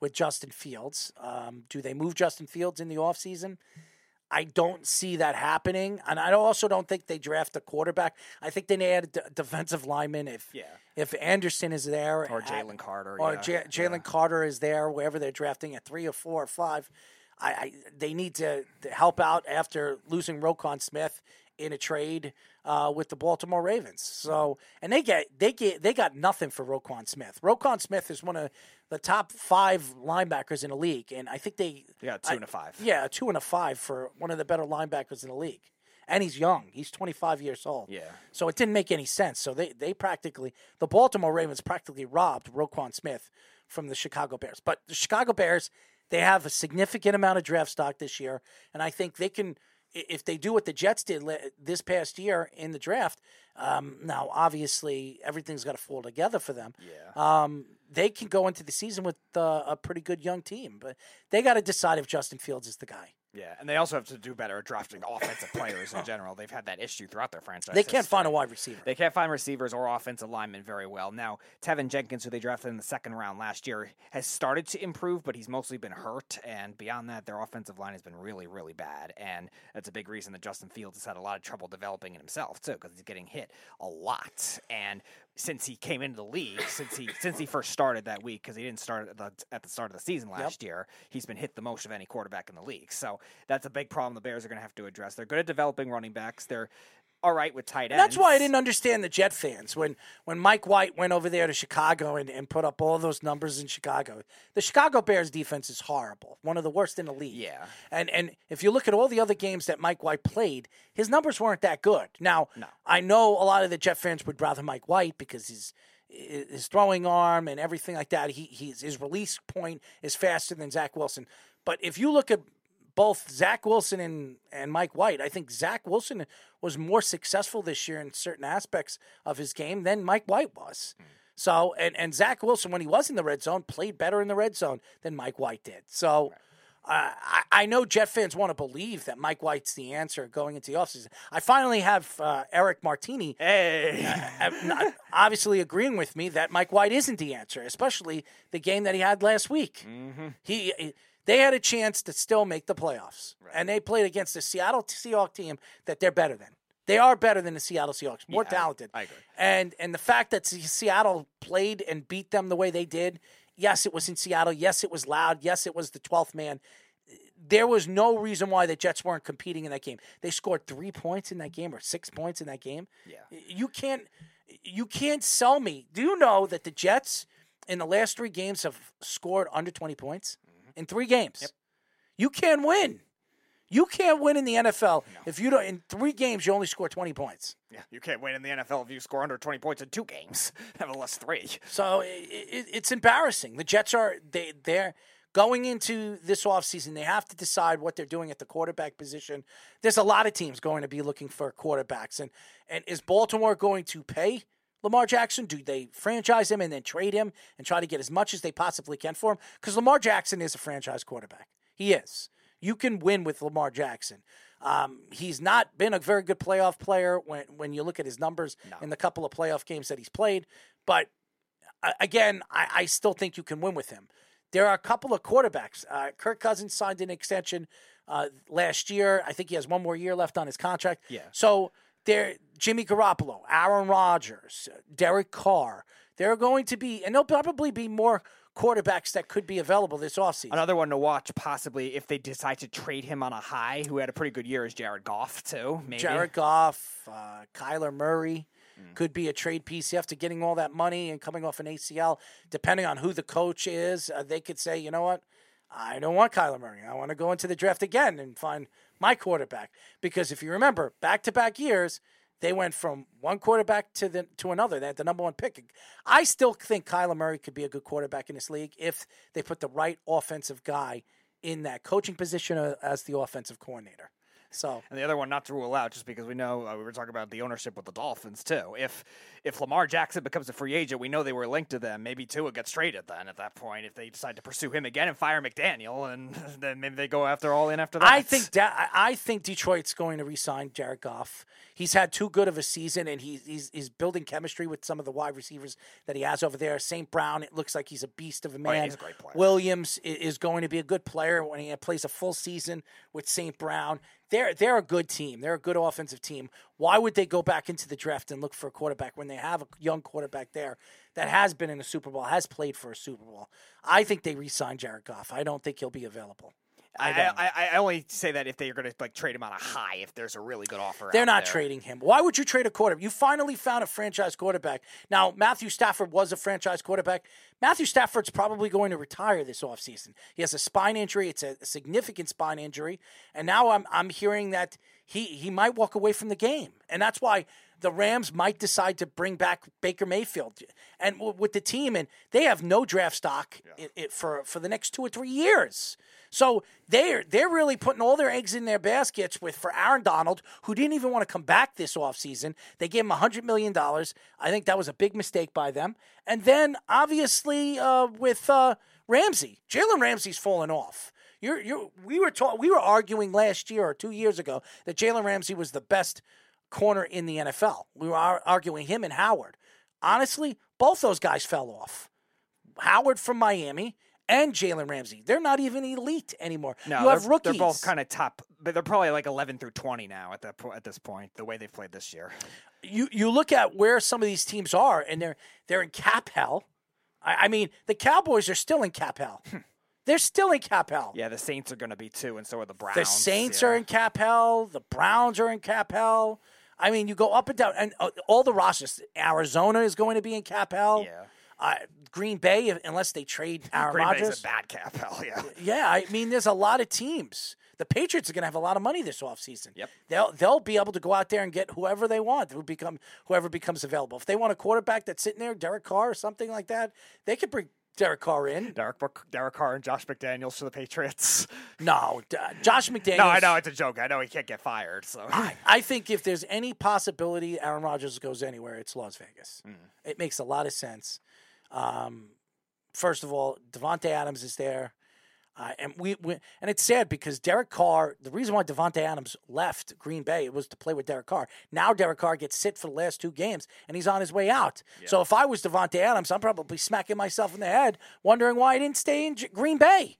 with Justin Fields. Um, do they move Justin Fields in the offseason? I don't see that happening, and I also don't think they draft a quarterback. I think they need a d- defensive lineman if Yeah. if Anderson is there or Jalen Carter or yeah, J- Jalen Carter is there, wherever they're drafting at three or four or five. I, I they need to, to help out after losing Roquan Smith in a trade uh, with the Baltimore Ravens. So, and they get they get they got nothing for Roquan Smith. Roquan Smith is one of the top five linebackers in the league, and I think they Yeah, two and a five. Yeah, two and a five for one of the better linebackers in the league. And he's young. He's 25 years old. Yeah. So it didn't make any sense. So they, they practically, the Baltimore Ravens practically robbed Roquan Smith from the Chicago Bears. But the Chicago Bears, they have a significant amount of draft stock this year. And I think they can, i- if they do what the Jets did this past year in the draft, um, now obviously everything's got to fall together for them. Yeah. Um, they can go into the season with uh, a pretty good young team, but they got to decide if Justin Fields is the guy. Yeah, and they also have to do better at drafting offensive players in general. They've had that issue throughout their franchise. They can't find a wide receiver. They can't find receivers or offensive linemen very well. Now, Teven Jenkins, who they drafted in the second round last year, has started to improve, but he's mostly been hurt. And beyond that, their offensive line has been really, really bad. And that's a big reason that Justin Fields has had a lot of trouble developing in himself too, because he's getting hit a lot. And since he came into the league, since he since he first started that week, because he didn't start at the, at the start of the season last year, he's been hit the most of any quarterback in the league. So that's a big problem the Bears are going to have to address. They're good at developing running backs. They're all right with tight ends. And that's why I didn't understand the Jet fans when when Mike White went over there to Chicago and, and put up all those numbers in Chicago. The Chicago Bears defense is horrible, one of the worst in the league. Yeah. And and if you look at all the other games that Mike White played, his numbers weren't that good. Now, No. I know a lot of the Jet fans would rather Mike White because his his throwing arm and everything like that, he he's, his release point is faster than Zach Wilson. But if you look at both Zach Wilson and, and Mike White, I think Zach Wilson was more successful this year in certain aspects of his game than Mike White was. So, and, and Zach Wilson, when he was in the red zone, played better in the red zone than Mike White did. So, uh, I, I know Jet fans want to believe that Mike White's the answer going into the offseason. I finally have uh, Eric Martini Hey. uh, obviously agreeing with me that Mike White isn't the answer, especially the game that he had last week. He, he- they had a chance to still make the playoffs, and they played against the Seattle Seahawks team that they're better than. They are better than the Seattle Seahawks, more Yeah, talented. I agree. And and the fact that Seattle played and beat them the way they did, yes, it was in Seattle. Yes, it was loud. Yes, it was the twelfth man there was no reason why the Jets weren't competing in that game. They scored three points in that game or six points in that game. Yeah. You can't you can't sell me. Do you know that the Jets in the last three games have scored under twenty points in three games? You can't win. You can't win in the NFL if you don't. In three games, you only score twenty points. Yeah, you can't win in the NFL if you score under 20 points in two games, nevertheless three. So it, it's embarrassing. The Jets are they they're going into this offseason, they have to decide what they're doing at the quarterback position. There's a lot of teams going to be looking for quarterbacks and and is Baltimore going to pay Lamar Jackson? Do they franchise him and then trade him and try to get as much as they possibly can for him? Because Lamar Jackson is a franchise quarterback. He is. You can win with Lamar Jackson. Um, he's not been a very good playoff player when when you look at his numbers in the couple of playoff games that he's played, but uh, again, I, I still think you can win with him. There are a couple of quarterbacks. Uh, Kirk Cousins signed an extension uh, last year. I think he has one more year left on his contract. Yeah. So there, Jimmy Garoppolo, Aaron Rodgers, Derek Carr. There are going to be, and there'll probably be more quarterbacks that could be available this offseason. Another one to watch, possibly if they decide to trade him on a high, who had a pretty good year, is Jared Goff too. Maybe. Jared Goff, uh, Kyler Murray could be a trade piece after getting all that money and coming off an ACL. Depending on who the coach is, uh, they could say, you know what, I don't want Kyler Murray. I want to go into the draft again and find my quarterback. Because if you remember, back to back years, they went from one quarterback to the to another. They had the number one pick. I still think Kyler Murray could be a good quarterback in this league if they put the right offensive guy in that coaching position uh, as the offensive coordinator. So And the other one not to rule out, just because we know uh, we were talking about the ownership with the Dolphins too. If if Lamar Jackson becomes a free agent, we know they were linked to them. Maybe Tua gets traded then at that point if they decide to pursue him again and fire McDaniel, and then maybe they go after all in after that. I think da- I I think Detroit's going to re-sign Jared Goff. He's had too good of a season, and he's he's, he's building chemistry with some of the wide receivers that he has over there. St. Brown, it looks like he's a beast of a oh, man. yeah, he's a great player. Williams is going to be a good player when he plays a full season with St. Brown. They're they're a good team. They're a good offensive team. Why would they go back into the draft and look for a quarterback when they have a young quarterback there that has been in a Super Bowl, has played for a Super Bowl? I think they re-sign Jared Goff. I don't think he'll be available. I I. I, I only say that if they're going to like trade him on a high, if there's a really good offer. They're not there. trading him. Why would you trade a quarterback? You finally found a franchise quarterback. Now, Matthew Stafford was a franchise quarterback. Matthew Stafford's probably going to retire this offseason. He has a spine injury. It's a significant spine injury. And now I'm I'm hearing that he he might walk away from the game. And that's why the Rams might decide to bring back Baker Mayfield and w- with the team and they have no draft stock i i for for the next 2 or 3 years. So they're they're really putting all their eggs in their baskets with for Aaron Donald, who didn't even want to come back this offseason. They gave him hundred million dollars. I think that was a big mistake by them. And then obviously uh, with uh, Ramsey, Jalen Ramsey's fallen off. You're, you're, we were ta- we were arguing last year or two years ago that Jalen Ramsey was the best corner in the NFL. We were arguing him and Howard. Honestly, both those guys fell off. Howard from Miami and Jalen Ramsey. They're not even elite anymore. No, you have they're, rookies. They're both kind of top, but they're probably like 11 through 20 now at that at this point. The way they've played this year. you you look at where some of these teams are, and they're they're in cap hell. I, I mean, the Cowboys are still in cap hell. Hmm. they're still in cap hell. Yeah, the Saints are going to be too, and so are the Browns. The Saints yeah. are in cap hell. The Browns are in cap hell. I mean, you go up and down, and uh, all the rosters. Arizona is going to be in cap hell. Yeah. Uh, Green Bay, unless they trade Aaron Green Bay's Rodgers. a bad cap hell. Yeah. Yeah, I mean, there's a lot of teams. The Patriots are going to have a lot of money this offseason. Yep. They'll they'll be able to go out there and get whoever they want, who become whoever becomes available. If they want a quarterback that's sitting there, Derek Carr or something like that, they could bring Derek Carr in. Derek, Derek Carr and Josh McDaniels for the Patriots. No, D- Josh McDaniels. no, I know it's a joke. I know he can't get fired. So I, I think if there's any possibility Aaron Rodgers goes anywhere, it's Las Vegas. It makes a lot of sense. Um, first of all, Davante Adams is there, uh, and we, we and it's sad because Derek Carr. The reason why Davante Adams left Green Bay was to play with Derek Carr. Now Derek Carr gets sit for the last two games, and he's on his way out. So if I was Davante Adams, I'm probably smacking myself in the head, wondering why I didn't stay in J- Green Bay.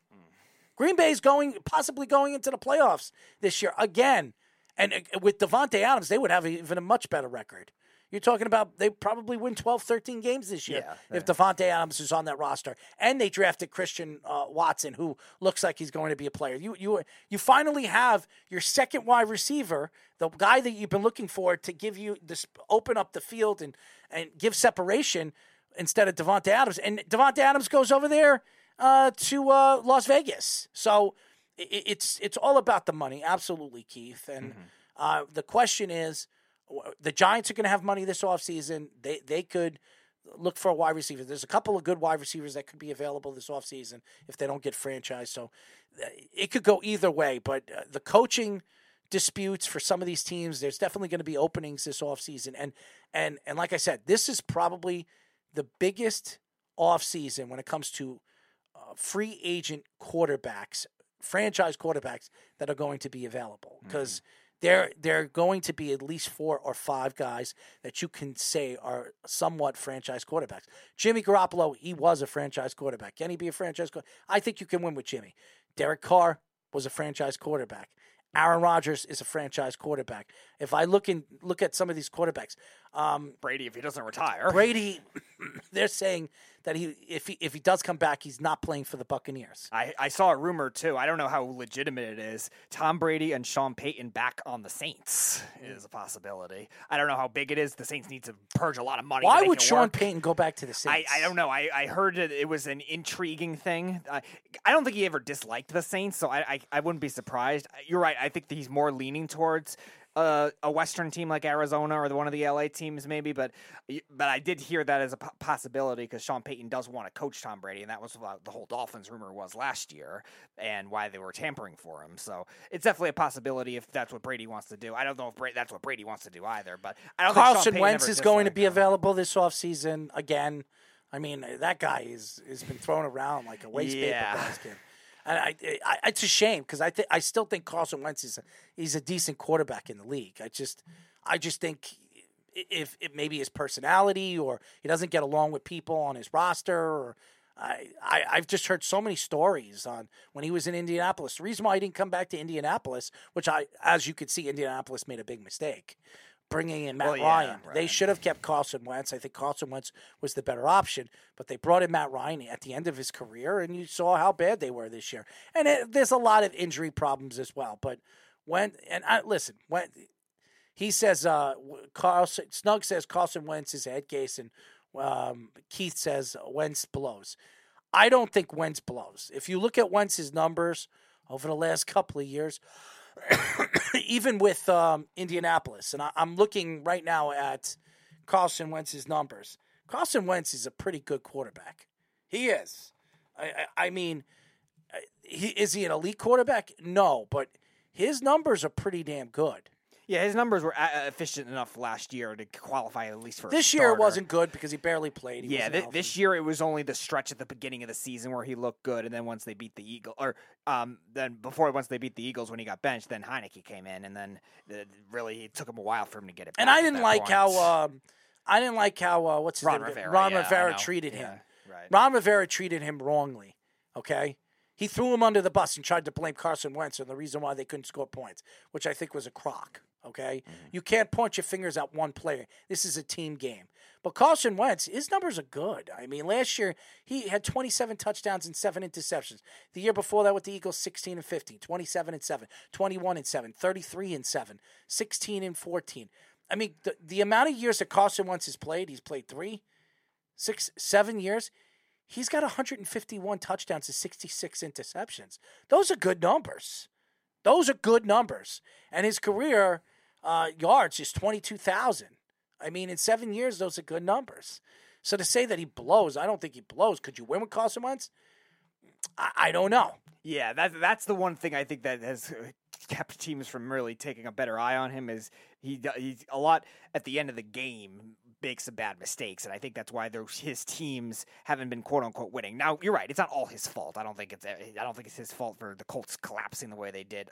Green Bay's going possibly going into the playoffs this year again, and uh, with Davante Adams, they would have even a much better record. You're talking about they probably win 12, 13 games this year Yeah, if Davante Adams is on that roster, and they drafted Christian uh, Watson, who looks like he's going to be a player. You you you finally have your second wide receiver, the guy that you've been looking for to give you this open up the field and and give separation instead of Davante Adams, and Davante Adams goes over there uh, to uh, Las Vegas. So i- i- it's it's all about the money, absolutely, Keith. And uh, the question is, the Giants are going to have money this offseason. They they could look for a wide receiver. There's a couple of good wide receivers that could be available this offseason if they don't get franchised. So uh, it could go either way. But uh, the coaching disputes for some of these teams, there's definitely going to be openings this offseason. And and and like I said, this is probably the biggest offseason when it comes to uh, free agent quarterbacks, franchise quarterbacks that are going to be available because there there are going to be at least four or five guys that you can say are somewhat franchise quarterbacks. Jimmy Garoppolo, he was a franchise quarterback. Can he be a franchise? quarterback? I think you can win with Jimmy. Derek Carr was a franchise quarterback. Aaron Rodgers is a franchise quarterback. If I look in look at some of these quarterbacks, um, Brady, if he doesn't retire, Brady, they're saying that he if he if he does come back, he's not playing for the Buccaneers. I, I saw a rumor too. I don't know how legitimate it is. Tom Brady and Sean Payton back on the Saints is a possibility. I don't know how big it is. The Saints need to purge a lot of money. Why would Sean work. Payton go back to the I, Saints? I don't know. I, I heard it, it was an intriguing thing. I, I don't think he ever disliked the Saints, so I, I, I wouldn't be surprised. You're right. I think that he's more leaning towards uh, a Western team like Arizona or the, one of the LA teams, maybe. But but I did hear that as a possibility because Sean Payton does want to coach Tom Brady, and that was what the whole Dolphins rumor was last year, and why they were tampering for him. So it's definitely a possibility if that's what Brady wants to do. I don't know if Bra- that's what Brady wants to do either, but I don't Carlson Wentz is going to be available this offseason again. I mean, that guy is has been thrown around like a waste Yeah. paper basket. And I, I, it's a shame because I think I still think Carson Wentz is a, he's a decent quarterback in the league. I just I just think if it maybe his personality or he doesn't get along with people on his roster or I, I I've just heard so many stories on when he was in Indianapolis. The reason why he didn't come back to Indianapolis, which I as you could see, Indianapolis made a big mistake. Bringing in Matt Well, yeah, Ryan. They should have kept Carson Wentz. I think Carson Wentz was the better option, but they brought in Matt Ryan at the end of his career, and you saw how bad they were this year. And it, there's a lot of injury problems as well. But when and I, listen, when he says, uh, Carlson, Snug says Carson Wentz is head case, and um, Keith says Wentz blows. I don't think Wentz blows. If you look at Wentz's numbers over the last couple of years, even with um, Indianapolis, and I, I'm looking right now at Carson Wentz's numbers. Carson Wentz is a pretty good quarterback. He is. I, I, I mean, he is he an elite quarterback? No, but his numbers are pretty damn good. Yeah, his numbers were uh, efficient enough last year to qualify at least for a This year it wasn't good because he barely played. He yeah, healthy. this year it was only the stretch at the beginning of the season where he looked good, and then once they beat the Eagles, or um, then before once they beat the Eagles when he got benched, then Heinicke came in, and then uh, really it took him a while for him to get it. and I didn't like point. how um, I didn't like how uh, what's his Ron name? Rivera, Ron yeah, Rivera treated Yeah, him. right. Ron Rivera treated him wrongly. Okay, he threw him under the bus and tried to blame Carson Wentz and the reason why they couldn't score points, which I think was a crock. Okay, Mm-hmm. you can't point your fingers at one player. This is a team game. But Carson Wentz, his numbers are good. I mean, last year he had 27 touchdowns and seven interceptions. The year before that with the Eagles, 16 and 15, 27 and 7, 21 and 7, 33 and 7, 16 and 14. I mean, the, the amount of years that Carson Wentz has played, he's played three, six, seven years. He's got 151 touchdowns and 66 interceptions. Those are good numbers. Those are good numbers. And his career uh, yards is 22,000. I mean, in seven years, those are good numbers. So to say that he blows, I don't think he blows. Could you win with Carson Wentz? I, I don't know. Yeah, that's that's the one thing I think that has kept teams from really taking a better eye on him is he he's a lot at the end of the game makes some bad mistakes, and I think that's why his teams haven't been quote unquote winning. Now you're right; it's not all his fault. I don't think it's I don't think it's his fault for the Colts collapsing the way they did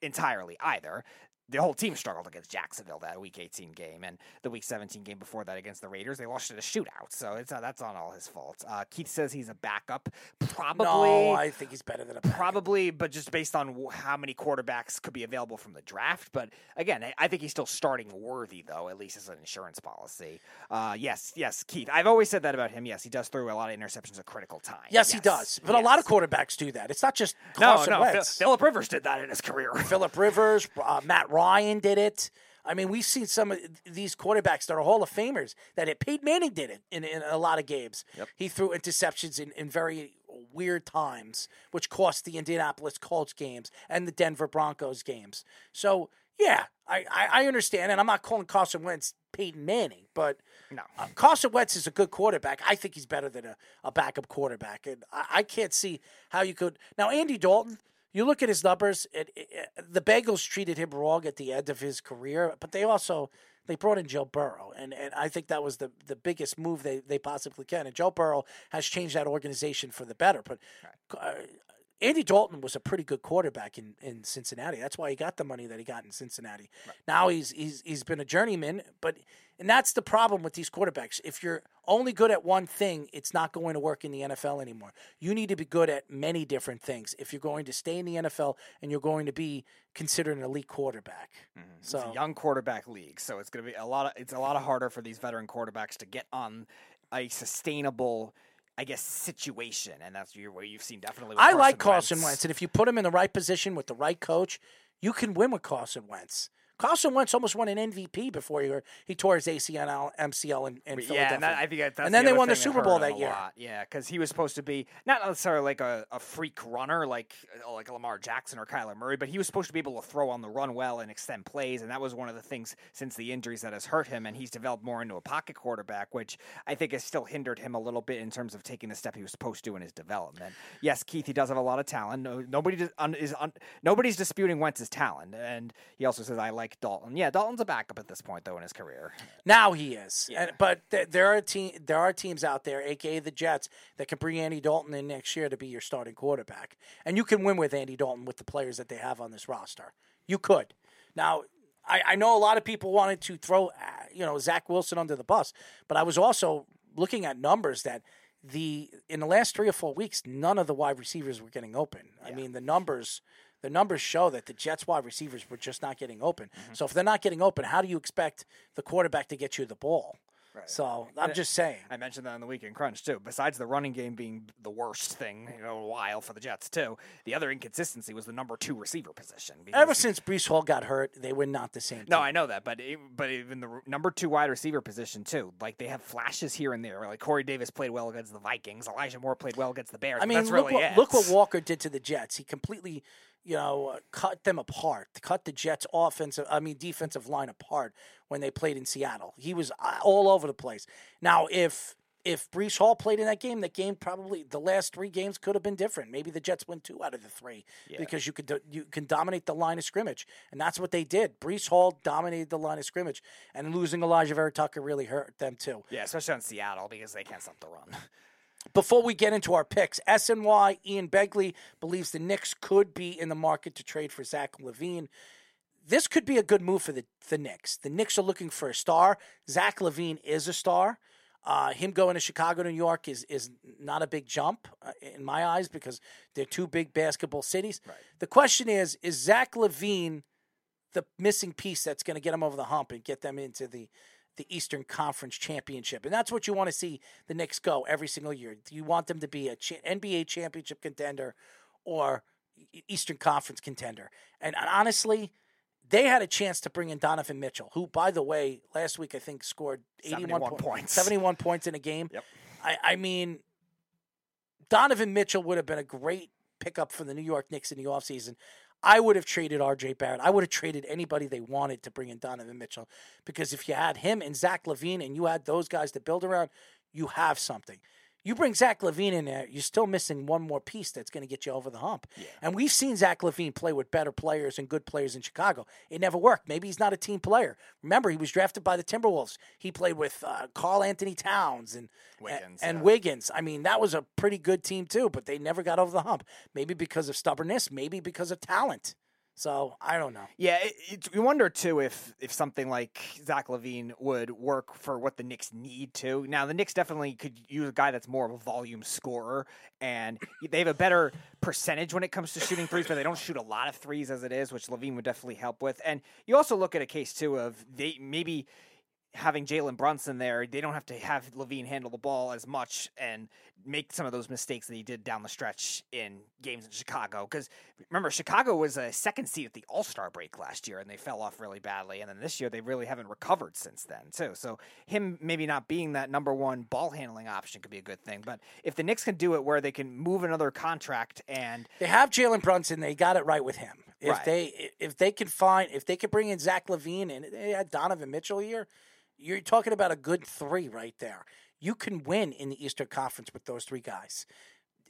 entirely either. The whole team struggled against Jacksonville that Week 18 game, and the Week 17 game before that against the Raiders. They lost in a shootout, so it's uh, that's not all his fault. Uh, Keith says he's a backup, probably. No, I think he's better than a backup. Probably, but just based on how many quarterbacks could be available from the draft. But again, I- I think he's still starting worthy, though, at least as an insurance policy. Uh, yes, yes, Keith. I've always said that about him. Yes, he does throw a lot of interceptions at critical time. Yes, he does. But a lot of quarterbacks do that. It's not just No, Carson no. Phil- Wentz. Philip Rivers did that in his career. Philip Rivers, uh, Matt Ryan did it. I mean, we've seen some of these quarterbacks that are Hall of Famers that it. Peyton Manning did it in, in a lot of games. He threw interceptions in, in very weird times, which cost the Indianapolis Colts games and the Denver Broncos games. So, yeah, I, I, I understand. And I'm not calling Carson Wentz Peyton Manning, but No. uh, Carson Wentz is a good quarterback. I think he's better than a, a backup quarterback. And I, I can't see how you could. Now, Andy Dalton, you look at his numbers. It, it, the Bengals treated him wrong at the end of his career, but they also they brought in Joe Burrow, and, and I think that was the, the biggest move they, they possibly can. And Joe Burrow has changed that organization for the better. But uh, Andy Dalton was a pretty good quarterback in, in Cincinnati. That's why he got the money that he got in Cincinnati. Now he's he's he's been a journeyman, but and that's the problem with these quarterbacks. If you're only good at one thing, it's not going to work in the NFL anymore. You need to be good at many different things if you're going to stay in the NFL and you're going to be considered an elite quarterback. Mm-hmm. it's a So young quarterback league, so it's going to be a lot. Of, it's a lot of harder for these veteran quarterbacks to get on a sustainable, I guess, situation, and that's your- what you've seen definitely. With I like Carson Carson Wentz, and if you put him in the right position with the right coach, you can win with Carson Wentz. Carson Wentz almost won an MVP before he, he tore his ACL, MCL in, in Philadelphia. Yeah, and that, I think that's and then the they won the Super Bowl that year. lot. Yeah, because he was supposed to be not necessarily like a, a freak runner like uh, like Lamar Jackson or Kyler Murray, but he was supposed to be able to throw on the run well and extend plays, and that was one of the things since the injuries that has hurt him, and he's developed more into a pocket quarterback, which I think has still hindered him a little bit in terms of taking the step he was supposed to in his development. Yes, Keith, he does have a lot of talent. No, nobody is un, nobody's disputing Wentz's talent, and he also says I like Dalton. Yeah, Dalton's a backup at this point though in his career. Now he is, and, but th- there are team there are teams out there, aka the Jets, that can bring Andy Dalton in next year to be your starting quarterback, and you can win with Andy Dalton with the players that they have on this roster. You could. Now, I, I know a lot of people wanted to throw, uh, you know, Zach Wilson under the bus, but I was also looking at numbers that the in the last three or four weeks, none of the wide receivers were getting open. I mean, the numbers the numbers show that the Jets wide receivers were just not getting open. Mm-hmm. So if they're not getting open, how do you expect the quarterback to get you the ball? So I'm And just saying. I mentioned that on the weekend crunch too. Besides the running game being the worst thing in a while for the Jets too, the other inconsistency was the number two receiver position. Ever since Breece Hall got hurt, they were not the same. No, team. I know that, but it, but even the number two wide receiver position too, like they have flashes here and there. Like Corey Davis played well against the Vikings, Elijah Moore played well against the Bears. I mean, that's look, really what, look what Walker did to the Jets. He completely, you know, uh, cut them apart, cut the Jets' offensive, I mean, defensive line apart when they played in Seattle. He was uh, all over the place. Now, if if Breece Hall played in that game, that game probably the last three games could have been different. Maybe the Jets win two out of the three because you could you can dominate the line of scrimmage, and that's what they did. Breece Hall dominated the line of scrimmage, and losing Alijah Vera-Tucker really hurt them too. yeah, especially on Seattle because they can't stop the run. Before we get into our picks, SNY Ian Begley believes the Knicks could be in the market to trade for Zach LaVine. This could be a good move for the, the Knicks. The Knicks are looking for a star. Zach LaVine is a star. Uh, him going to Chicago, New York is is not a big jump uh, in my eyes because they're two big basketball cities. The question is: Is Zach LaVine the missing piece that's going to get them over the hump and get them into the the Eastern Conference Championship. And that's what you want to see the Knicks go every single year. Do you want them to be a cha- NBA championship contender or Eastern Conference contender? And, and honestly, they had a chance to bring in Donovan Mitchell, who, by the way, last week I think scored 81 71 po- points. 71 points in a game. Yep. I, I mean, Donovan Mitchell would have been a great pickup for the New York Knicks in the offseason. I would have traded RJ Barrett. I would have traded anybody they wanted to bring in Donovan Mitchell because if you had him and Zach LaVine and you had those guys to build around, you have something. You bring Zach LaVine in there, you're still missing one more piece that's going to get you over the hump. And we've seen Zach LaVine play with better players and good players in Chicago. It never worked. Maybe he's not a team player. Remember, he was drafted by the Timberwolves. He played with uh, Karl-Anthony Towns and Wiggins, and yeah. Wiggins. I mean, that was a pretty good team too, but they never got over the hump. Maybe because of stubbornness, maybe because of talent. So I don't know. Yeah, it, it, you wonder too if if something like Zach LaVine would work for what the Knicks need to. Now the Knicks definitely could use a guy that's more of a volume scorer, and they have a better percentage when it comes to shooting threes, but they don't shoot a lot of threes as it is, which LaVine would definitely help with. And you also look at a case too of they maybe having Jalen Brunson there, they don't have to have LaVine handle the ball as much and make some of those mistakes that he did down the stretch in games in Chicago. Because remember, Chicago was a second seed at the All Star break last year, and they fell off really badly. And then this year, they really haven't recovered since then, too. So him maybe not being that number one ball handling option could be a good thing. But if the Knicks can do it where they can move another contract and They have Jalen Brunson. They got it right with him. If Right. they if they can find if they could bring in Zach LaVine and they had Donovan Mitchell here, you're talking about a good three right there. You can win in the Eastern Conference with those three guys.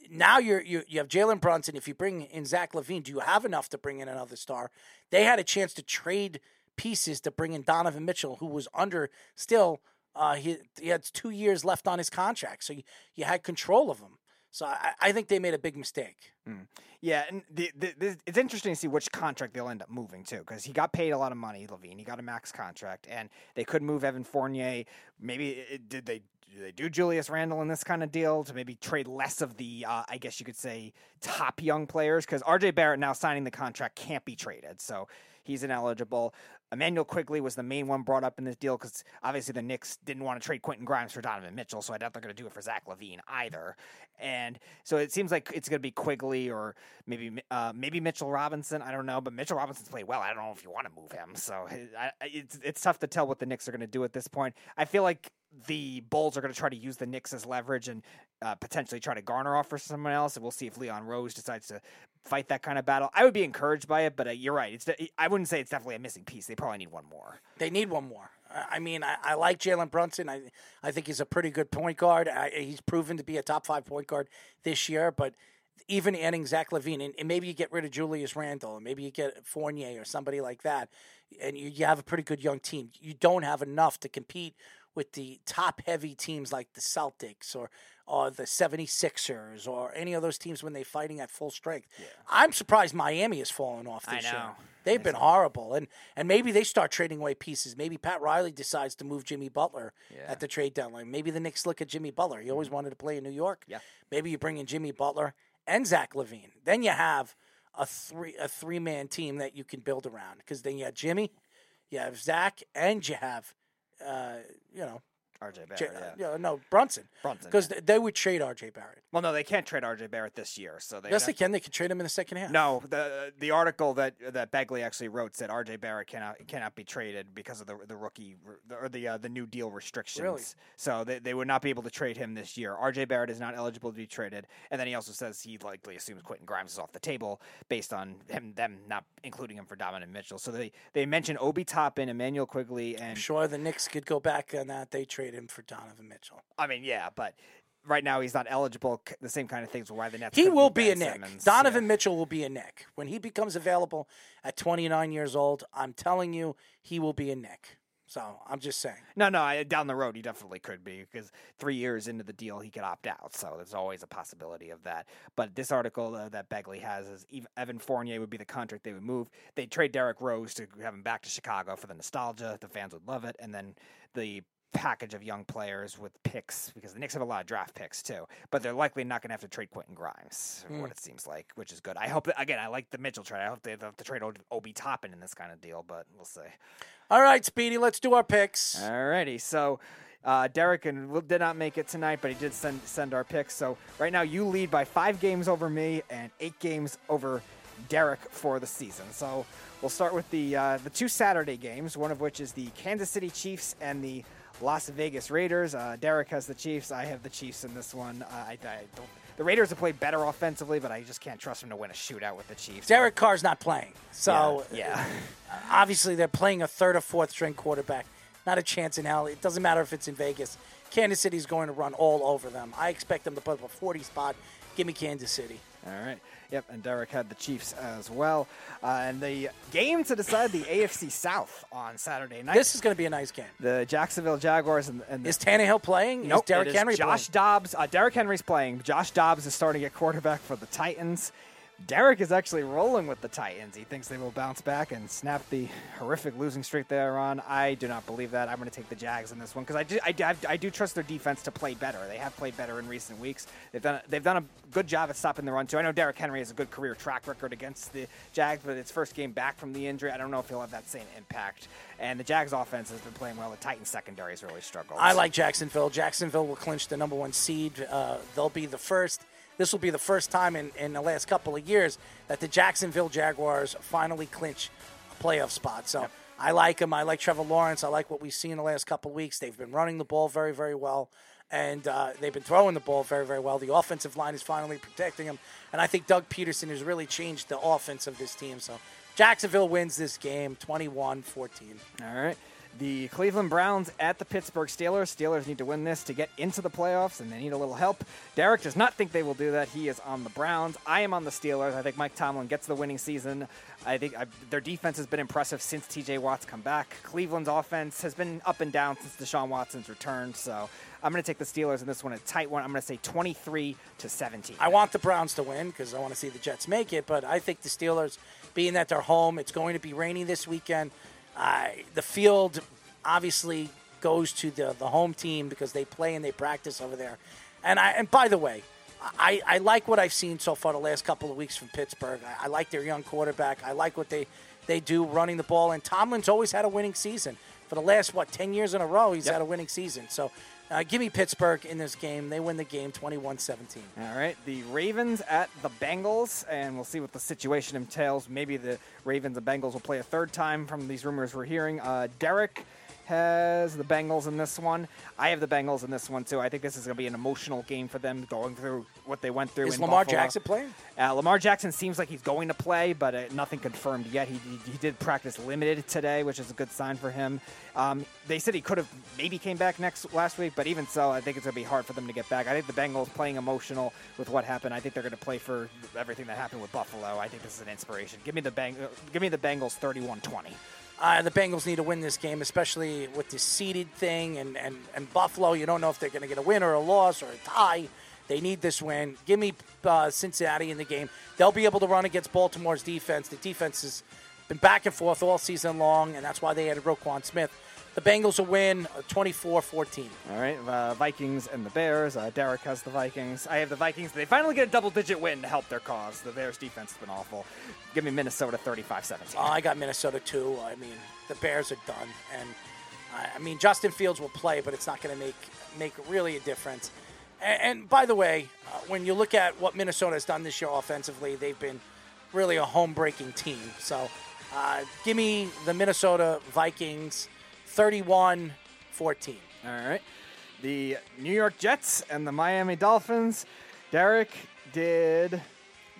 Now you're you, you have Jalen Brunson. If you bring in Zach LaVine, do you have enough to bring in another star? They had a chance to trade pieces to bring in Donovan Mitchell, who was under still. Uh, he he had two years left on his contract, so you, you had control of him. So I, I think they made a big mistake. Mm. Yeah, and the, the, the, it's interesting to see which contract they'll end up moving to because he got paid a lot of money, LaVine. He got a max contract, and they could move Evan Fournier. Maybe it, did they do they do Julius Randle in this kind of deal to maybe trade less of the, uh, I guess you could say, top young players? Because RJ Barrett now signing the contract can't be traded, so he's ineligible. Immanuel Quickley was the main one brought up in this deal because obviously the Knicks didn't want to trade Quentin Grimes for Donovan Mitchell, so I doubt they're going to do it for Zach LaVine either. And so it seems like it's going to be Quickley or maybe uh, maybe Mitchell Robinson. I don't know, but Mitchell Robinson's played well. I don't know if you want to move him. So it's it's tough to tell what the Knicks are going to do at this point. I feel like the Bulls are going to try to use the Knicks as leverage and uh, potentially try to garner off for someone else. And we'll see if Leon Rose decides to fight that kind of battle. I would be encouraged by it, but uh, you're right. It's de- I wouldn't say it's definitely a missing piece. They probably need one more. They need one more. I mean, I, I like Jalen Brunson. I I think he's a pretty good point guard. I, he's proven to be a top five point guard this year. But even adding Zach LaVine, and, and maybe you get rid of Julius Randle, and maybe you get Fournier or somebody like that, and you, you have a pretty good young team. You don't have enough to compete with the top heavy teams like the Celtics or or the 76ers or any of those teams when they're fighting at full strength. I'm surprised Miami has fallen off I this year. know. They've been horrible, and and maybe they start trading away pieces. Maybe Pat Riley decides to move Jimmy Butler at the trade deadline. Maybe the Knicks look at Jimmy Butler. He always mm. wanted to play in New York. Yeah. Maybe you bring in Jimmy Butler and Zach LaVine. Then you have a three a three man team that you can build around. Because then you have Jimmy, you have Zach, and you have, uh, you know, RJ Barrett. J- yeah. uh, no Brunson. Brunson, Because yeah. th- they would trade R.J. Barrett. Well, no, they can't trade RJ Barrett this year, so they yes, they can. They can trade him in the second half. No, the the article that that Begley actually wrote said RJ Barrett cannot cannot be traded because of the the rookie or the uh, the new deal restrictions. Really? So they, they would not be able to trade him this year. RJ Barrett is not eligible to be traded, and then he also says he likely assumes Quentin Grimes is off the table based on him them not including him for Donovan Mitchell. So they they mention Obi Toppin, Immanuel Quickley, and I'm sure the Knicks could go back on that. They him for Donovan Mitchell. I mean yeah, but. Right now, he's not eligible. The same kind of things why the Nets. He will be a Ben Knick. Simmons. Donovan Yeah. Mitchell will be a Knick. When he becomes available at 29 years old, I'm telling you, he will be a Knick. So I'm just saying. No, no, I, down the road he definitely could be because three years into the deal he could opt out. So there's always a possibility of that. But this article uh, that Begley has is Ev- Evan Fournier would be the contract they would move. They'd trade Derrick Rose to have him back to Chicago for the nostalgia. The fans would love it, and then the package of young players with picks because the Knicks have a lot of draft picks too. But they're likely not going to have to trade Quentin Grimes, from what it seems like, which is good. I hope that, again. I like the Mitchell trade. I hope they have to trade Obi Toppin in this kind of deal, but we'll see. All right, Speedy, let's do our picks. Alrighty, so uh, Derek and Will did not make it tonight, but he did send send our picks. So right now you lead by five games over me and eight games over Derek for the season. So we'll start with the uh, the two Saturday games, one of which is the Kansas City Chiefs and the Las Vegas Raiders. Uh, Derek has the Chiefs. I have the Chiefs in this one. Uh, I, I don't. The Raiders have played better offensively, but I just can't trust them to win a shootout with the Chiefs. Derek Carr's not playing. So yeah. obviously they're playing a third or fourth string quarterback. Not a chance in hell. It doesn't matter if it's in Vegas. Kansas City's going to run all over them. I expect them to put up a 40 spot. Give me Kansas City. All right. Yep, and Derek had the Chiefs as well. Uh, and the game to decide the AFC South on Saturday night. This is going to be a nice game. the Jacksonville Jaguars and, and the, Is Tannehill playing? nope, is Derrick Henry Josh playing? Dobbs. Uh, Derrick Henry's playing. Josh Dobbs is starting at quarterback for the Titans. Derek is actually rolling with the Titans. He thinks they will bounce back and snap the horrific losing streak they are on. I do not believe that. I'm going to take the Jags in this one because I do, I, I do trust their defense to play better. They have played better in recent weeks. They've done they've done a good job at stopping the run too. I know Derrick Henry has a good career track record against the Jags, but it's first game back from the injury. I don't know if he'll have that same impact. And the Jags offense has been playing well. The Titans secondary has really struggled. I like Jacksonville. Jacksonville will clinch the number one seed. Uh, they'll be the first. This will be the first time in, in the last couple of years that the Jacksonville Jaguars finally clinch a playoff spot. So I like them. I like Trevor Lawrence. I like what we've seen in the last couple of weeks. They've been running the ball very, very well. And uh, they've been throwing the ball very, very well. The offensive line is finally protecting them. And I think Doug Pederson has really changed the offense of this team. So Jacksonville wins this game 21 14. All right. The Cleveland Browns at the Pittsburgh Steelers. Steelers need to win this to get into the playoffs, and they need a little help. Derek does not think they will do that. He is on the Browns. I am on the Steelers. I think Mike Tomlin gets the winning season. I think I, their defense has been impressive since T.J. Watt's come back. Cleveland's offense has been up and down since Deshaun Watson's return. So I'm going to take the Steelers in this one, a tight one. I'm going to say 23 to 17. I want the Browns to win because I want to see the Jets make it, but I think the Steelers, being that they're home, it's going to be rainy this weekend. I the field obviously goes to the, the home team because they play and they practice over there. And I and by the way, I, I like what I've seen so far the last couple of weeks from Pittsburgh. I, I like their young quarterback. I like what they, they do running the ball. And Tomlin's always had a winning season. For the last, what, 10 years in a row, he's had a winning season. So uh, give me Pittsburgh in this game. They win the game 21 17. All right, the Ravens at the Bengals, and we'll see what the situation entails. Maybe the Ravens and Bengals will play a third time from these rumors we're hearing. Uh, Derek has the Bengals in this one. I have the Bengals in this one too. I think this is going to be an emotional game for them, going through what they went through. Is in Lamar Buffalo. Jackson playing? Uh, Lamar Jackson seems like he's going to play, but uh, nothing confirmed yet. He, he, he did practice limited today, which is a good sign for him. Um, they said he could have maybe came back next last week, but even so, I think it's going to be hard for them to get back. I think the Bengals playing emotional with what happened. I think they're going to play for everything that happened with Buffalo. I think this is an inspiration. Give me the Bang, uh, give me the Bengals 31-20. Uh, the Bengals need to win this game, especially with the seeded thing and, and, and Buffalo. You don't know if they're going to get a win or a loss or a tie. They need this win. Give me uh, Cincinnati in the game. They'll be able to run against Baltimore's defense. The defense has been back and forth all season long, and that's why they added Roquan Smith. The Bengals will win uh, 24-14. All right, uh, Vikings and the Bears. Uh, Derek has the Vikings. I have the Vikings. They finally get a double-digit win to help their cause. The Bears' defense has been awful. Give me Minnesota 35-17. Uh, I got Minnesota too. I mean, the Bears are done, and I, I mean Justin Fields will play, but it's not going to make make really a difference. And, and by the way, uh, when you look at what Minnesota has done this year offensively, they've been really a home-breaking team. So, uh, give me the Minnesota Vikings, 31-14. All right. The New York Jets and the Miami Dolphins. Derek did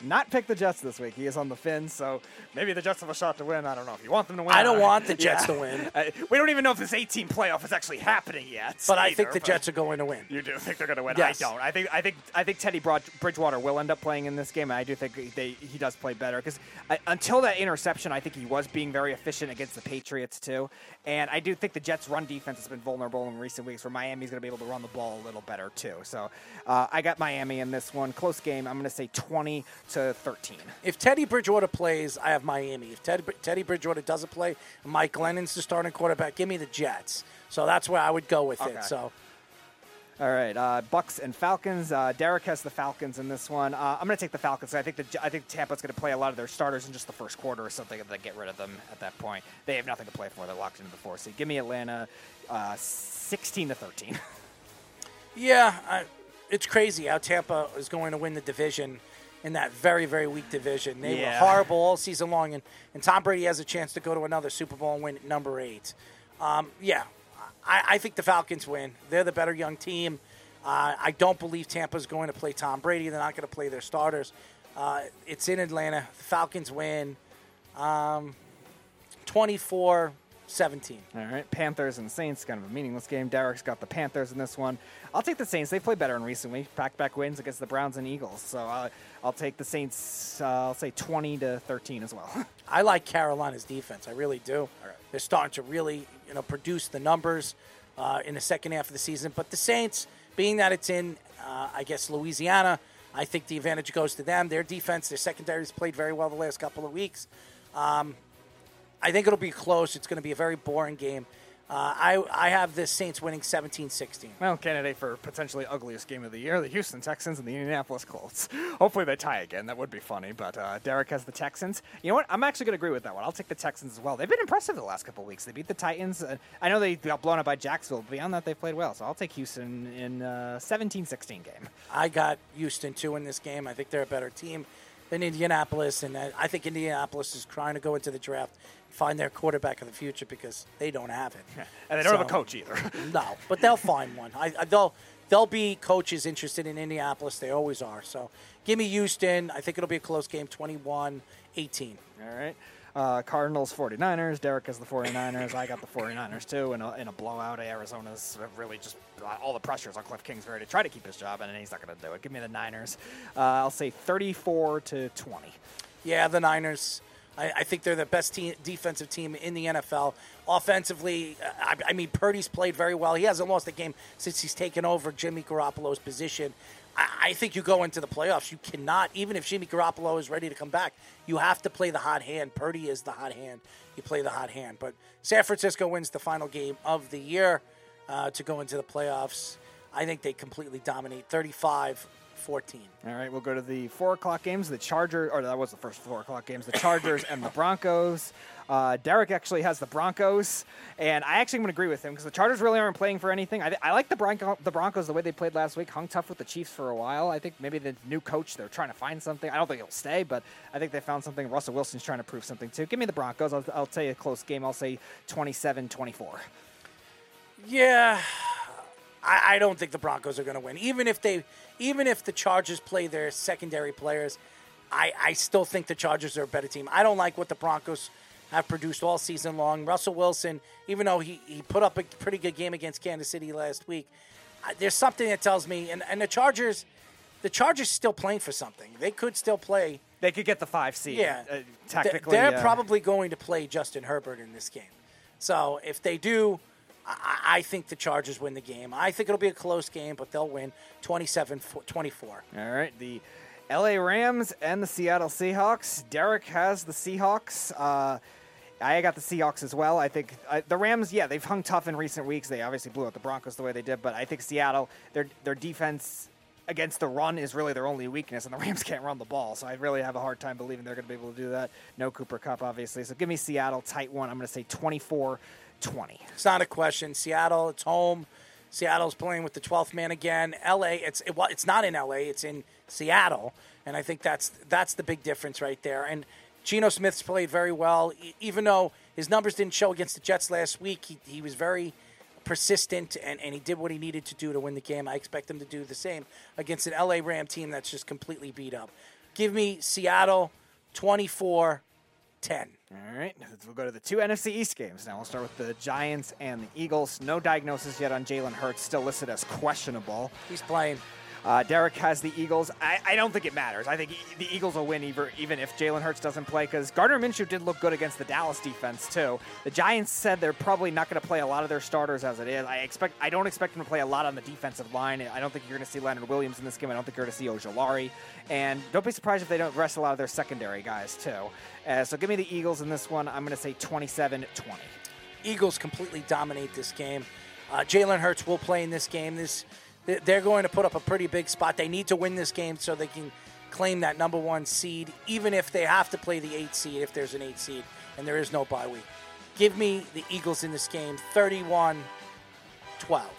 not pick the Jets this week. He is on the Fins, so maybe the Jets have a shot to win. I don't know if you want them to win. I don't want the Jets Yeah. to win. We don't even know if this 18 playoff is actually happening yet. But I think the Jets are going to win. You do think they're going to win? Yes. I don't. I think I think I think Teddy Broad- Bridgewater will end up playing in this game. and I do think they, he does play better because until that interception, I think he was being very efficient against the Patriots too. And I do think the Jets' run defense has been vulnerable in recent weeks, where Miami's going to be able to run the ball a little better too. So uh, I got Miami in this one, close game. I'm going to say 20 to 13. If Teddy Bridgewater plays, I have Miami. If Teddy, Teddy Bridgewater doesn't play, Mike Glennon's the starting quarterback. Give me the Jets. So that's where I would go with Okay. it. So All right, uh, Bucks and Falcons. Uh, Derek has the Falcons in this one. Uh, I'm going to take the Falcons. I think the I think Tampa's going to play a lot of their starters in just the first quarter or something, and then get rid of them at that point. They have nothing to play for. They're locked into the four seed. Give me Atlanta, uh, 16 to 13. yeah, I, it's crazy how Tampa is going to win the division in that very very weak division. They Yeah. were horrible all season long, and, and Tom Brady has a chance to go to another Super Bowl and win at number eight. Um, yeah, I, I think the Falcons win. They're the better young team. Uh, I don't believe Tampa's going to play Tom Brady. They're not going to play their starters. Uh, it's in Atlanta. The Falcons win um, 24 17. All right, Panthers and Saints, kind of a meaningless game. Derek's got the Panthers in this one. I'll take the Saints. They played better in recent weeks. Back-to-back wins against the Browns and Eagles. So uh, I'll take the Saints. Uh, I'll say 20 to 13 as well. I like Carolina's defense. I really do. They're starting to really, you know, produce the numbers uh, in the second half of the season. But the Saints, being that it's in, uh, I guess, Louisiana, I think the advantage goes to them. Their defense, their secondary's played very well the last couple of weeks. Um, I think it'll be close. It's going to be a very boring game. Uh, I, I have the Saints winning 17-16. Well, candidate for potentially ugliest game of the year: the Houston Texans and the Indianapolis Colts. Hopefully, they tie again. That would be funny. But uh, Derek has the Texans. You know what? I'm actually going to agree with that one. I'll take the Texans as well. They've been impressive the last couple weeks. They beat the Titans. Uh, I know they got blown up by Jacksonville. But beyond that, they played well. So I'll take Houston in uh, 17-16 game. I got Houston too in this game. I think they're a better team than Indianapolis, and I think Indianapolis is trying to go into the draft, find their quarterback of the future because they don't have it, And they don't have a coach either. no, but they'll find one. I, I they'll they'll be coaches interested in Indianapolis. They always are. So give me Houston. I think it'll be a close game, 21-18. All right. Uh, Cardinals, 49ers. Derek has the 49ers. I got the 49ers too in a, in a blowout. Arizona's really just uh, all the pressures on Cliff Kingsbury to try to keep his job, and he's not going to do it. Give me the Niners. Uh, I'll say 34 to 20. Yeah, the Niners. I, I think they're the best defensive team in the NFL. Offensively, I, I mean, Purdy's played very well. He hasn't lost a game since he's taken over Jimmy Garoppolo's position. I, think you go into the playoffs. You cannot, even if Jimmy Garoppolo is ready to come back, you have to play the hot hand. Purdy is the hot hand. You play the hot hand. But San Francisco wins the final game of the year uh, to go into the playoffs. I think they completely dominate 35 14. All right, we'll go to the four o'clock games. The Chargers, or that was the first four o'clock games. The Chargers and the Broncos. Uh, Derek actually has the Broncos, and I actually am going to agree with him because the Chargers really aren't playing for anything. I, I like the, Bronco, the Broncos the way they played last week. Hung tough with the Chiefs for a while. I think maybe the new coach they're trying to find something. I don't think he'll stay, but I think they found something. Russell Wilson's trying to prove something too. Give me the Broncos. I'll, I'll tell you a close game. I'll say 27-24. Yeah, I, I don't think the Broncos are going to win. Even if they, even if the Chargers play their secondary players, I, I still think the Chargers are a better team. I don't like what the Broncos have produced all season long. Russell Wilson, even though he, he put up a pretty good game against Kansas City last week, there's something that tells me, and, and the Chargers, the Chargers still playing for something. They could still play. They could get the five seed. Yeah, uh, technically, they're uh, probably going to play Justin Herbert in this game. So if they do, I, I think the Chargers win the game. I think it'll be a close game, but they'll win 27-24. All right, the LA Rams and the Seattle Seahawks. Derek has the Seahawks. Uh, I got the Seahawks as well. I think uh, the Rams, yeah, they've hung tough in recent weeks. They obviously blew out the Broncos the way they did, but I think Seattle, their their defense against the run is really their only weakness, and the Rams can't run the ball. So I really have a hard time believing they're going to be able to do that. No Cooper Kupp, obviously. So give me Seattle tight one. I'm going to say 24 20. It's not a question. Seattle, it's home. Seattle's playing with the 12th man again. LA, it's it, well, it's not in LA, it's in Seattle, and I think that's that's the big difference right there. And Geno Smith's played very well, even though his numbers didn't show against the Jets last week. He, he was very persistent and, and he did what he needed to do to win the game. I expect him to do the same against an LA Ram team that's just completely beat up. Give me Seattle 24 10. All right, we'll go to the two NFC East games now. We'll start with the Giants and the Eagles. No diagnosis yet on Jalen Hurts, still listed as questionable. He's playing. Uh, Derek has the Eagles. I, I don't think it matters. I think e- the Eagles will win even, even if Jalen Hurts doesn't play because Gardner Minshew did look good against the Dallas defense too. The Giants said they're probably not going to play a lot of their starters as it is. I expect I don't expect them to play a lot on the defensive line. I don't think you're going to see Leonard Williams in this game. I don't think you're going to see Ojulari, and don't be surprised if they don't rest a lot of their secondary guys too. Uh, so give me the Eagles in this one. I'm going to say 27-20. Eagles completely dominate this game. Uh, Jalen Hurts will play in this game. This they're going to put up a pretty big spot. They need to win this game so they can claim that number one seed, even if they have to play the eight seed if there's an eight seed and there is no bye week. Give me the Eagles in this game, 31 12.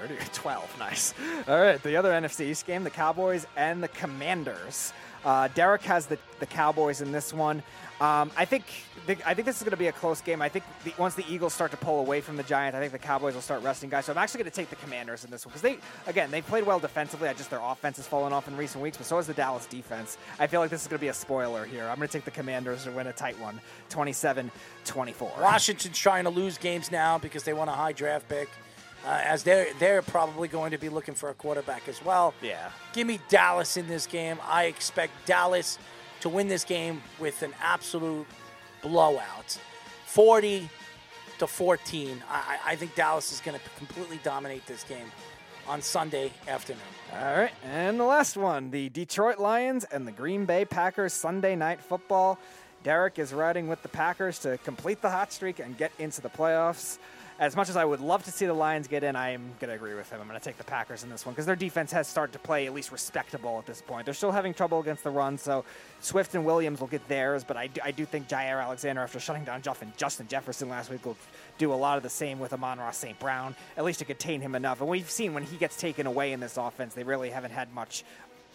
30 12. Nice. All right. The other NFC East game, the Cowboys and the Commanders. Uh, Derek has the, the Cowboys in this one. Um, I think the, I think this is going to be a close game. I think the, once the Eagles start to pull away from the Giants, I think the Cowboys will start resting guys. So I'm actually going to take the Commanders in this one because they, again, they played well defensively. I just their offense has fallen off in recent weeks, but so has the Dallas defense. I feel like this is going to be a spoiler here. I'm going to take the Commanders to win a tight one, 27-24. Washington's trying to lose games now because they want a high draft pick. Uh, as they're they're probably going to be looking for a quarterback as well. Yeah. Give me Dallas in this game. I expect Dallas to win this game with an absolute blowout, forty to fourteen. I, I I think Dallas is going to completely dominate this game on Sunday afternoon. All right, and the last one the Detroit Lions and the Green Bay Packers Sunday night football. Derek is riding with the Packers to complete the hot streak and get into the playoffs. As much as I would love to see the Lions get in, I am going to agree with him. I'm going to take the Packers in this one because their defense has started to play at least respectable at this point. They're still having trouble against the run, so Swift and Williams will get theirs, but I do, I do think Jaire Alexander, after shutting down Justin, Justin Jefferson last week, will do a lot of the same with Amon-Ra St. Brown, at least to contain him enough. And we've seen when he gets taken away in this offense, they really haven't had much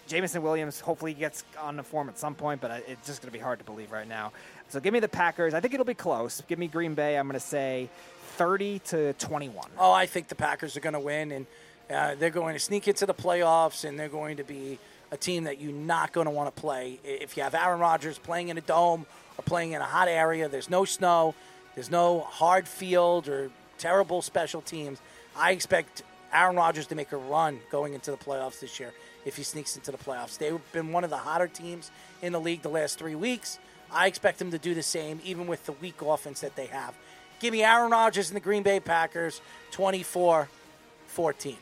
Jameson Williams, hopefully gets on the form at some point, but uh, it's just going to be hard to believe right now. So give me the Packers. I think it'll be close. Give me Green Bay. I'm going to say 30 to 21. Oh, I think the Packers are going to win, and uh, they're going to sneak into the playoffs, and they're going to be a team that you're not going to want to play. If you have Aaron Rodgers playing in a dome or playing in a hot area, there's no snow, there's no hard field or terrible special teams. I expect Aaron Rodgers to make a run going into the playoffs this year if he sneaks into the playoffs. They've been one of the hotter teams in the league the last three weeks. I expect them to do the same, even with the weak offense that they have. Give me Aaron Rodgers and the Green Bay Packers 24 14.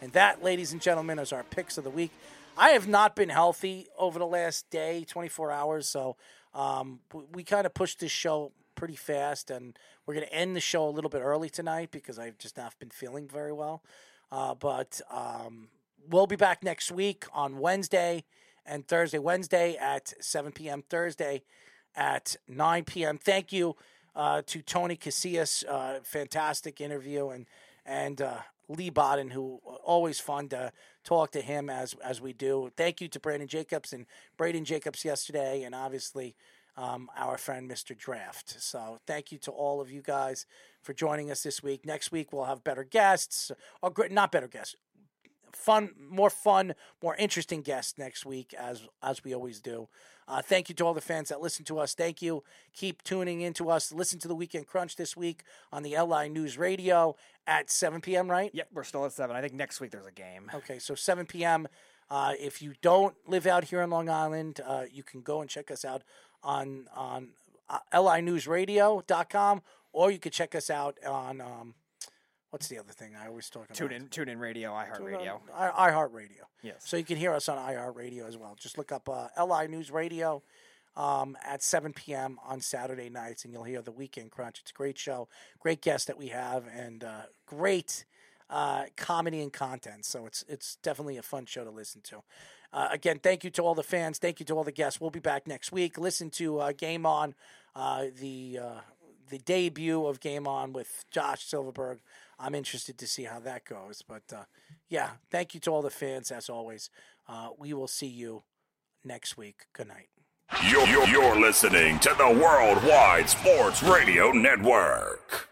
And that, ladies and gentlemen, is our picks of the week. I have not been healthy over the last day, 24 hours, so um, we, we kind of pushed this show pretty fast, and we're going to end the show a little bit early tonight because I've just not been feeling very well. Uh, but um, we'll be back next week on Wednesday and Thursday. Wednesday at 7 p.m., Thursday at 9 p.m. Thank you uh, to Tony Casillas, uh, fantastic interview, and and uh, Leigh Bodden, who always fun to talk to him as as we do. Thank you to Brandon Jacobs and Braden Jacobs yesterday, and obviously um, our friend Mr. Draft. So thank you to all of you guys for joining us this week. Next week we'll have better guests, or not better guests, fun, more fun, more interesting guests next week, as as we always do. Uh, thank you to all the fans that listen to us. Thank you. Keep tuning in to us. Listen to the Weekend Crunch this week on the LI News Radio at 7 p.m. Right? Yep, we're still at seven. I think next week there's a game. Okay, so 7 p.m. Uh, if you don't live out here on Long Island, uh, you can go and check us out on on uh, linewsradio.com, or you could check us out on um, what's the other thing I always talk about? Tune in, tune in radio, iHeartRadio. I, iHeartRadio. Yes. So you can hear us on iHeartRadio as well. Just look up uh, LI News Radio um, at 7 p.m. on Saturday nights, and you'll hear the Weekend Crunch. It's a great show, great guests that we have, and uh, great uh, comedy and content. So it's it's definitely a fun show to listen to. Uh, again, thank you to all the fans. Thank you to all the guests. We'll be back next week. Listen to uh, Game On, uh, the uh, the debut of Game On with Josh Silverberg. I'm interested to see how that goes. But uh, yeah, thank you to all the fans as always. Uh, we will see you next week. Good night. You're, you're, you're listening to the Worldwide Sports Radio Network.